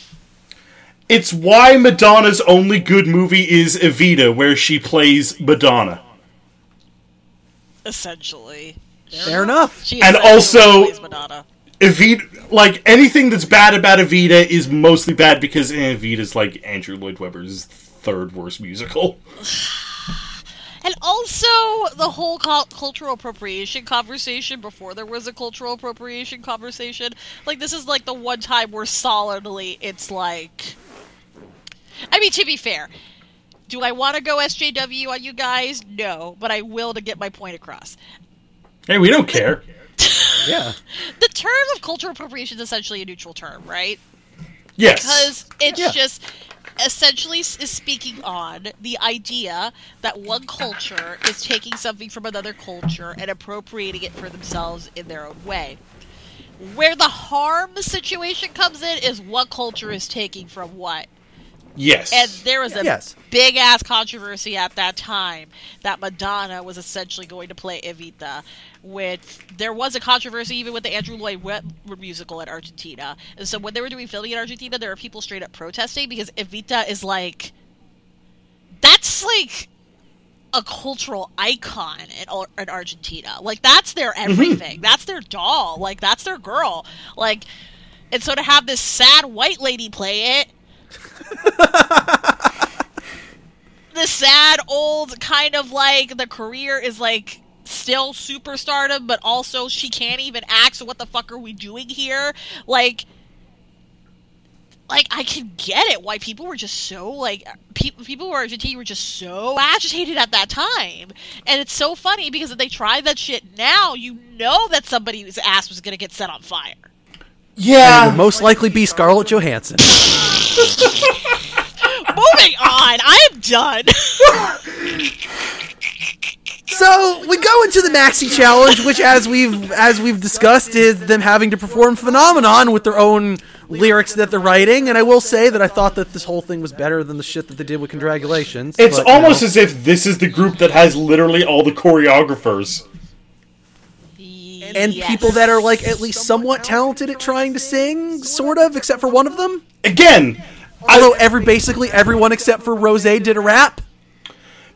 It's why Madonna's only good movie is Evita, where she plays Madonna. Essentially, Fair enough. she And also- Evita, like anything that's bad about Evita is mostly bad because eh, Evita's like Andrew Lloyd Webber's third worst musical. And also the whole cultural appropriation conversation before there was a cultural appropriation conversation. Like this is like the one time where solidly it's like I mean to be fair, Do I want to go SJW on you guys? No, but I will to get my point across. Hey, we don't care. Yeah. The term of cultural appropriation is essentially a neutral term, right? Yes. because it's Yeah. just essentially is speaking on the idea that one culture is taking something from another culture and appropriating it for themselves in their own way. Where the harm situation comes in is what culture is taking from what. Yes. And there was a Yes. big ass controversy at that time that Madonna was essentially going to play Evita. With there was a controversy even with the Andrew Lloyd Webber musical in Argentina. And so when they were doing filming in Argentina, there were people straight up protesting because Evita is like that's like a cultural icon in, in Argentina. Like that's their mm-hmm. everything. That's their doll. Like that's their girl. Like and so to have this sad white lady play it the sad old kind of like the career is like still superstardom, but also she can't even act. So what the fuck are we doing here? Like, like I can get it why people were just so like people people who are Argentine were just so agitated at that time, and it's so funny because if they try that shit now, you know that somebody's ass was gonna get set on fire. It yeah. would most likely be Scarlett Johansson. Moving on, I am done. So we go into the Maxi Challenge, which, as we've as we've discussed, is them having to perform Phenomenon with their own lyrics that they're writing. And I will say that I thought that this whole thing was better than the shit that they did with Congratulations. It's but, you almost know. as if this is the group that has literally all the choreographers. And people that are like at least somewhat talented at trying to sing, sort of, except for one of them. Again, Although every basically everyone except for Rosé did a rap.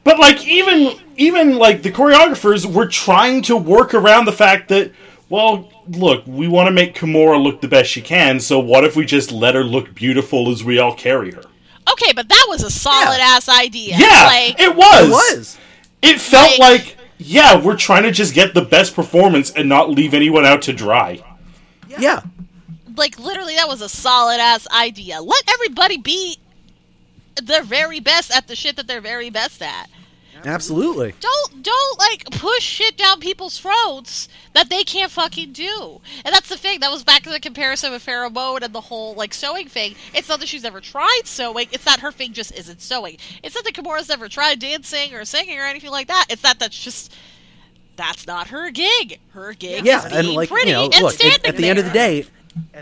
But like even even like the choreographers were trying to work around the fact that well, look, we want to make Kahmora look the best she can, so what if we just let her look beautiful as we all carry her? Okay, but that was a solid ass idea. Yeah, like, it was. It was. It felt Like- like yeah, we're trying to just get the best performance and not leave anyone out to dry. Yeah. like literally that was a solid ass idea. Let everybody be their very best at the shit that they're very best at. Absolutely. Don't don't like push shit down people's throats that they can't fucking do. And that's the thing. That was back to the comparison with Farrah Moan and the whole like sewing thing. It's not that she's ever tried sewing. It's not her thing just isn't sewing. It's not that Kahmora's never tried dancing or singing or anything like that. It's that that's just that's not her gig. Her gig Yeah, is and being like pretty you know, and look standing at, at the end of the day.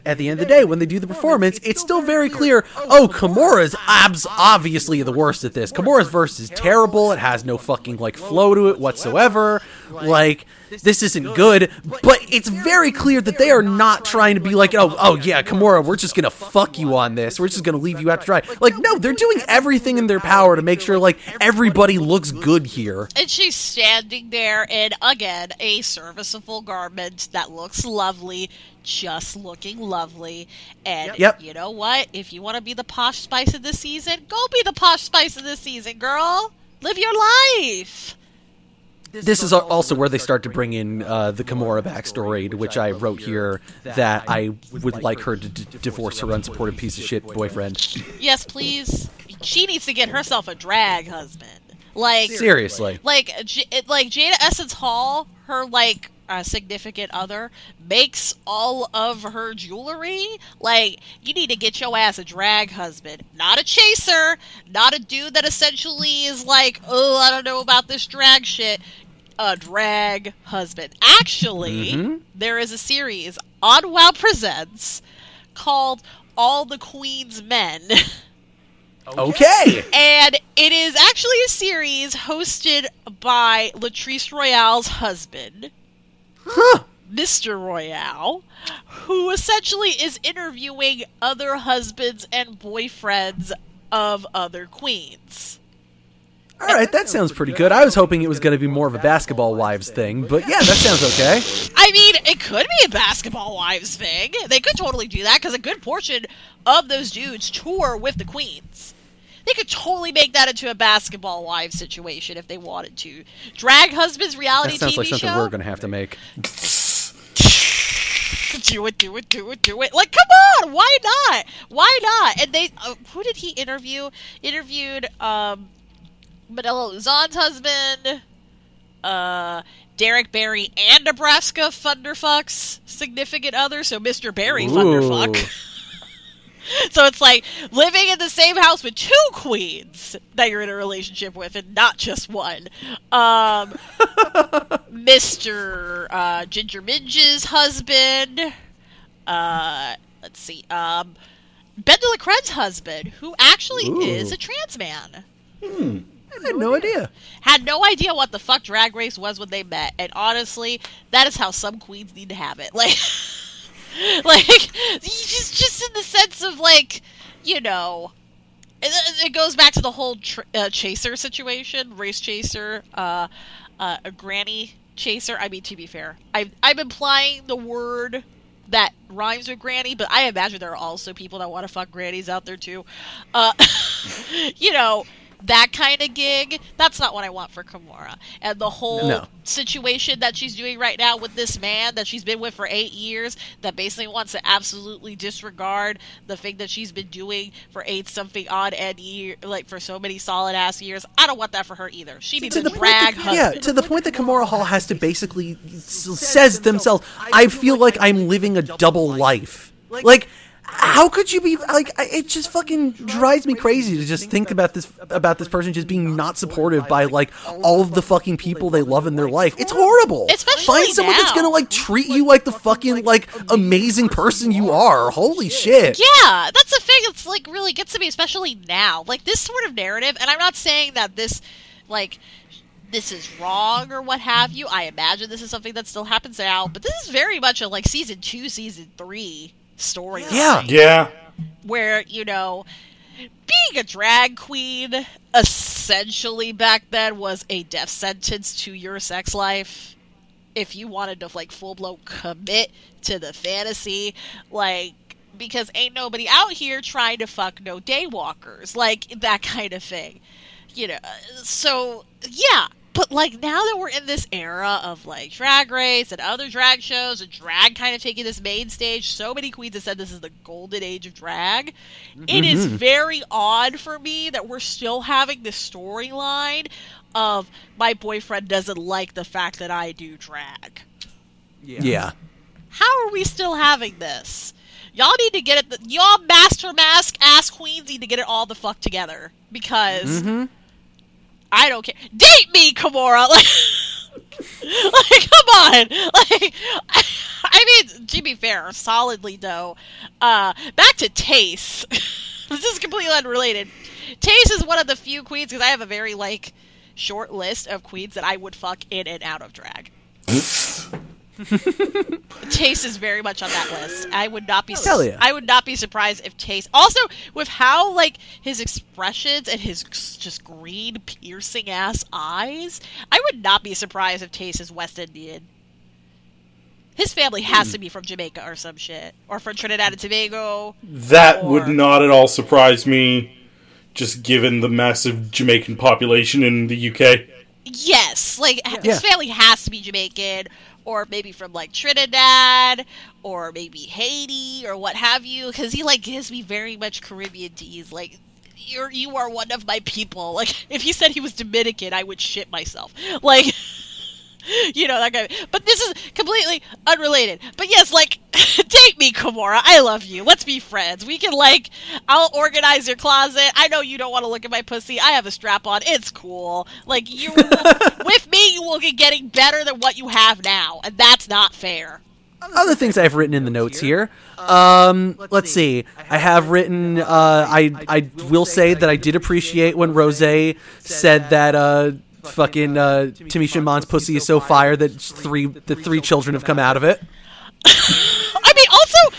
At the end of the day, when they do the performance, it's still very clear. Oh, Kahmora's abs obviously the worst at this. Kahmora's verse is terrible. It has no fucking like flow to it whatsoever. Like this isn't good. But it's very clear that they are not trying to be like, oh, oh yeah, Kahmora, we're just gonna fuck you on this. We're just gonna leave you out to dry. Like no, they're doing everything in their power to make sure like everybody looks good here. And she's standing there in, again, a serviceable garment that looks lovely, just looking lovely. And Yep. you know what? If you want to be the posh spice of the season, go be the posh spice of the season, girl. Live your life. This is al- also where they start to bring in uh, the Kahmora backstory, to which I wrote here that I would like her to d- divorce her unsupported piece of shit boyfriend. Yes, please. She needs to get herself a drag husband. Like, Seriously. like, like Jada Essence Hall, her like uh, significant other, makes all of her jewelry. Like, you need to get your ass a drag husband, not a chaser, not a dude that essentially is like, oh, I don't know about this drag shit. A drag husband. Actually, there is a series on WoW Presents called All the Queen's Men. Okay. And it is actually a series hosted by Latrice Royale's husband, Huh. Mr. Royale, who essentially is interviewing other husbands and boyfriends of other queens. All right, that sounds pretty good. I was hoping it was going to be more of a basketball wives thing, but yeah, that sounds okay. I mean, it could be a basketball wives thing. They could totally do that because a good portion of those dudes tour with the queens. They could totally make that into a basketball wives situation if they wanted to. Drag husbands reality That sounds TV like something show. we're going to have to make. do it, do it, do it, do it. Like, come on, why not? Why not? And they, uh, who did he interview? Interviewed um, Manila Luzon's husband, uh, Derrick Barry and Nebraska Thunderfuck's significant other, so Mr. Barry Thunderfuck. so it's like living in the same house with two queens that you're in a relationship with, and not just one. Um, Mr. Uh, Ginger Minge's husband. Uh, let's see. Um, Ben DeLaCreme's husband, who actually Ooh. is a trans man. I had no idea. Had no idea what the fuck drag race was when they met, and honestly, that is how some queens need to have it. Like, like just just in the sense of like, you know, it, it goes back to the whole uh, chaser situation, race chaser, uh, uh, a granny chaser. I mean, to be fair, I've, I'm implying the word that rhymes with granny, but I imagine there are also people that want to fuck grannies out there too. Uh, you know, that kind of gig. That's not what I want for Kahmora. And the whole No. situation that she's doing right now with this man that she's been with for eight years, that basically wants to absolutely disregard the thing that she's been doing for eight something odd and year, like for so many solid ass years. I don't want that for her either. She needs to a the drag that, yeah, husband. to the point that Kahmora Hall has to basically says themselves, "I feel like I'm living a double life." Like, how could you be like? I- It just fucking drives me crazy to just think about this about this person just being not supportive by like all of the fucking people they love in their life. It's horrible. Especially Find someone that's now. gonna like treat you like the fucking like amazing person you are. Holy shit. Yeah, that's the thing. It's like really gets to me, especially now. Like this sort of narrative, and I'm not saying that this, like, this is wrong or what have you. I imagine this is something that still happens now, but this is very much a like season two, season three story. Yeah. Yeah. where you know being a drag queen essentially back then was a death sentence to your sex life if you wanted to like full blown commit to the fantasy like because ain't nobody out here trying to fuck no daywalkers like that kind of thing you know so yeah but like now that we're in this era of like drag race and other drag shows and drag kind of taking this main stage so many queens have said this is the golden age of drag it is very odd for me that we're still having this storyline of my boyfriend doesn't like the fact that i do drag Yeah. yeah. how are we still having this y'all need to get it y'all master mask ass queens need to get it all the fuck together because Mhm. I don't care. Date me, Kahmora. Like, like, come on. Like, I mean, to be fair, solidly though. Uh, back to Tayce. this is completely unrelated. Tayce is one of the few queens because I have a very like short list of queens that I would fuck in and out of drag. Tayce is very much on that list. I would not be. Hell yeah. I would not be surprised if Tayce. Also, with how like his expressions and his just green piercing ass eyes, I would not be surprised if Tayce is West Indian. His family has to be from Jamaica or some shit, or from Trinidad and Tobago. That would not at all surprise me, just given the massive Jamaican population in the UK. Yes, like Yeah. his family has to be Jamaican, or maybe from like Trinidad, or maybe Haiti, or what have you. Because he like gives me very much Caribbean teas. Like you're you are one of my people. Like if he said he was Dominican, I would shit myself. Like. You know that guy, but this is completely unrelated. But yes, like, date me, Kahmora. I love you. Let's be friends. We can like, I'll organize your closet. I know you don't want to look at my pussy. I have a strap on. It's cool. Like you, with me, you will be getting better than what you have now, and that's not fair. other things I've written in the notes here. Um, let's see. I have written. Uh, I I will say that I did appreciate when Rosé said that uh, fucking uh, Tamisha Iman's pussy is so fire that three the three children have come out of it. I mean, also,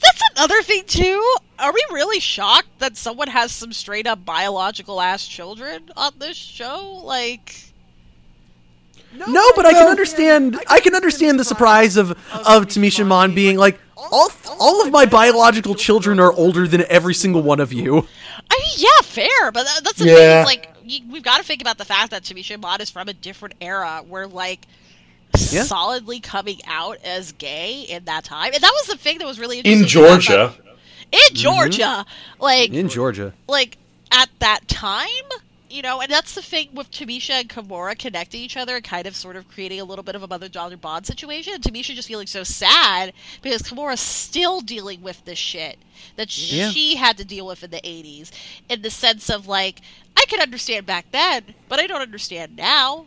that's another thing too. Are we really shocked that someone has some straight up biological ass children on this show? Like. No, but I can understand. I can understand the surprise of of Tamisha Iman being like, all all of my biological children are older than every single one of you. I mean, yeah, fair, but that, that's the thing. Yeah. Is, like, you, we've got to think about the fact that Tamisha Iman is from a different era, where like Yeah. solidly coming out as gay in that time, and that was the thing that was really interesting In Georgia. about- In Georgia, like, In Georgia. like at that time, you know, and that's the thing with Tamisha and Kahmora connecting each other and kind of sort of creating a little bit of a mother daughter bond situation. And Tamisha just feeling so sad because Kahmora's still dealing with this shit that Yeah. she had to deal with in the 80s, in the sense of like, I could understand back then, but I don't understand now.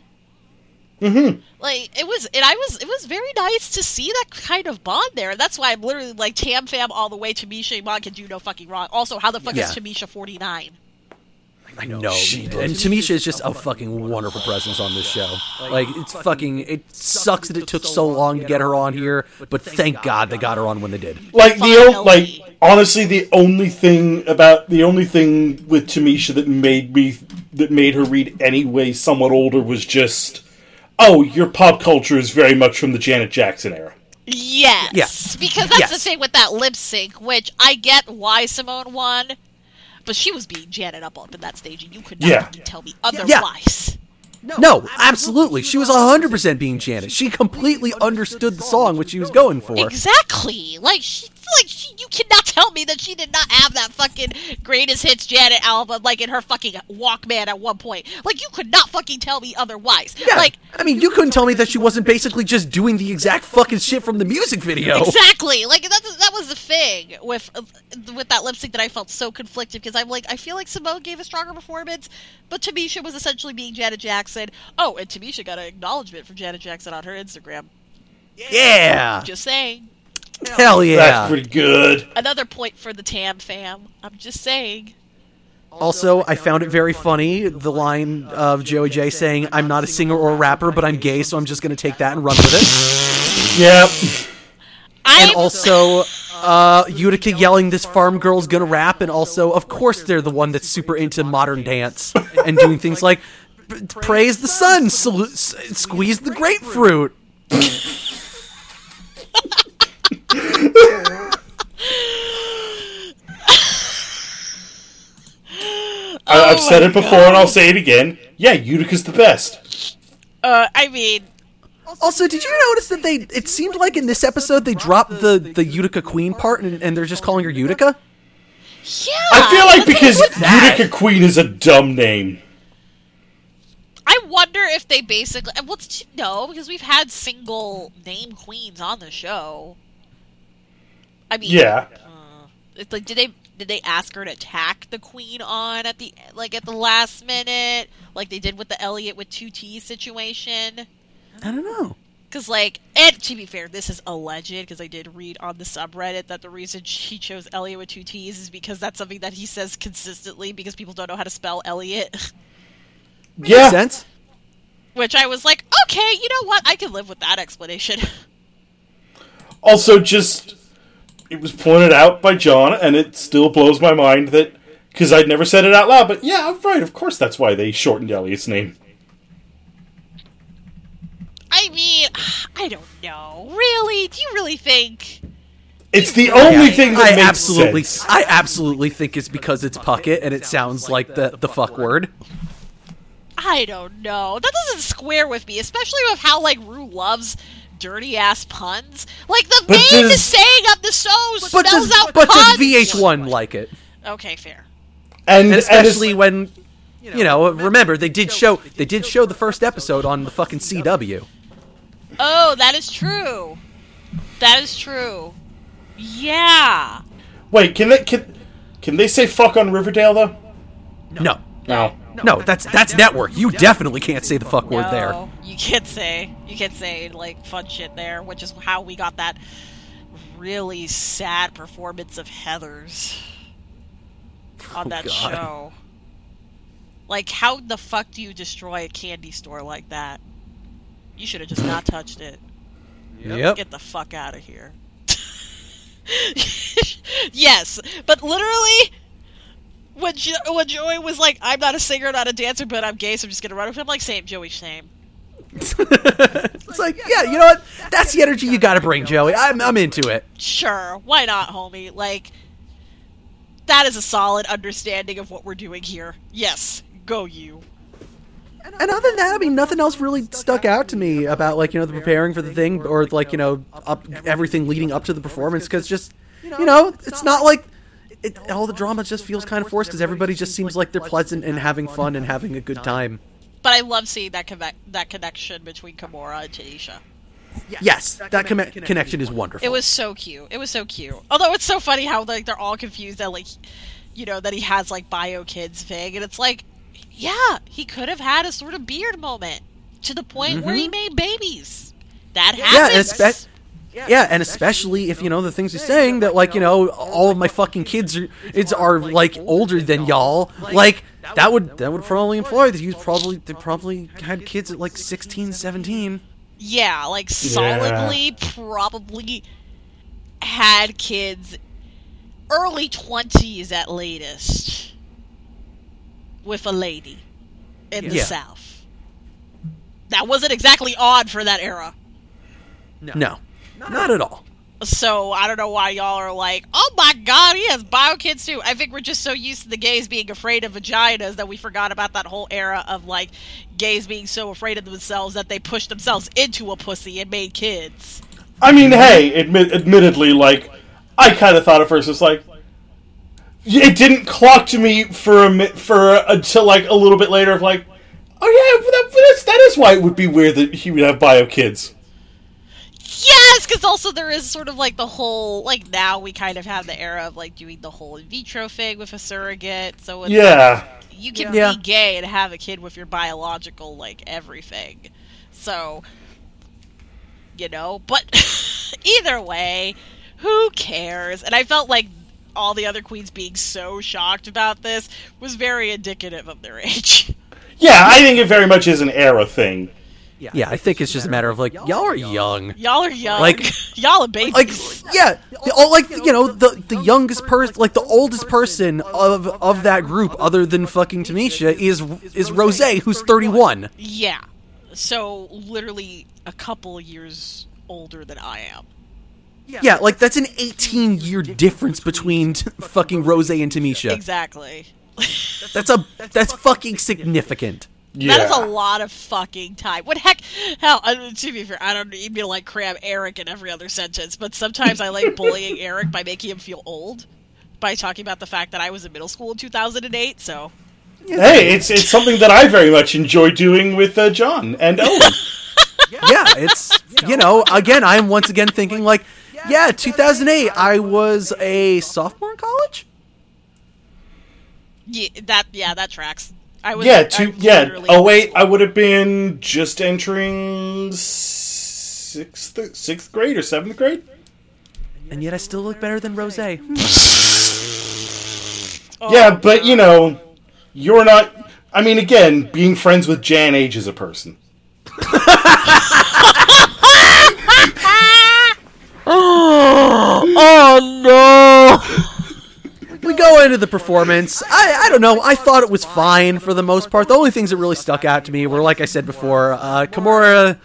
Mm-hmm. Like it was, and I was, it was very nice to see that kind of bond there. And that's why I'm literally like Tam Fam all the way. Tamisha Iman can do no fucking wrong. Also, how the fuck Yeah. is Tamisha 49? I know. She and. Tamisha is just a fucking wonderful presence on this show. Like it's fucking. It sucks that it took so long to get her on here, but thank God they got her on when they did. Like the o- Finally. like honestly, the only thing about the only thing with Tamisha that made me that made her read anyway somewhat older was just, oh, your pop culture is very much from the Janet Jackson era. Yes. yes. Because that's the Yes. thing with that lip sync, which I get why Simone won, but she was being Janet up up in that stage, and you could not Yeah. tell me otherwise. No, absolutely. She was 100% being Janet. She completely understood the song which she was going for. Exactly. Like she, like she, you cannot tell me that she did not have that fucking greatest hits Janet album like in her fucking Walkman at one point. Like you could not fucking tell me otherwise. Yeah. Like I mean, you couldn't tell me that she wasn't basically just doing the exact fucking shit from the music video. Exactly. Like that. That was the thing with with that lip sync that I felt so conflicted because I'm like I feel like Simone gave a stronger performance, but Tamisha was essentially being Janet Jackson. Oh, and Tamisha got an acknowledgement from Janet Jackson on her Instagram. Yeah. Just saying. Hell yeah. That's pretty good. Another point for the Tam fam. I'm just saying. Also, I found it very funny the line of Joey Jay saying, I'm not a singer or a rapper, but I'm gay, so I'm just going to take that and run with it. Yep. I'm And also, uh, Utica yelling, This farm girl's going to rap. And also, of course, they're the one that's super into modern dance and doing things like praise the sun, salute, squeeze the grapefruit. I, I've said it before and I'll say it again. Yeah, Utica's the best. Uh, I mean, Also, did you notice that they? It seemed like in this episode they dropped the the Utica Queen part, and, and they're just calling her Utica. yeah. I feel like because Utica Queen is a dumb name. I wonder if they basically. Well, t- no, because we've had single name queens on the show. I mean, Yeah. Uh, it's like, did they did they ask her to tack the queen on at the like at the last minute, like they did with the Elliott with two T situation? I don't know. Because, like, and to be fair, this is alleged because I did read on the subreddit that the reason he chose Elliott with two T's is because that's something that he says consistently because people don't know how to spell Elliott. Yeah. Sense? Which I was like, okay, you know what? I can live with that explanation. Also, just it was pointed out by John, and it still blows my mind that because I'd never said it out loud. But yeah, right. Of course, that's why they shortened Elliott's name. I mean, I don't know. Really? Do you really think? It's the only thing that I makes absolutely, sense. I absolutely think it's because it's Puckett and it sounds like the the fuck word. I don't know. That doesn't square with me, especially with how like Ru loves dirty ass puns. Like the But main does- saying of the show But spells does, out but puns. does VH1 like it? Okay, fair. And, And and it's- especially when, you know, remember they did show they did show the first episode on the fucking CW. Oh, that is true. That is true. Yeah. wait, can they can can they say fuck on Riverdale though? No, No. no, that's that's network. You definitely can't say the fuck word there. You can't say you can't say like fun shit there, which is how we got that really sad performance of Heather's on Oh, that God. show. Like, how the fuck do you destroy a candy store like that? You should have just not touched it. Yep. Get the fuck out of here. yes, but literally, when jo- when Joey was like, "I'm not a singer, not a dancer, but I'm gay, so I'm just gonna run with him," like, same Joey, same. It's like, yeah, you know what? That's the energy you got to bring, Joey. I'm I'm into it. Sure, why not, homie? Like, that is a solid understanding of what we're doing here. Yes, go you. And other than that, I mean, nothing else really stuck out to me about like you know the preparing for the thing or like you know up everything leading up to the performance because just you know it's not like it, all the drama just feels kind of forced because everybody just seems like they're pleasant and having fun and having a good time. But I love seeing that conne- that connection between Kahmora and Tamisha. Yes, that conne- connection is wonderful. It was so cute. It was so cute. Although it's so funny how like they're all confused that like, you know, that he has like bio kids thing, and it's like, yeah, he could have had a sort of beard moment to the point where he made babies. That Mm-hmm. yeah, and happens. espe- yeah, and especially if you know the things he's saying that like you know all of my fucking kids are it's are like older than y'all. Like that would that would probably imply that he's probably they probably had kids at like 16, 17. yeah, like solidly, probably had kids early twenties at latest with a lady in the Yeah. South. That wasn't exactly odd for that era. No, not at all. So I don't know why y'all are like, oh my god, he has bio kids too. I think we're just so used to the gays being afraid of vaginas that we forgot about that whole era of like gays being so afraid of themselves that they pushed themselves into a pussy and made kids. I mean, hey, admit, admittedly, like I kind of thought at first it's like it didn't clock to me for a mi- for until like a little bit later of like, oh yeah, that, that's, that is why it would be weird that he would have bio kids. Yes, because also there is sort of like the whole like now we kind of have the era of like doing the whole in vitro thing with a surrogate. So it's Yeah, you can Yeah. be gay and have a kid with your biological like everything so you know but either way who cares and i felt like all the other queens being so shocked about this was very indicative of their age yeah, I think it very much is an era thing. Yeah, I think it's just a matter of like y'all are young. y'all are young Like- y'all are babies Like yeah, the, oh, like you know the the youngest person, like the oldest person of of that group, other than fucking Tamisha, is is Rosé, who's thirty one. yeah so literally a couple years older than i am Yeah, like that's an 18 year difference between t- fucking Rosé and Tamisha. exactly That's a that's fucking significant. Yeah, That is a lot of fucking time. What heck? Hell, uh, to be fair, I don't need me to like cram Eric in every other sentence, but sometimes I like bullying Eric by making him feel old by talking about the fact that I was in middle school in 2008. So Hey, it's it's something that I very much enjoy doing with uh, John and Owen. Yeah, it's you know again I'm once again thinking like yeah 2008 I was a sophomore in college. yeah, that yeah, that tracks. I was yeah, I two, oh, was yeah. Oh wait, I would have been just entering sixth sixth grade or seventh grade. And yet I still look better than Rosé. school. Oh, yeah, but you know, you're not. I mean, again, being friends with Jan ages a person. Oh, We go into the performance. I, I don't know. I thought it was fine for the most part. The only things that really stuck out to me were, like I said before, uh, Kahmora.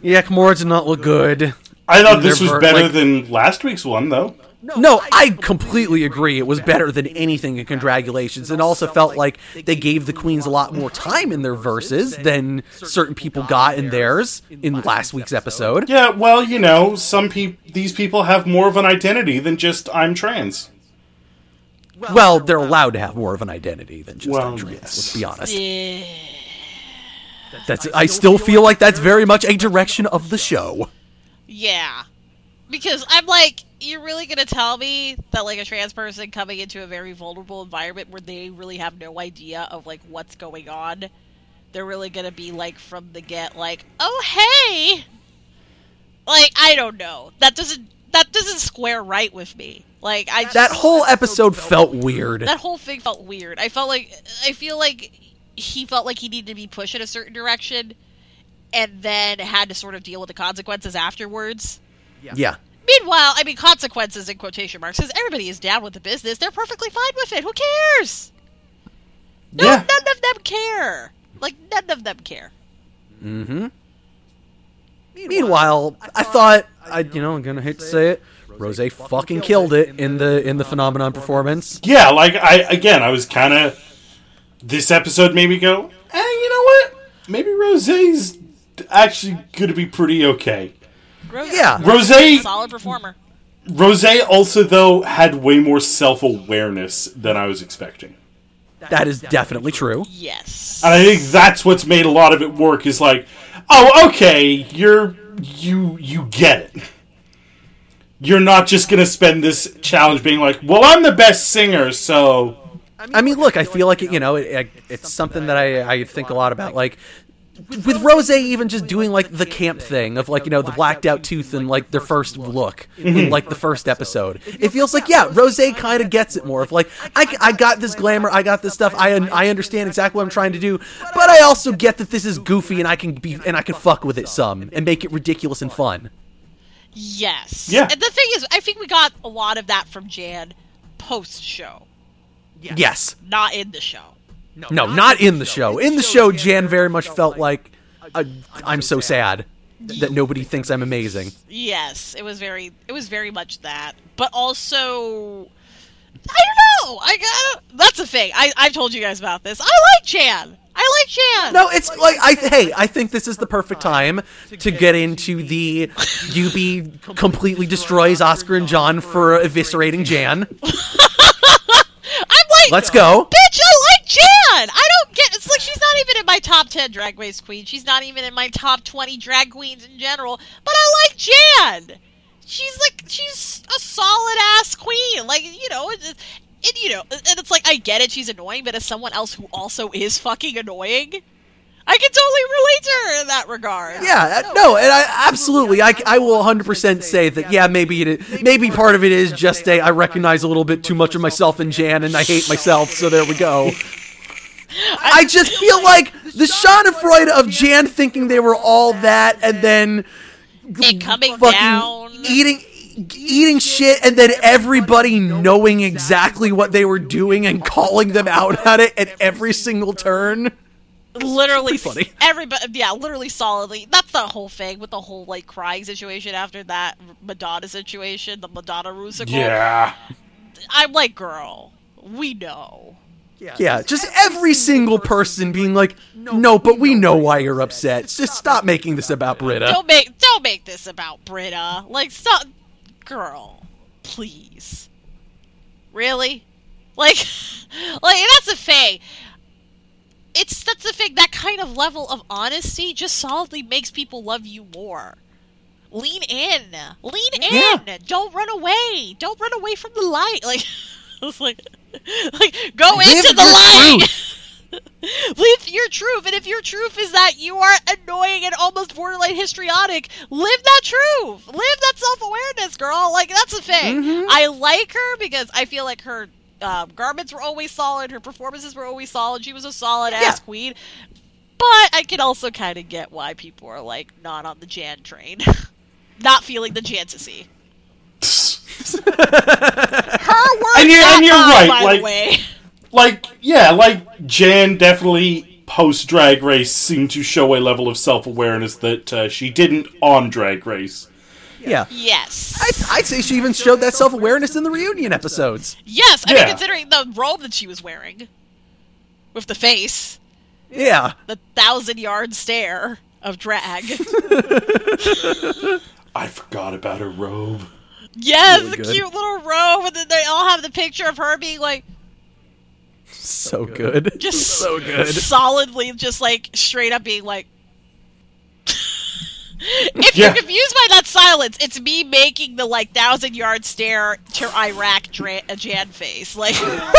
Yeah, Kahmora did not look good. I thought this was better like- than last week's one, though. No, I completely agree. It was better than anything in Congratulations, and also felt like they gave the queens a lot more time in their verses than certain people got in theirs in last week's episode. Yeah, well, you know, some people, these people have more of an identity than just I'm trans. Well, they're allowed to have more of an identity than just Well, a trans. yes. Let's be honest. Yeah. That's. I still feel like that's very much a direction of the show. Yeah. Because I'm like, you're really gonna tell me that like a trans person coming into a very vulnerable environment where they really have no idea of like what's going on, they're really gonna be like from the get like, oh hey, like I don't know. That doesn't that doesn't square right with me. Like I That whole episode felt weird. that whole thing felt weird. I felt like I feel like he felt like he needed to be pushed in a certain direction, and then had to sort of deal with the consequences afterwards. Yeah. Meanwhile, I mean consequences in quotation marks because everybody is down with the business. They're perfectly fine with it. Who cares? No, Yeah. none of them care. Like none of them care. Mm-hmm. Meanwhile, I thought I, you know, I'm gonna hate to say it, Rosé fucking killed it in the in the phenomenon performance. Yeah, like I again, I was kind of. This episode made me go, eh, you know what? Maybe Rosé's actually going to be pretty okay. Rosé, Yeah. Rosé, solid performer. Rosé also though had way more self awareness than I was expecting. That is definitely true. Yes. And I think that's what's made a lot of it work is like, oh, okay, you're you you get it. You're not just gonna spend this challenge being like, well, I'm the best singer, so I mean, look, I feel like you know, it, it's something that I, I think a lot about. Like with Rosé, even just doing like the camp thing of like you know the blacked out tooth and like their first look in mm-hmm. like the first episode. It feels like yeah, Rosé kind of gets it more. Of like I, I got this glamour, I got this stuff. I I understand exactly what I'm trying to do, but I also get that this is goofy and I can be and I can fuck with it some and make it ridiculous and fun. Yes. Yeah. And the thing is, I think we got a lot of that from Jan post show, Yes. not in the show. No, no not in the show. In the show, Jan very much felt like uh, I'm so sad that nobody thinks I'm amazing. Yes, it was very it was very much that. But also I don't know. I got that's a thing. I I've told you guys about this. I like Jan. I like Jan. No, it's like I hey, I think this is the perfect time to get into the UB completely destroys Oscar and John for eviscerating Jan. I'm like Let's go. Bitch, I like Jan. I don't get. It's like she's not even in my top ten drag race queens. She's not even in my top twenty drag queens in general. But I like Jan. She's like she's a solid ass queen. Like you know, it, it, it- you know, and it's like I get it. She's annoying, but as someone else who also is fucking annoying, I can totally relate to her in that regard. Yeah, uh, no, and I absolutely, I, I will 100% say that. Yeah, maybe it, maybe part of it is just a I recognize a little bit too much of myself in Jan, and I hate myself. So there we go. I just feel like the Schadenfreude of Jan thinking they were all that, and then It coming fucking down. eating eating shit and then everybody knowing exactly what they were doing and calling them out at it at every single turn. Literally funny. everybody yeah literally solidly. That's the whole thing with the whole like crying situation after that madonna situation the madonna rusical. Yeah. i'm like girl we know. Yeah just every single person being like no but we know why you're upset. Just stop making this about Brita. Don't make don't make this about Brita. Like stop girl please. Really? Like like that's a thing. It's that's the thing that kind of level of honesty just solidly makes people love you more. Lean in. Lean in. Yeah. don't run away. Don't run away from the light. Like like like go Live into the light. live your truth and if your truth is that you are annoying and almost borderline histrionic live that truth. Live that self-awareness girl. Like that's the thing. Mm-hmm. i like her because i feel like her um, garments were always solid. Her performances were always solid. She was a solid ass Yeah. queen. But i can also kind of get why people are like not on the jan train. Not feeling the jantasy her words And you're- and you're mine, right, by like- the way like yeah, like Jan definitely post Drag Race seemed to show a level of self awareness that uh, she didn't on Drag Race. yeah yes I'd, I'd say she even showed that self-awareness in the reunion episodes Yes, I Yeah. mean considering the robe that she was wearing with the face, yeah the thousand yard stare of drag. I forgot about her robe. yes, Really the good. cute little robe, and then they all have the picture of her being like so good just so good solidly, just like straight up being like. if Yeah. you're confused by that silence, it's me making the like thousand yard stare to Iraq dra- uh, Jan face, like. like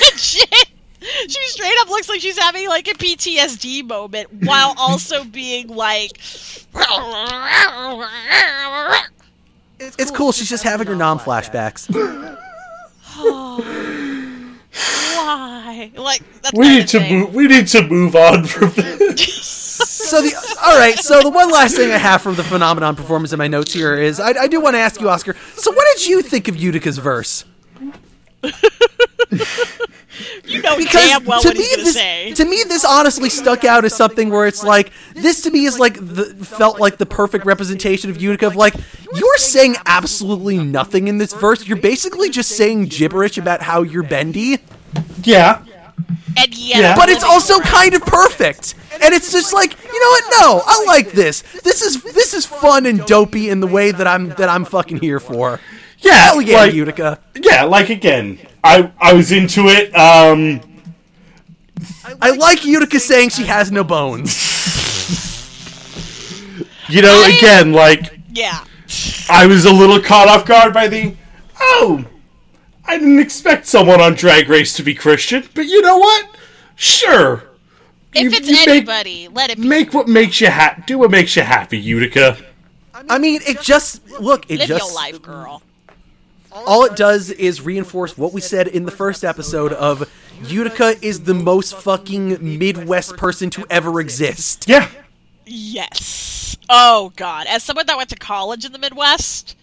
legit. She straight up looks like she's having like a PTSD moment while also being like it's cool she's just having her non-flashbacks why? Like that's We need to move. We need to move on from this. So the all right. So the one last thing I have from the phenomenon performance in my notes here is I, I do want to ask you, Oscar. So what did you think of Utica's verse? You know Because damn well to what me, he's gonna this, say. to me, this honestly stuck out as something where it's like this to me is like the felt like the perfect representation of Utica. Of like you're saying absolutely nothing in this verse. You're basically just saying gibberish about how you're bendy, yeah. and yet, Yeah. but it's also kind of perfect. and it's just like you know what? No, I like this. This is this is fun and dopey in the way that I'm that I'm fucking here for. Yeah, Hell yeah, like, Utica. yeah, like again, I I was into it. Um, I like Utica saying she has no bones. you know, I- again, like Yeah. I was a little caught off guard by the oh, I didn't expect someone on Drag Race to be Christian, but you know what? Sure, If You- it's you make- anybody, let it be. make what makes you happy. Do what makes you happy, Utica. I mean, it just look. It Live just your life, girl. All it does is reinforce what we said in the first episode of Utica is the most fucking Midwest person to ever exist. Yeah, Yes. Oh God. As someone that went to college in the Midwest,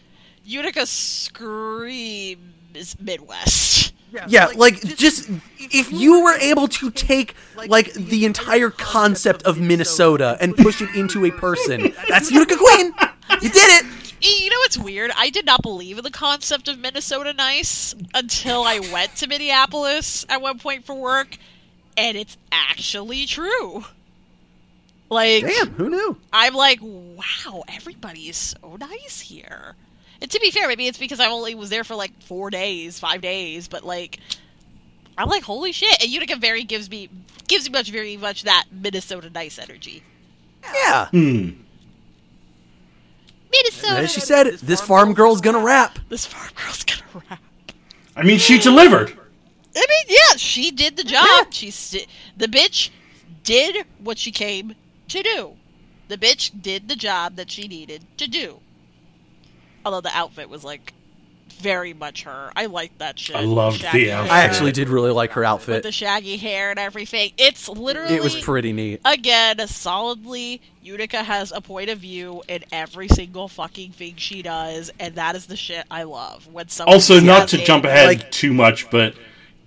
Utica screams Midwest. Yeah, like just if you were able to take like the entire concept of Minnesota and push it into a person, that's Utica Queen. You did it. You know what's weird? I did not believe in the concept of Minnesota nice until I went to Minneapolis at one point for work, and it's actually true. Like, Damn, who knew? I'm like, wow, everybody is so nice here. And to be fair, maybe it's because I only was there for like four days, five days, but like, I'm like, holy shit! And Utica very gives me gives me much, very much that Minnesota nice energy. Yeah. Hmm. Minnesota. As she said, this farm girl's gonna rap. this farm girl's gonna rap. I mean, she delivered. I mean, yeah, she did the job. She the bitch did what she came to do. The bitch did the job that she needed to do. Although the outfit was like very much her. I liked that shit. I loved the Shaggy outfit. I actually did really like her outfit. with outfit. the shaggy hair and everything. It's literally It was pretty neat. again solidly. Utica has a point of view in every single fucking thing she does, and that is the shit I love. When someone Also, not to a- jump ahead like- too much, but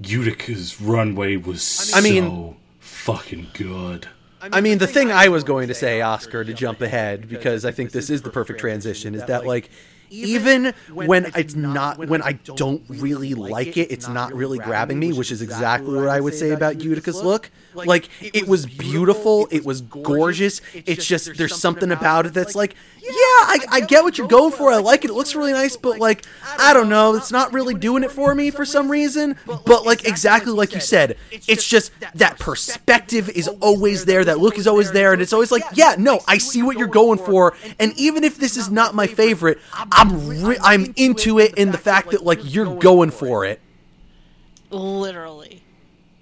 Utica's runway was I mean- so fucking good. I mean, the thing I was going to say, Oscar, to jump ahead, because I think this is the perfect transition, is that, like, even when it's not, when I don't really like it, it's not really grabbing me, which is exactly what I would say about Utica's look. Like, it was beautiful, it was gorgeous, it's just, there's something about it that's like, yeah, I, I get what you're going for, I like it, it looks really nice, but, like, I don't know, it's not really doing it for me for some reason, but, like, exactly like you said, it's just that perspective is always there, that look is always there, and it's always like, yeah, no, I see what you're going for, and even if this is not my favorite, I'm re- I'm into it in the fact that like you're going for it. literally.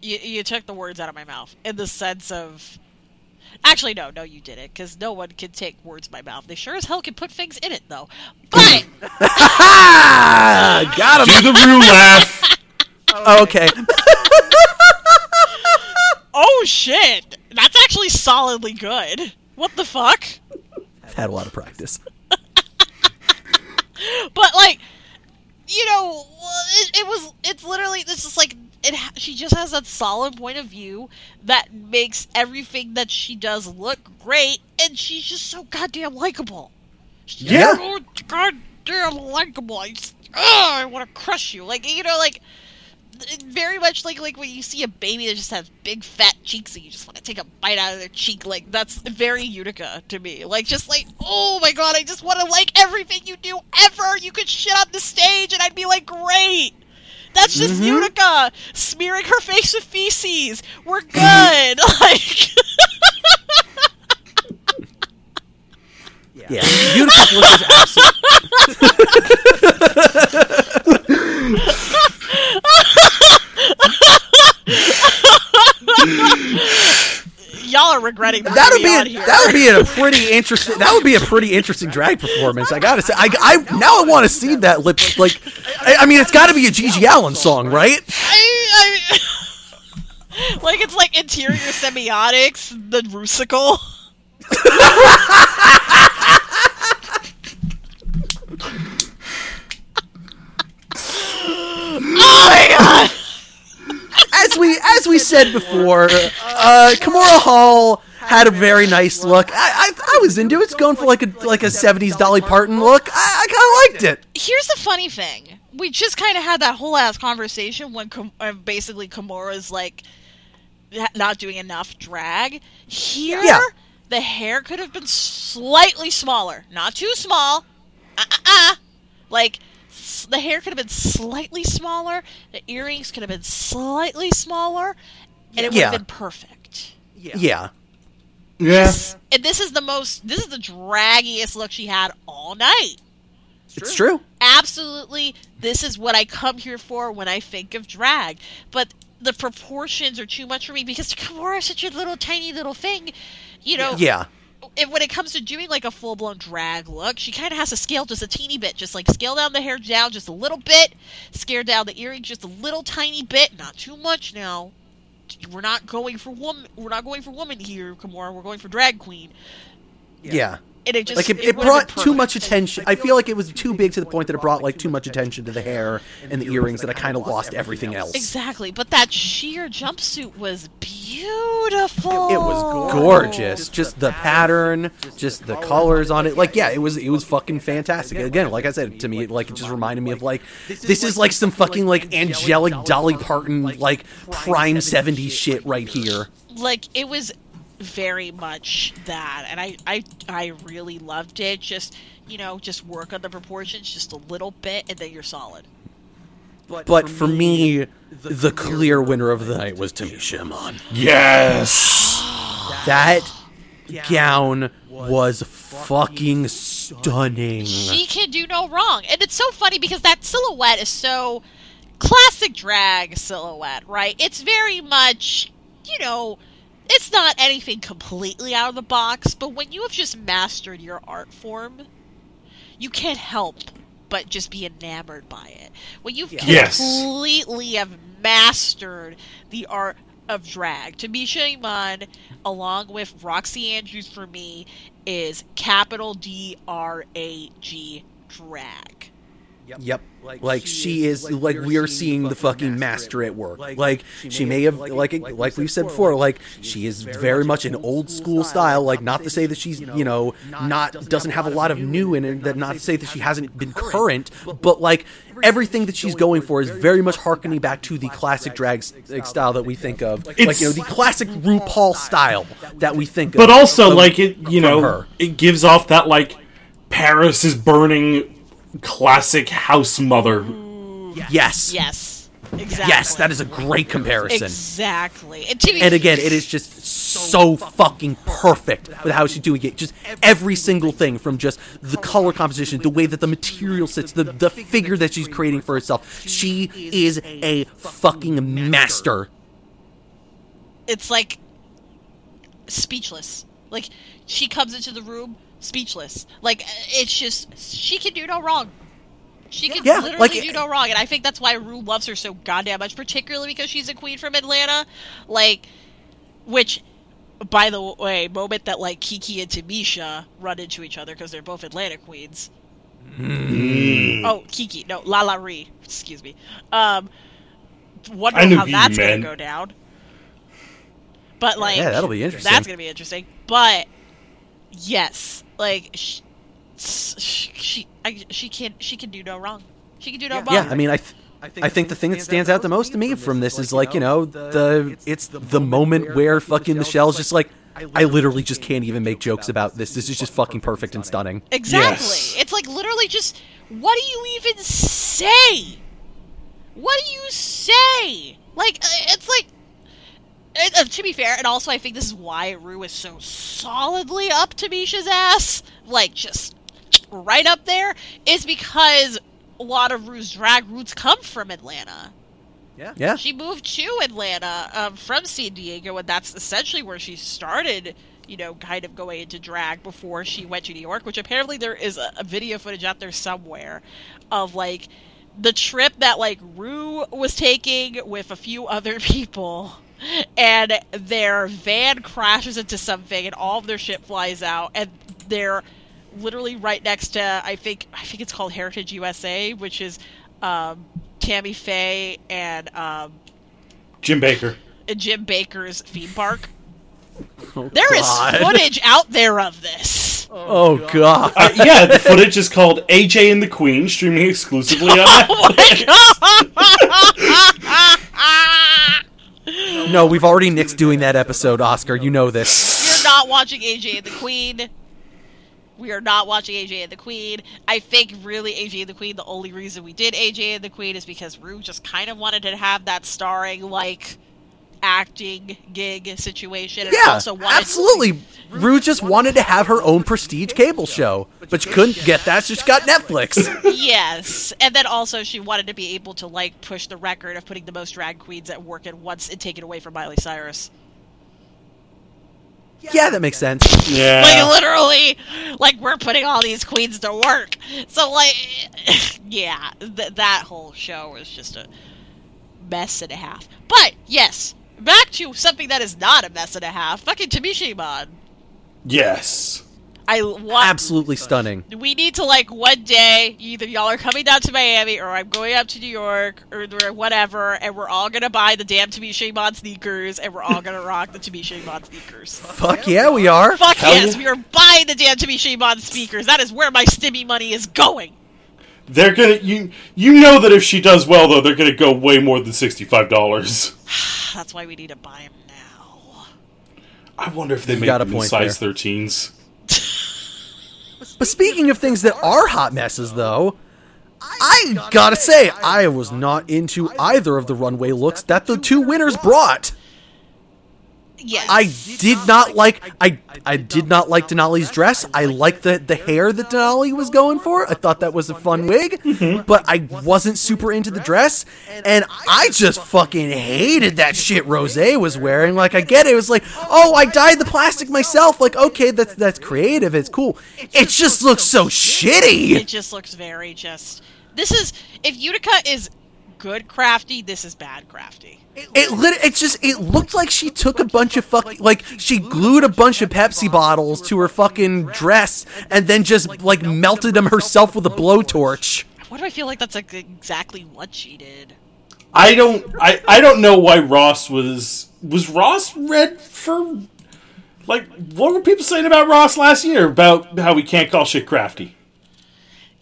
You, you took the words out of my mouth in the sense of actually no no you didn't because no one can take words in my mouth. They sure as hell can put things in it though. But got him. Do the Ru laugh. Oh, okay, oh shit. That's actually solidly good. What the fuck? I've had a lot of practice. But like you know it, it was it's literally this is like it ha- she just has that solid point of view that makes everything that she does look great and she's just so goddamn likable. She's Yeah. so goddamn likable. I just ugh, I want to crush you. Like you know like th- very much like like when you see a baby that just has big fat cheeks and you just want to take a bite out of their cheek like that's very Utica to me. Like just like oh my god I just want to like everything you do ever. You could shit on the stage and I'd be like great. That's just mm-hmm. Utica smearing her face with feces. We're good. Like Yeah, Utica's look is absolutely. y'all are regretting That would me on be here a, that would be a pretty interesting that would be a pretty interesting drag performance. I gotta say, I, I now I want to see that lip like. I, I mean, it's got to be a GG Allin song, right? I, I, like it's like interior semiotics, the rusical. oh my god! As we as we said before, uh, Kahmora Hall had a very nice look. I, I, I was into it. It's going for like a like a '70s Dolly Parton look. I, I kind of liked it. Here's the funny thing: we just kind of had that whole ass conversation when uh, basically Kahmora's like not doing enough drag. Here, Yeah. the hair could have been slightly smaller, not too small. Uh uh uh. Like the hair could have been slightly smaller. The earrings could have been slightly smaller, and it would Yeah. have been perfect. Yeah. Yeah. And this is the most. This is the draggiest look she had all night. It's true. absolutely this is what I come here for when I think of drag. But the proportions are too much for me because Kahmora is such a little tiny little thing. You know, Yeah. If, when it comes to doing like a full blown drag look, she kind of has to scale just a teeny bit, just like scale down the hair down just a little bit, scale down the earrings just a little tiny bit, not too much now. We're not going for woman. We're not going for woman here, Kahmora. We're going for drag queen. Yeah. And it just Like it, it it brought too much perfect. attention. I feel like it was too big to the point that it brought like too much attention to the hair and the earrings that I kind of lost everything else. Exactly, but that sheer jumpsuit was beautiful. It was gorgeous. Just the pattern, just the colors on it. Like, yeah, it was it was fucking fantastic. Again, like I said, to me, like it just reminded me of like this is like some fucking like angelic Dolly Parton like prime '70s shit right here. Like it was very much that, and I, I, I really loved it. Just you know, just work on the proportions just a little bit, and then you're solid. But for me, the clear winner of the night was Tamisha Iman. Yes. That gown was fucking stunning. She can do no wrong, and it's so funny because that silhouette is so classic drag silhouette, right? It's very much, you know, it's not anything completely out of the box, but when you have just mastered your art form, you can't help but just be enamored by it. When you've Yes. completely have mastered the art of drag, Tamisha Iman, along with Roxxxy Andrews for me, is capital D R A G drag. Yep. Like she is like we are seeing the fucking master at work. Like she may have like like we've said before like she is very much an old school style like not to say that she's you know not doesn't have a lot of new in it that not to say that she hasn't been current but like everything that she's going for is very much harkening back to the classic drag style that we think of like you know the classic RuPaul style that we think of But also, of- like it, you know, her. it gives off that like Paris is burning classic house mother. yes Yes, exactly. yes that is a great comparison exactly. And, to be And again, it is just so fucking perfect with how she's doing it. Just every single thing from just the color composition, the way that the material sits, the, the figure that she's creating for herself. She is a fucking master. it's like speechless. Like she comes into the room speechless. Like it's just she can do no wrong. She can Yeah, literally like- do no wrong, and I think that's why Ru loves her so goddamn much, particularly because she's a queen from Atlanta. Like, which, by the way, moment that like Kiki and Tamisha run into each other because they're both Atlanta queens. Oh, Kiki, no, LaLa Ri. Excuse me. Um, wonder I knew how who you that's gonna go down. But like, Yeah, that'll be interesting. That's gonna be interesting. But yes, like she, she, I, she can, she can do no wrong. She can do no wrong. Yeah, I mean, I. Th- I think the thing that stands out the most to me from this is like you know the it's the moment where fucking Michelle's just like I literally just can't even make jokes about this. This is just fucking perfect and stunning. Exactly. Yes. It's like literally just what do you even say? What do you say? Like uh, it's like uh, uh, to be fair, and also I think this is why Ru is so solidly up to Tamisha's ass, like just right up there, is because a lot of Ru's drag roots come from Atlanta. Yeah. yeah, She moved to Atlanta um, from San Diego, and that's essentially where she started. You know, kind of going into drag before she went to New York. Which apparently there is a, a video footage out there somewhere of like the trip that like Ru was taking with a few other people, and their van crashes into something, and all of their shit flies out, and they're literally right next to I think I think it's called Heritage USA, which is um, Tammy Faye and um, Jim Bakker. And Jim Bakker's theme park. Oh, There is God. footage out there of this. Oh god. Uh, yeah, the footage is called AJ and the Queen, streaming exclusively on Oh my god! No, we've already nixed doing that episode, Oscar. You know this. We're not watching AJ and the Queen. We are not watching AJ and the Queen. I think really AJ and the Queen. The only reason we did AJ and the Queen is because Ru just kind of wanted to have that starring like acting gig situation. And Yeah, also wanted absolutely. Ru just wanted to have her own prestige cable show, but she couldn't get that, so she got Netflix. Yes, and then also she wanted to be able to like push the record of putting the most drag queens at work at once and take it away from Miley Cyrus. Yeah, that makes sense. Yeah. Like literally, like we're putting all these queens to work. So like, yeah, th- that whole show was just a mess and a half. But yes, back to something that is not a mess and a half. Fucking Tamisha Iman. yes. I want. Absolutely stunning. We need to like one day either y'all are coming down to Miami or I'm going up to New York or, or whatever, and we're all gonna buy the damn Tamisha Iman sneakers and we're all gonna rock the Tamisha Iman sneakers. Fuck yeah, we are. Fuck Hell yes, yeah. we are buying the damn Tamisha Iman speakers. That is where my stimmy money is going. They're gonna you you know that if she does well though, they're gonna go way more than sixty five dollars. That's why we need to buy them now. I wonder if they make got a them in size thirteens. But speaking of things that are hot messes, though, I gotta say, I was not into either of the runway looks that the two winners brought. Yes. I did not like I I did not like Denali's dress. I liked the the hair that Denali was going for. I thought that was a fun wig, mm-hmm. but I wasn't super into the dress, and I just fucking hated that shit Rosé was wearing. Like I get it, it was like, oh, I dyed the plastic myself. Like okay, that's that's creative. It's cool. It just looks so shitty. It just looks very just. This is if Utica is good crafty, this is bad crafty. It lit. It just. It looked like she took a bunch of fucking. Like she glued a bunch of Pepsi bottles to her fucking dress and then just like melted them herself with a blowtorch. Why do I feel like that's like exactly what she did? I don't I, I don't know why Ross was was Ross red for like what were people saying about Ross last year about how we can't call shit crafty?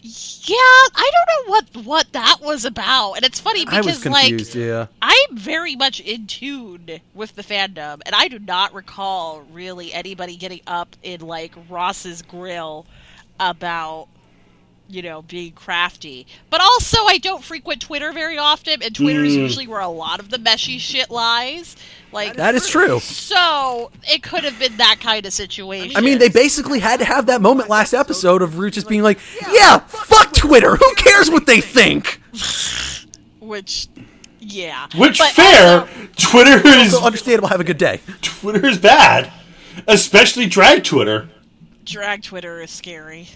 Yeah, I don't know what what that was about, and it's funny because confused. like yeah. I'm very much in tune with the fandom, and I do not recall really anybody getting up in like Ross's grill about you know being crafty. But also, I don't frequent Twitter very often, and Twitter is hmm. usually where a lot of the meshy shit lies. Like That is true. So it could have been that kind of situation. I mean, they basically had to have that moment last episode of Root just being like, "Yeah, fuck Twitter. Who cares what they think?" which, yeah, Which But fair, also- Twitter is So understandable. Have a good day. Twitter is bad. Especially drag Twitter. drag Twitter is scary.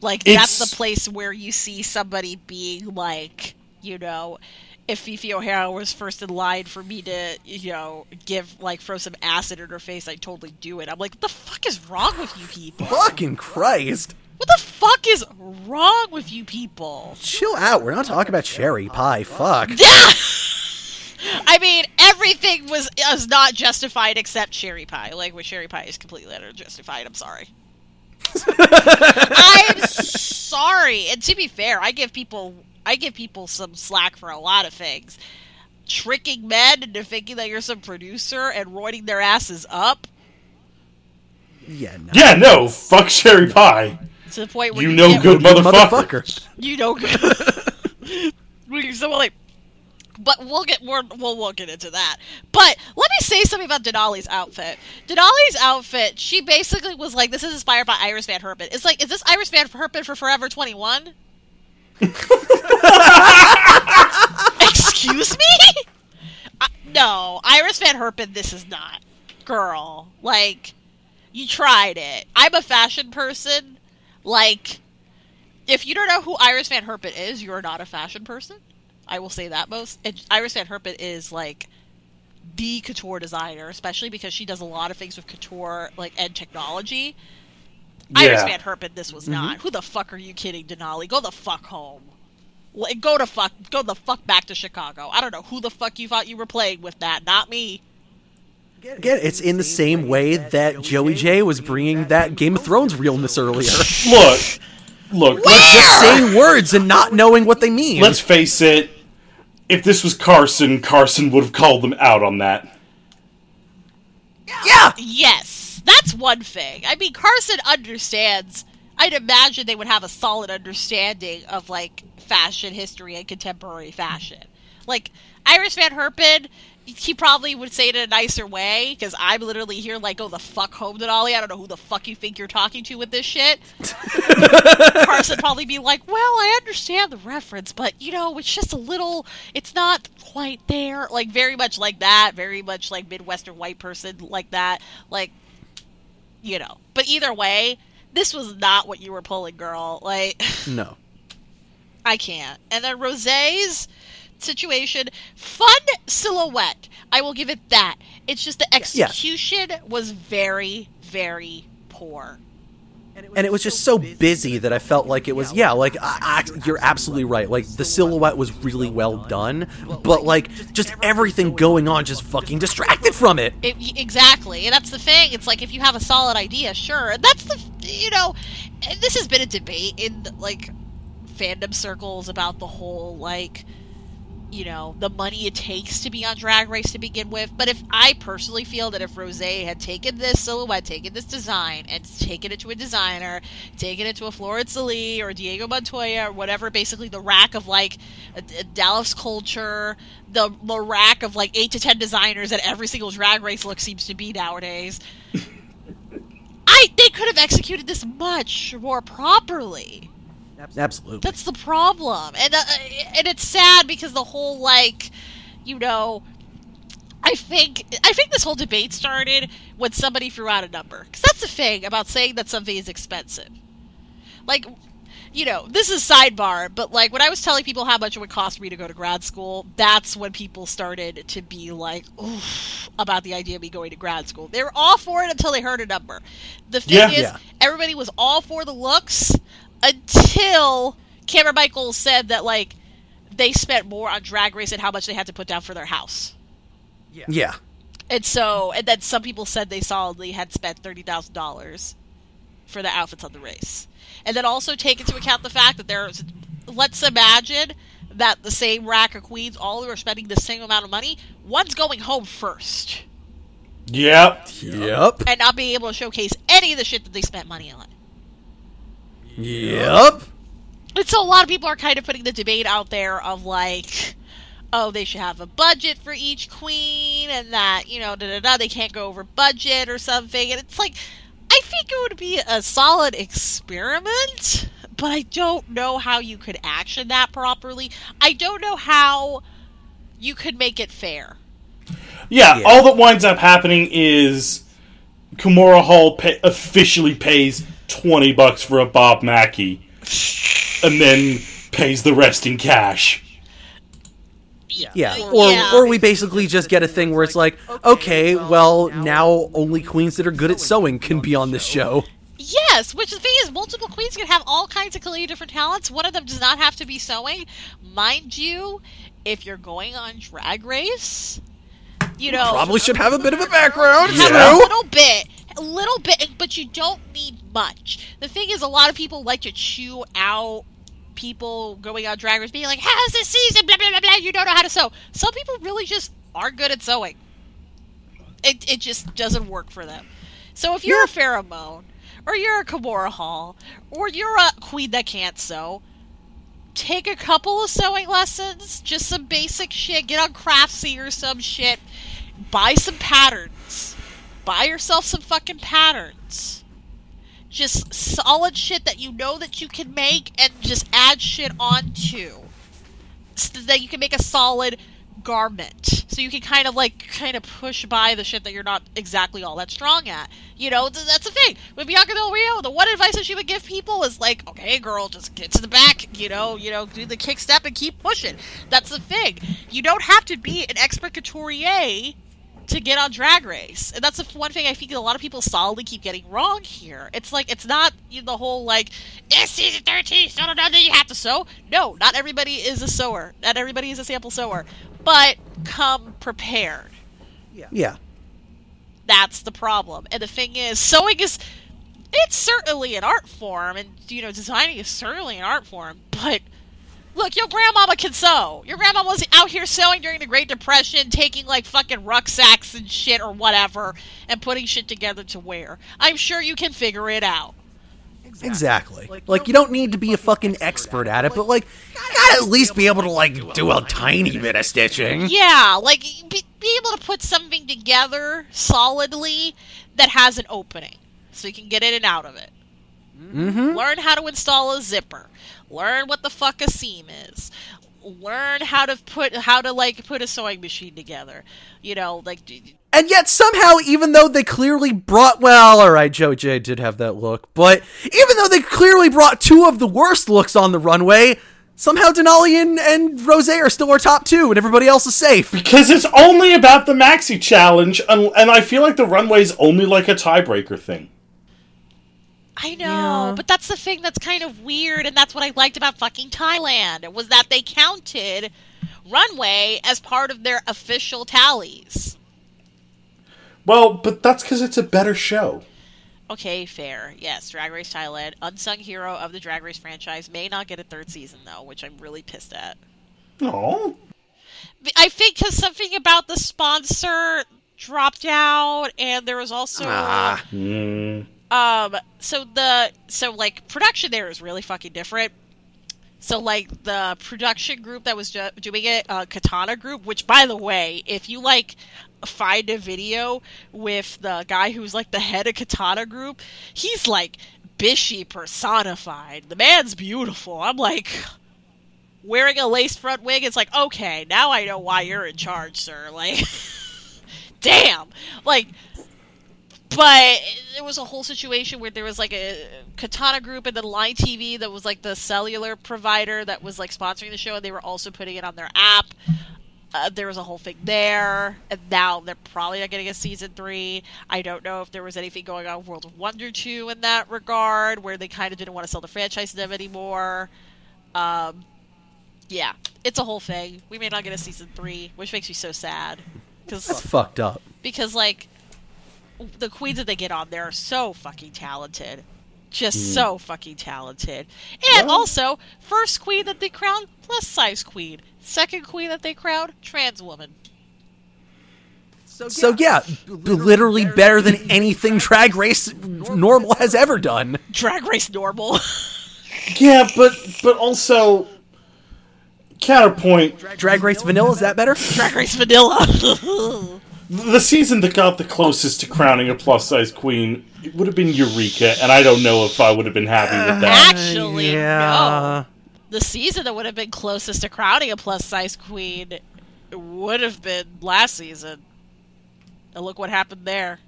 Like It's- that's the place where you see somebody being like, you know, if Phi Phi O'Hara was first in line for me to, you know, give like throw some acid in her face, I'd totally do it. I'm like, what the fuck is wrong with you people? Fucking Christ. What the fuck is wrong with you people? Chill out. We're not talking about Sherry Pie. Fuck. Yeah. I mean, everything was was not justified except Sherry Pie. Like with Sherry Pie is completely unjustified. I'm sorry. I'm sorry. And to be fair, I give people I give people some slack for a lot of things. Tricking men into thinking that you're some producer and roiding their asses up Yeah, no. Yeah, no, fuck Sherry Pie. to the point where You you, know can't- good motherfucker. motherfucker. you know so like but we'll get more we'll, we'll get into that. But let me say something about denali's outfit. Denali's outfit she basically was like this is inspired by iris van herpen. It's like is this iris van herpen for forever 21 excuse me? I, no iris van herpen this is not. Girl like you tried it. I'm a fashion person. Like if you don't know who Iris Van Herpen is, you're not a fashion person. I will say that most. And Iris Van Herpen is like the couture designer, especially because she does a lot of things with couture, like and technology. Iris Yeah. Van Herpen, this was mm-hmm. not. Who the fuck are you kidding, Denali? Go the fuck home. Like, go to fuck, go the fuck back to Chicago. I don't know who the fuck you thought you were playing with that. Not me. Again, it's in the same way that Joey Jay was bringing that Game of Thrones realness earlier. Look, look, let's, Just saying words and not knowing what they mean. let's face it. If this was Carson, Carson would have called them out on that. Yeah. Yes, that's one thing. I mean, Carson understands. I'd imagine they would have a solid understanding of like fashion history and contemporary fashion. Like Iris Van Herpen, he probably would say it in a nicer way because I'm literally here like, "Oh, the fuck home, Denali. I don't know who the fuck you think you're talking to with this shit." Carson probably be like, "Well, I understand the reference, but you know, it's just a little. It's not quite there. Like very much like that. Very much like midwestern white person like that. Like, you know. But either way, this was not what you were pulling, girl. Like, No. I can't. And then Rosé's situation, fun silhouette. I will give it that. It's just the execution was very, very poor. And it was just so busy that I felt like it was yeah, like I, I, you're absolutely right. Like the silhouette was really well done, but like just everything going on just fucking distracted from it. It, exactly, and that's the thing. It's like if you have a solid idea, sure. And that's the you know, this has been a debate in like fandom circles about the whole like you know the money it takes to be on drag race to begin with. But if i personally feel that if rosé had taken this silhouette taken this design and taken it to a designer taken it to a florence lee or diego montoya or whatever basically the rack of like dallas culture the, the rack of like eight to ten designers that every single drag race look seems to be nowadays i they could have executed this much more properly Absolutely. that's the problem, and uh, and it's sad because the whole like, you know, I think I think this whole debate started when somebody threw out a number because that's the thing about saying that something is expensive. Like, you know, this is sidebar, but like when I was telling people how much it would cost me to go to grad school, that's when people started to be like, oof, about the idea of me going to grad school. They were all for it until they heard a number. The thing Yeah. is, Yeah. everybody was all for the looks until Kameron Michaels said that like they spent more on Drag Race and how much they had to put down for their house. Yeah. Yeah. And so, and then some people said they solidly had spent thirty thousand dollars for the outfits on the race, and then also take into account the fact that there's. Let's imagine that the same rack of queens all are spending the same amount of money. One's going home first Yep. Yep. and not being able to showcase any of the shit that they spent money on. Yep. And so a lot of people are kind of putting the debate out there of like, oh, they should have a budget for each queen, and that you know, da da da, they can't go over budget or something. And it's like, I think it would be a solid experiment, but I don't know how you could action that properly. I don't know how you could make it fair. Yeah, Yeah. all that winds up happening is Kahmora Hall pay- officially pays 20 bucks for a Bob Mackie and then pays the rest in cash. Yeah. Or Yeah. or we basically just get a thing where it's like, okay, well, now only queens that are good at sewing can be on this show. Yes, which the thing is, multiple queens can have all kinds of completely different talents. One of them does not have to be sewing. Mind you, if you're going on Drag Race, you know, Probably should have a bit of a background. have a little bit, a little bit, but you don't need much. The thing is, a lot of people like to chew out people going on Drag Race, being like, "How's this season?" Blah blah blah blah. You don't know how to sew. Some people really just aren't good at sewing. It it just doesn't work for them. So if you're a Farrah Moan, or you're a Kahmora Hall, or you're a queen that can't sew, take a couple of sewing lessons, just some basic shit. Get on Craftsy or some shit. Buy some patterns. Buy yourself some fucking patterns. Just solid shit that you know that you can make, and just add shit onto, so that you can make a solid garment. So you can kind of like kind of push by the shit that you're not exactly all that strong at. You know, th- that's the thing. With Bianca Del Rio, the one advice that she would give people is like, okay, girl, just get to the back, you know, you know, do the kick step and keep pushing. That's the thing. You don't have to be an expert couturier to get on Drag Race. And that's the one thing I think a lot of people solidly keep getting wrong here. It's like it's not you know, the whole like it's season thirteen, so no, no, no, you have to sew. No, not everybody is a sewer. Not everybody is a sample sewer. But come prepared. Yeah. Yeah. That's the problem. And the thing is, sewing is it's certainly an art form, and you know, designing is certainly an art form, but Look, your grandmama can sew. Your grandma was out here sewing during the Great Depression, taking like fucking rucksacks and shit or whatever, and putting shit together to wear. I'm sure you can figure it out. Exactly. Like, you don't need to be a fucking expert at it, but like, you gotta at least be able to like do a tiny bit of stitching. Yeah, like be, be able to put something together solidly that has an opening, so you can get in and out of it. Mm-hmm. Learn how to install a zipper. Learn what the fuck a seam is. Learn how to put how to like put a sewing machine together. You know, like d- And yet somehow, even though they clearly brought well, all right, Joey Jay did have that look, but even though they clearly brought two of the worst looks on the runway, somehow Denali and, and Rosé are still our top two, and everybody else is safe. Because it's only about the maxi challenge, and, and I feel like the runway's only like a tiebreaker thing. I know, but that's the thing that's kind of weird, and that's what I liked about fucking Thailand was that they counted runway as part of their official tallies. Well, but that's because it's a better show. Okay, fair. Yes, Drag Race Thailand, unsung hero of the Drag Race franchise, may not get a third season though, which I'm really pissed at. Oh, I think because something about the sponsor dropped out, and there was also Ah. Um. So the so like production there is really fucking different. So like the production group that was ju- doing it, uh, Kantana Group, which by the way, if you like find a video with the guy who's like the head of Kantana Group, he's like Bishy personified. The man's beautiful. I'm like wearing a lace front wig. It's like okay, now I know why you're in charge, sir. Like, damn, like but there was a whole situation where there was like a Kantana group and then Line TV that was like the cellular provider that was like sponsoring the show, and they were also putting it on their app. Uh, there was a whole thing there, and now they're probably not getting a season three. I don't know if there was anything going on with World of Wonder 2 in that regard, where they kind of didn't want to sell the franchise to them anymore. Um, yeah, it's a whole thing. We may not get a season three, which makes me so sad. That's Because fucked up. because like the queens that they get on there are so fucking talented. Just mm. so fucking talented. And also first queen that they crown, plus size queen. Second queen that they crown, trans woman. So yeah, b- literally better than anything Drag Race normal has ever done. drag race normal. Yeah, but but also counterpoint. Drag Race Vanilla is that better? drag race vanilla The season that got the closest to crowning a plus size queen it would have been Eureka, and I don't know if I would have been happy with that. Uh, actually yeah. no the season that would have been closest to crowning a plus size queen would have been last season and look what happened there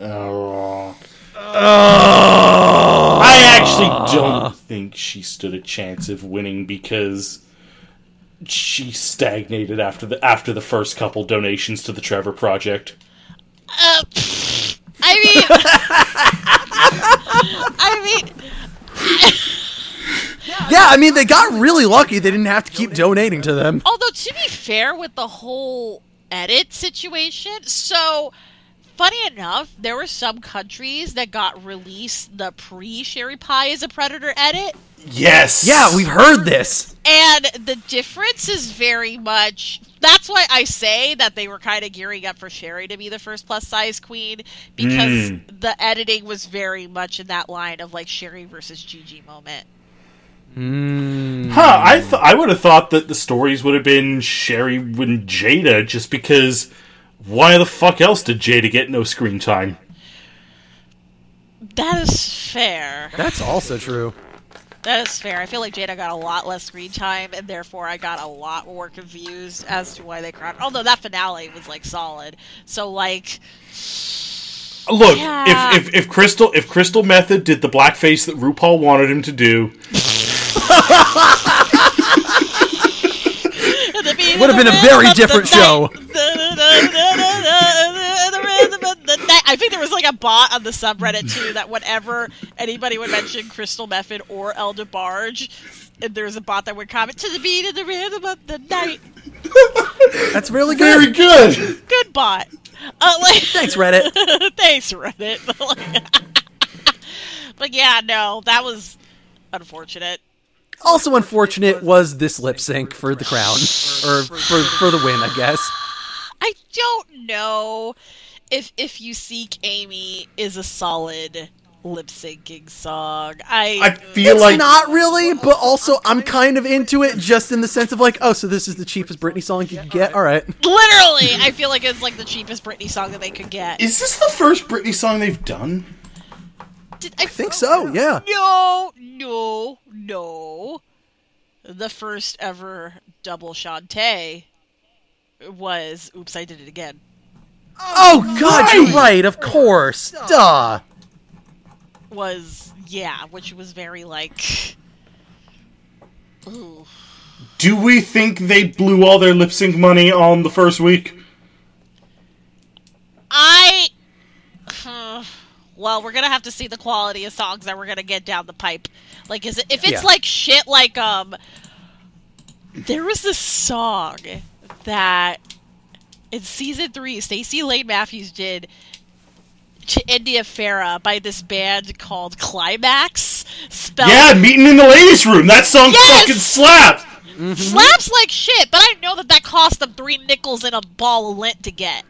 Oh. I actually ah. don't think she stood a chance of winning because she stagnated after the after the first couple donations to the Trevor Project. Uh, I mean, I mean, Yeah, I mean they got really lucky they didn't have to keep donating to them. although to be fair with the whole edit situation, so funny enough, there were some countries that got released the pre Sherry Pie as a Predator edit, Yes. Yeah, we've heard this. and the difference is very much. That's why I say that they were kind of gearing up for Sherry to be the first plus size queen because hmm. the editing was very much in that line of like Sherry versus Gigi moment. Hmm. Huh, I th- I would have thought that the stories would have been Sherry and Jaida just because why the fuck else did Jaida get no screen time? That is fair. That's also true. That is fair. I feel like Jaida got a lot less screen time, and therefore I got a lot more confused as to why they crowned. Although that finale was like solid, so like Look, Yeah. if, if if Crystal if Crystal Methyd did the blackface that RuPaul wanted him to do, would have been a very different show. I think there was like a bot on the subreddit too that whenever anybody would mention Crystal Methyd or El DeBarge, and there was a bot that would comment to the beat of the rhythm of the night. That's really good. very good. good. Good bot. Uh, like, Thanks, Reddit. Thanks, Reddit. But yeah, no, that was unfortunate. Also unfortunate was this lip sync for the crown or for for the win, I guess. I don't know if if you seek Amy is a solid lip syncing song. I I feel It's like not really, but also I'm kind of into it just in the sense of like, oh, so this is the cheapest Britney song you can get. All right. literally I feel like it's like the cheapest Britney song that they could get. is this the first Britney song they've done? Did, I I think so, yeah. No, no, no. The first ever double Shantay was Oops, I Did It Again. Oh god, you're right, of course. Duh. Was, yeah, which was very like. Ooh. Do we think they blew all their lip sync money on the first week? I. well, we're gonna have to see the quality of songs that we're gonna get down the pipe. Like, is it if it's Yeah. like shit? Like, um, there was this song that in season three, Stacy Layne Matthews did to India Ferrah by this band called Klymaxx. Spelled Yeah, meeting in the ladies' room. That song Yes! fucking slapped. slaps like shit, but I know that that cost them three nickels and a ball of lint to get.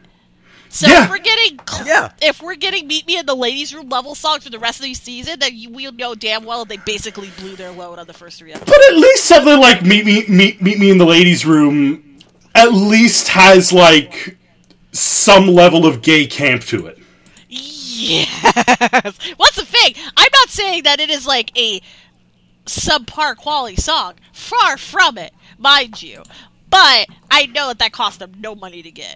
So Yeah. if we're getting Yeah. if we're getting meet me in the ladies' room level songs for the rest of the season, then you, we'll know damn well they basically blew their load on the first three episodes. But at least something like meet me meet meet me in the ladies' room at least has like some level of gay camp to it. Yes. What's the thing? I'm not saying that it is like a subpar quality song. Far from it, mind you. But I know that that cost them no money to get.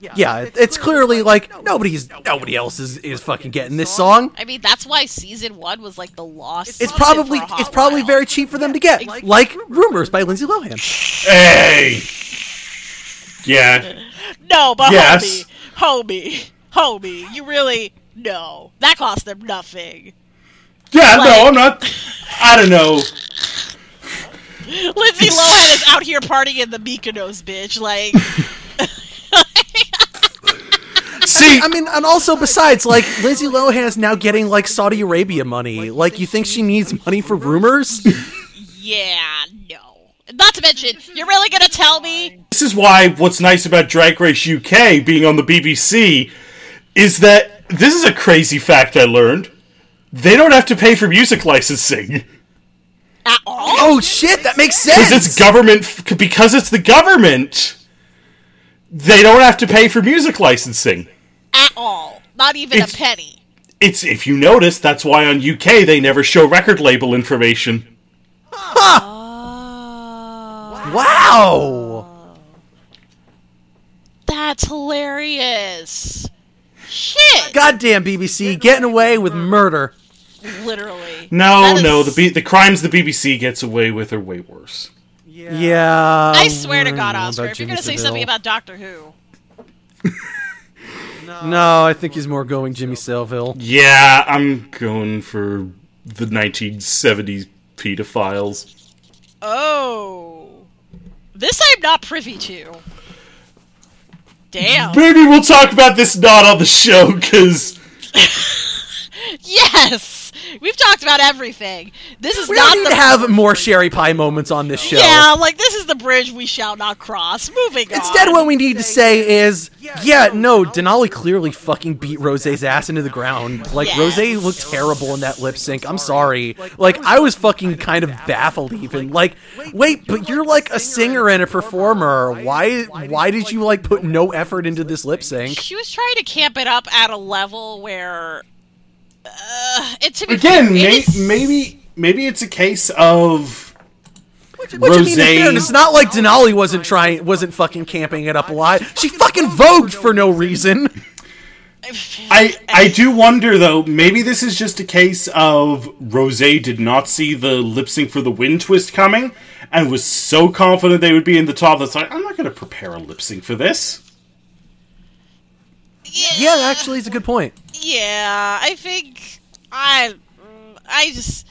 Yeah, it- it's clearly like nobody's nobody else is, is fucking getting this song. I mean, that's why season one was like the lost. It's season probably for a hot it's probably while. very cheap for them to get. Like Rumors by Lindsay Lohan. Hey. Yeah. No, but Yes. homie, homie, homie, you really no. That cost them nothing. Yeah, Like- no, I'm not I don't know. Lindsay Lohan is out here partying in the Mykonos, bitch. Like, See I mean, and also besides, like Lindsay Lohan is now getting like Saudi Arabia money. Like, you think she needs money for Rumors? yeah, no. Not to mention, you're really gonna tell me? this is why what's nice about Drag Race UK being on the BBC is that this is a crazy fact I learned. They don't have to pay for music licensing At all? oh shit, that makes sense. because it's government because it's the government. They don't have to pay for music licensing. At all. Not even It's- a penny. It's if you notice, that's why on UK they never show record label information. wow. That's hilarious. Shit. Goddamn BBC getting away with murder. Literally. No, That is- no, the B- the crimes the BBC gets away with are way worse. Yeah. I swear to mm, God, Oscar, if you're gonna say something about Doctor Who, No, I think he's more going Jimmy Savile. Yeah, I'm going for the 1970s pedophiles. oh, this I'm not privy to. Damn. Maybe we'll talk about this not on the show because Yes, we've talked about everything. This is We not don't need the to have more sherry pie moments on this show. yeah, like this is the bridge we shall not cross. Moving on. Instead, on. what we need to say is, yeah, no, Denali clearly fucking beat Rosé's ass into the ground. Like, Yes. Rosé looked terrible in that lip sync. I'm sorry. Like, I was fucking kind of baffled even. Like, wait, but you're like a singer and a performer. Why, why did you like put no effort into this lip sync? she was trying to camp it up at a level where, uh, it to be again, fair, may- is- maybe maybe it's a case of Which, I mean, in Rosé- fairness, it's not like Denali wasn't trying, wasn't fucking camping it up a lot. She fucking vogued for no reason. I I do wonder though. Maybe this is just a case of Rosé did not see the lip sync for the wind twist coming, and was so confident they would be in the top. That's like I'm not going to prepare a lip sync for this. Yeah, actually, it's a good point. Yeah, I think I, I just,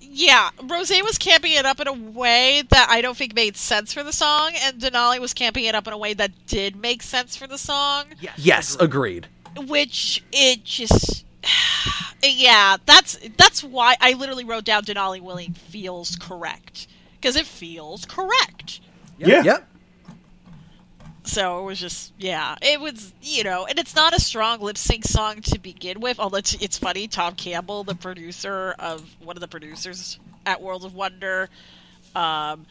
yeah, Rosé was camping it up in a way that I don't think made sense for the song, and Denali was camping it up in a way that did make sense for the song. Yes, yes agreed. Which it just, Yeah, that's that's why I literally wrote down Denali Willing feels correct because it feels correct. Yeah. Yep. So it was just yeah, it was you know, and it's not a strong lip sync song to begin with. Although it's, it's funny, Tom Campbell, the producer of one of the producers at World of Wonder, um,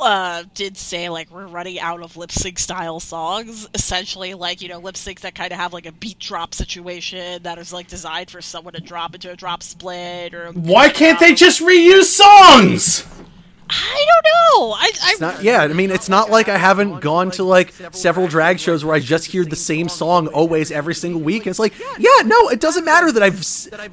uh, did say like we're running out of lip sync style songs. Essentially, like you know, lip syncs that kind of have like a beat drop situation that is like designed for someone to drop into a drop split or. Why can't they just reuse songs? I don't know. I, I not, yeah, I mean, it's not like I haven't gone to like several drag shows where I just hear the same song always every single week. And it's like, yeah, no, it doesn't matter that I've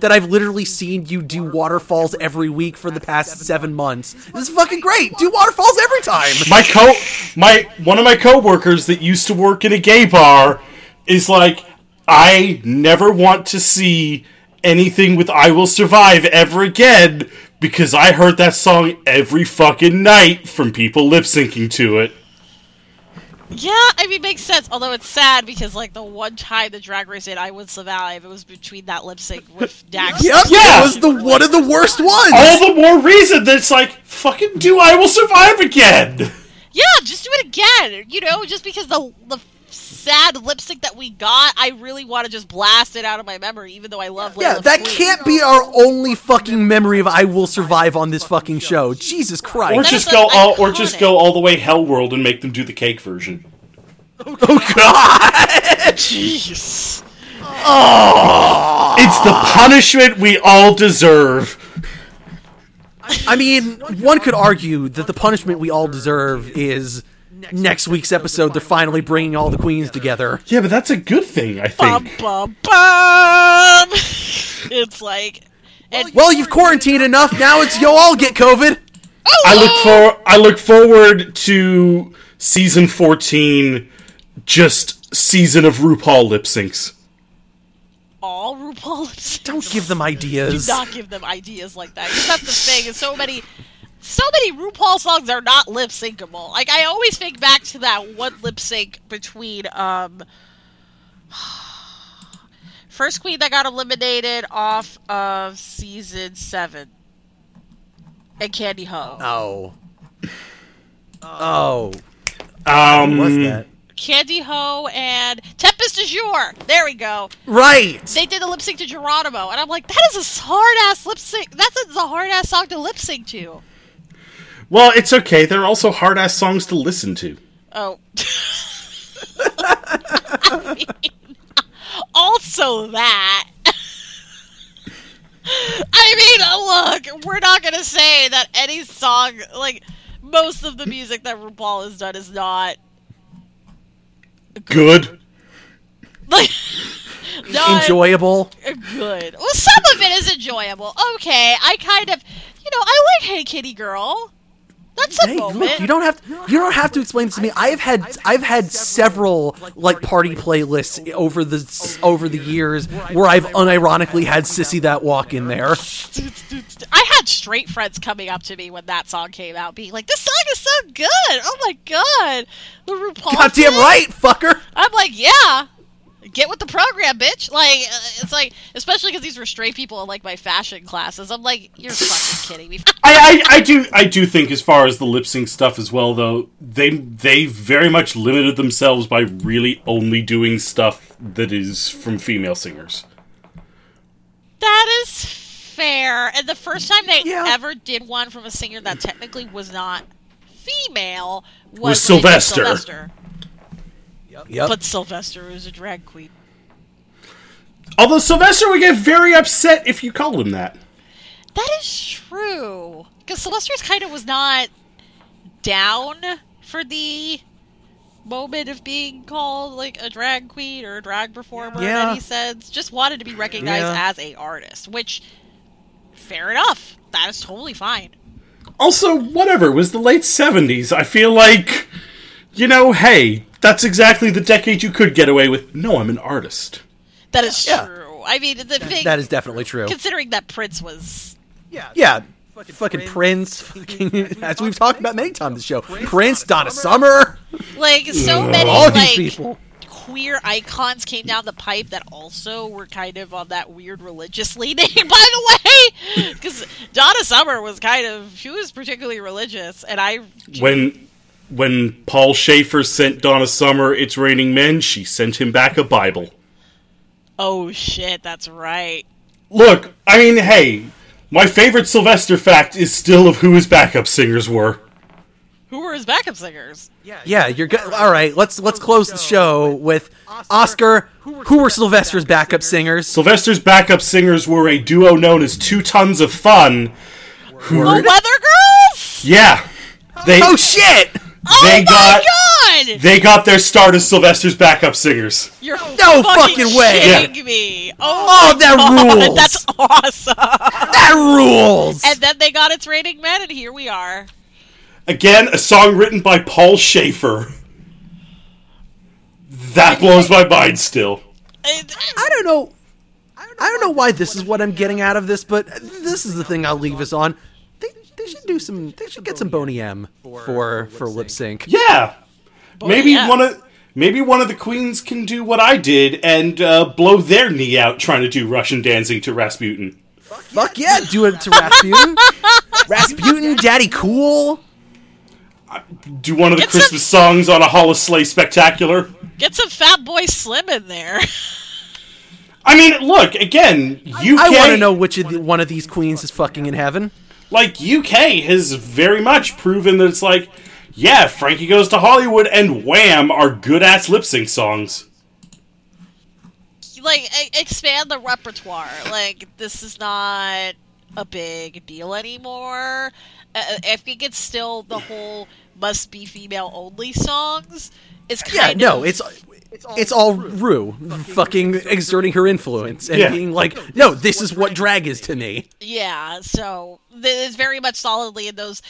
that I've literally seen you do waterfalls every week for the past seven months. This is fucking great. Do waterfalls every time. My co my one of my coworkers that used to work in a gay bar is like, I never want to see anything with I Will Survive ever again because I heard that song every fucking night from people lip syncing to it. Yeah, I mean, it makes sense. Although it's sad because, like, the one time the drag race did I Would Survive, it was between that lip sync with Dax. Yep, Yeah. it was the one of the worst ones. All the more reason that it's like, fucking do I Will Survive again! Yeah, just do it again. You know, just because the the sad lipstick that we got, I really want to just blast it out of my memory, even though I love. yeah, Laila that Queen. can't be our only fucking memory of I Will Survive on this fucking show. Jesus Christ. That just go like all, or just go all the way Hell World and make them do the cake version. Oh God. Jeez. Oh. It's the punishment we all deserve. I mean, one could argue that the punishment we all deserve is next week's episode. They're finally bringing all the queens together. Yeah, but that's a good thing, I Bum think. bum bum. it's like, and Well, you've quarantined enough. Now it's you'll all get COVID. I look for I look forward to season 14 just season of RuPaul lip syncs. all RuPaul lip syncs. Don't give them ideas. Do not give them ideas like that. that's the thing. Is so many, so many RuPaul songs are not lip syncable. Like I always think back to that one lip sync between um, first queen that got eliminated off of season seven, and Kandy Ho. Oh. Oh. Um What's that? Kandy Ho and Tempest DuJour. There we go. Right. They did a lip sync to Geronimo, and I'm like, that is a hard ass lip sync. That's a, a hard ass song to lip sync to. Well, it's okay. They're also hard ass songs to listen to. Oh. I mean, also that. I mean, uh, look, we're not gonna say that any song, like most of the music that RuPaul has done, is not Good. like not Enjoyable. good. Well, some of it is enjoyable. Okay, I kind of, you know, I like Hey Kitty Girl. That's a Hey, moment. look, you don't have to, you don't have to explain this to me. I've had I've had several like party playlists over the over the years where I've unironically had Sissy that walk in there. I had straight friends coming up to me when that song came out, being like, "This song is so good! Oh my god, the RuPaul." Goddamn thing?" right, fucker. I'm like, yeah. Get with the program, bitch. Like, uh, it's like, especially because these were straight people in like my fashion classes. I'm like, you're fucking kidding me. I, I, I do I do think as far as the lip sync stuff as well though they they very much limited themselves by really only doing stuff that is from female singers. That is fair. And the first time they Yeah. ever did one from a singer that technically was not female was, Was when they did Sylvester. Sylvester. Yep. But Sylvester was a drag queen. Although Sylvester would get very upset if you called him that. That is true. Because Sylvester's kind of was not down for the moment of being called like a drag queen or a drag performer Yeah. in any sense. Just wanted to be recognized Yeah. as a artist, which fair enough. That is totally fine. Also, whatever, it was the late 70s. I feel like, you know, hey, that's exactly the decade you could get away with. No, I'm an artist. That is Yeah. true. I mean, the thing, That is definitely true. considering that Prince was Yeah. Yeah. Fucking, Prince, fucking, as we've talked about many times on the show. Prince, Donna Summer, like so many all these like people. queer icons came down the pipe that also were kind of on that weird religious leaning. By the way, because Donna Summer was kind of she was particularly religious, and I When when Paul Shaffer sent Donna Summer "It's Raining Men," she sent him back a Bible. oh shit, that's right. Look, I mean, hey, my favorite Sylvester fact is still of who his backup singers were. Who were his backup singers? Yeah, yeah, you're good. All right, let's let's close the show with Oscar. Who were Sylvester's backup singers? Sylvester's backup singers were a duo known as Two Tons of Fun. The Weather Girls. Yeah, they Oh shit! Oh They my got- god! they got their start as Sylvester's backup singers. You're No fucking, fucking way. kidding me. Oh, Oh, my that God, rules. That's awesome. That rules. and then they got its rating men, and here we are. Again, a song written by Paul Shaffer. That blows my mind still. I don't know. I don't know why this is what I'm getting out of this, but this is the thing I'll leave us on. They, they should do some. They should get some Boney M for for lip sync. Yeah, maybe yeah. one of maybe one of the queens can do what I did and uh, blow their knee out trying to do Russian dancing to Rasputin. Fuck yeah, do it to Rasputin. Rasputin, Daddy Cool. Do one of the Get some- Christmas songs on a Hall of Sleigh spectacular. Get some Fatboy Slim in there. I mean, look again. UK, I want to know which of the, one of these queens is fucking in heaven. Like UK has very much proven that it's like, yeah, Frankie Goes to Hollywood and Wham are good ass lip sync songs. like, expand the repertoire. Like, this is not a big deal anymore. Uh, I think it's still the whole must be female only songs. Is kind of Yeah, no, of it's it's all Ru fucking exerting her influence and Yeah. being like, no, this is what drag is to me. Yeah, so th- it's very much solidly in those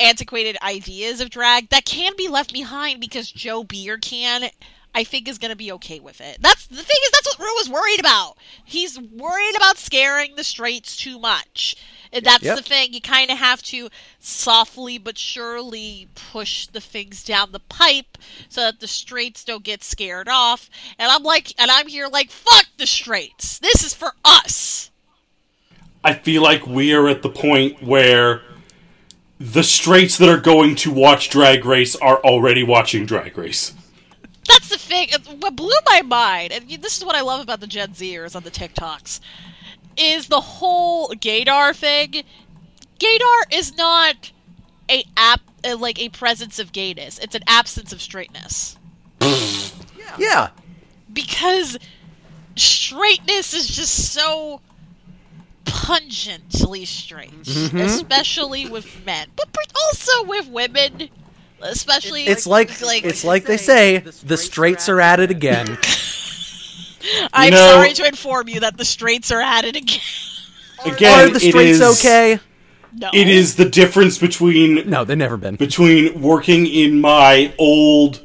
antiquated ideas of drag that can be left behind because Joe Beer can. I think is going to be okay with it. That's the thing is that's what Ru was worried about. He's worried about scaring the straights too much. And that's Yep. the thing. You kind of have to softly but surely push the things down the pipe so that the straights don't get scared off. And I'm like, and I'm here like, fuck the straights. This is for us. I feel like we are at the point where the straights that are going to watch Drag Race are already watching Drag Race. that's the thing. What blew my mind, and this is what I love about the Gen Zers on the TikToks, is the whole gaydar thing. Gaydar is not a app uh, like a presence of gayness; it's an absence of straightness. Yeah. Because straightness is just so pungently straight, especially with men, but also with women. Especially, It's like, it's like they say, the straights are at it again. I'm know- sorry to inform you that the straights are at it again. Again, Are the straights is- okay? No. It is the difference between No, they've never been. between working in my old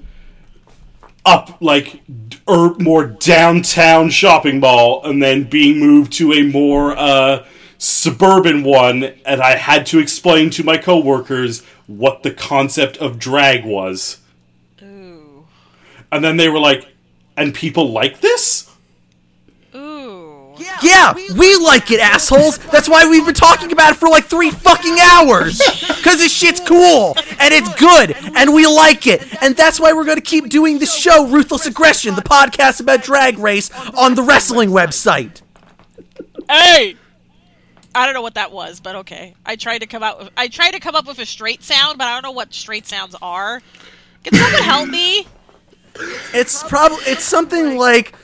up like d- or more downtown shopping mall and then being moved to a more uh, suburban one and I had to explain to my coworkers what the concept of drag was. Ooh. And then they were like, "And people like this?" Ooh. Yeah, we like it, assholes. That's why we've been talking about it for like three fucking hours. Because this shit's cool, and it's good, and we like it. And that's why we're going to keep doing the show, Ruthless Aggression, the podcast about Drag Race, on the wrestling website. Hey! I don't know what that was, but okay. I tried to come out with, I tried to come up with a straight sound, but I don't know what straight sounds are. Can someone help me? It's probably it's something like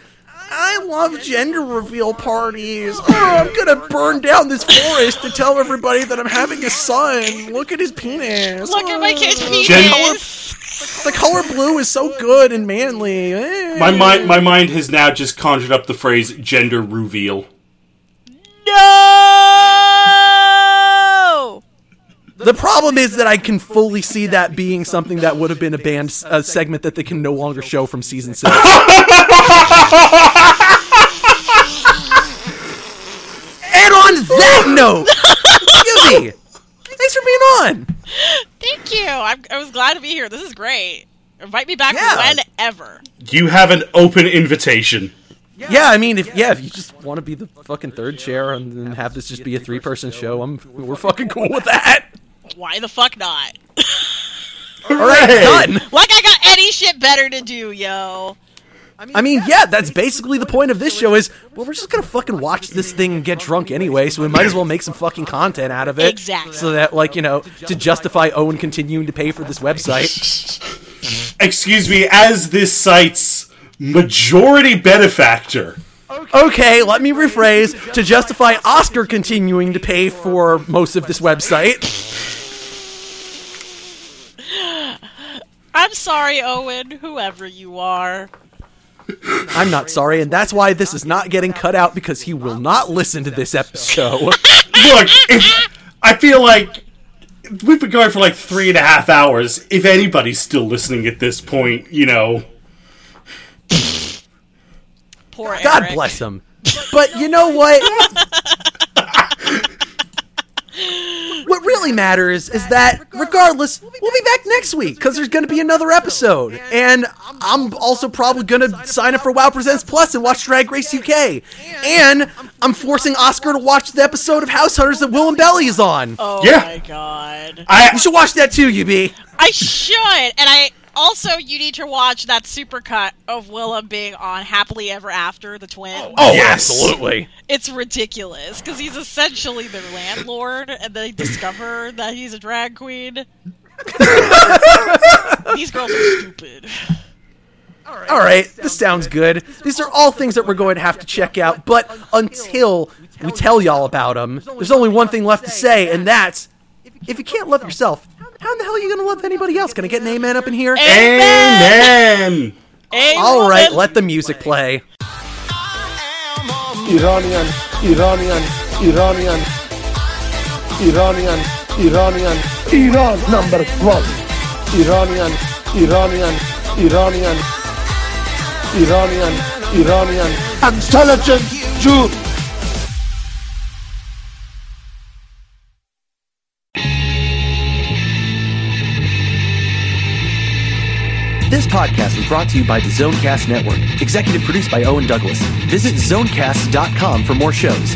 I love gender reveal parties. Oh, I'm gonna burn down this forest to tell everybody that I'm having a son. Look at his penis. Look at my kid's Oh. Gen- penis. The color blue is so good and manly. Eh. My mind my mind has now just conjured up the phrase gender reveal. No! The problem is that I can fully see that being something that would have been a band a segment that they can no longer show from season six. and on that note, Yuzi, thanks for being on. Thank you. I'm, I was glad to be here. This is great. Invite me back Yeah. whenever. You have an open invitation. Yeah, I mean, if yeah, if you just want to be the fucking third chair and then have this just be a three person show, I'm we're fucking cool with that. Why the fuck not? All right, Hooray! done. Like I got any shit better to do, yo. I mean, yeah, that's basically the point of this show. Is well, we're just gonna fucking watch this thing and get drunk anyway, so we might as well make some fucking content out of it. Exactly. So that, like, you know, to justify Owen continuing to pay for this website. Excuse me, as this site's majority benefactor. Okay, let me rephrase to justify Oscar continuing to pay for most of this website. I'm sorry, Owen, whoever you are. I'm not sorry, and that's why this is not getting cut out because he will not listen to this episode. Look, if, I feel like we've been going for like three and a half hours. If anybody's still listening at this point, you know. Poor God Eric. bless him. But you know what? what really matters is that, regardless, we'll be back next week because there's going to be another episode. And I'm also probably going to sign up for WoW Presents Plus and watch Drag Race UK. And I'm forcing Oscar to watch the episode of House Hunters that Willam Belli is on. Oh Yeah. my god. I, You should watch that too, UB. I should, and I also you need to watch that supercut of Willam being on Happily Ever After, the twin. Oh, oh Yes. absolutely. It's ridiculous because he's essentially their landlord, and they discover that he's a drag queen. These girls are stupid. All right, this sounds good. These are all things that we're going to have to check out, but until we tell y'all about them, there's only one thing left to say, and that's if you can't love yourself, how in the hell are you going to love anybody else? Can I get an amen up in here? amen. All right, let the music play. Iranian, Iranian, Iranian, Iranian, Iranian, Iran number one. Iranian, Iranian, Iranian, Iranian, Iranian, intelligent Jew. This podcast is brought to you by the Zonecast Network, executive produced by Owen Douglas. Visit zonecast.com for more shows.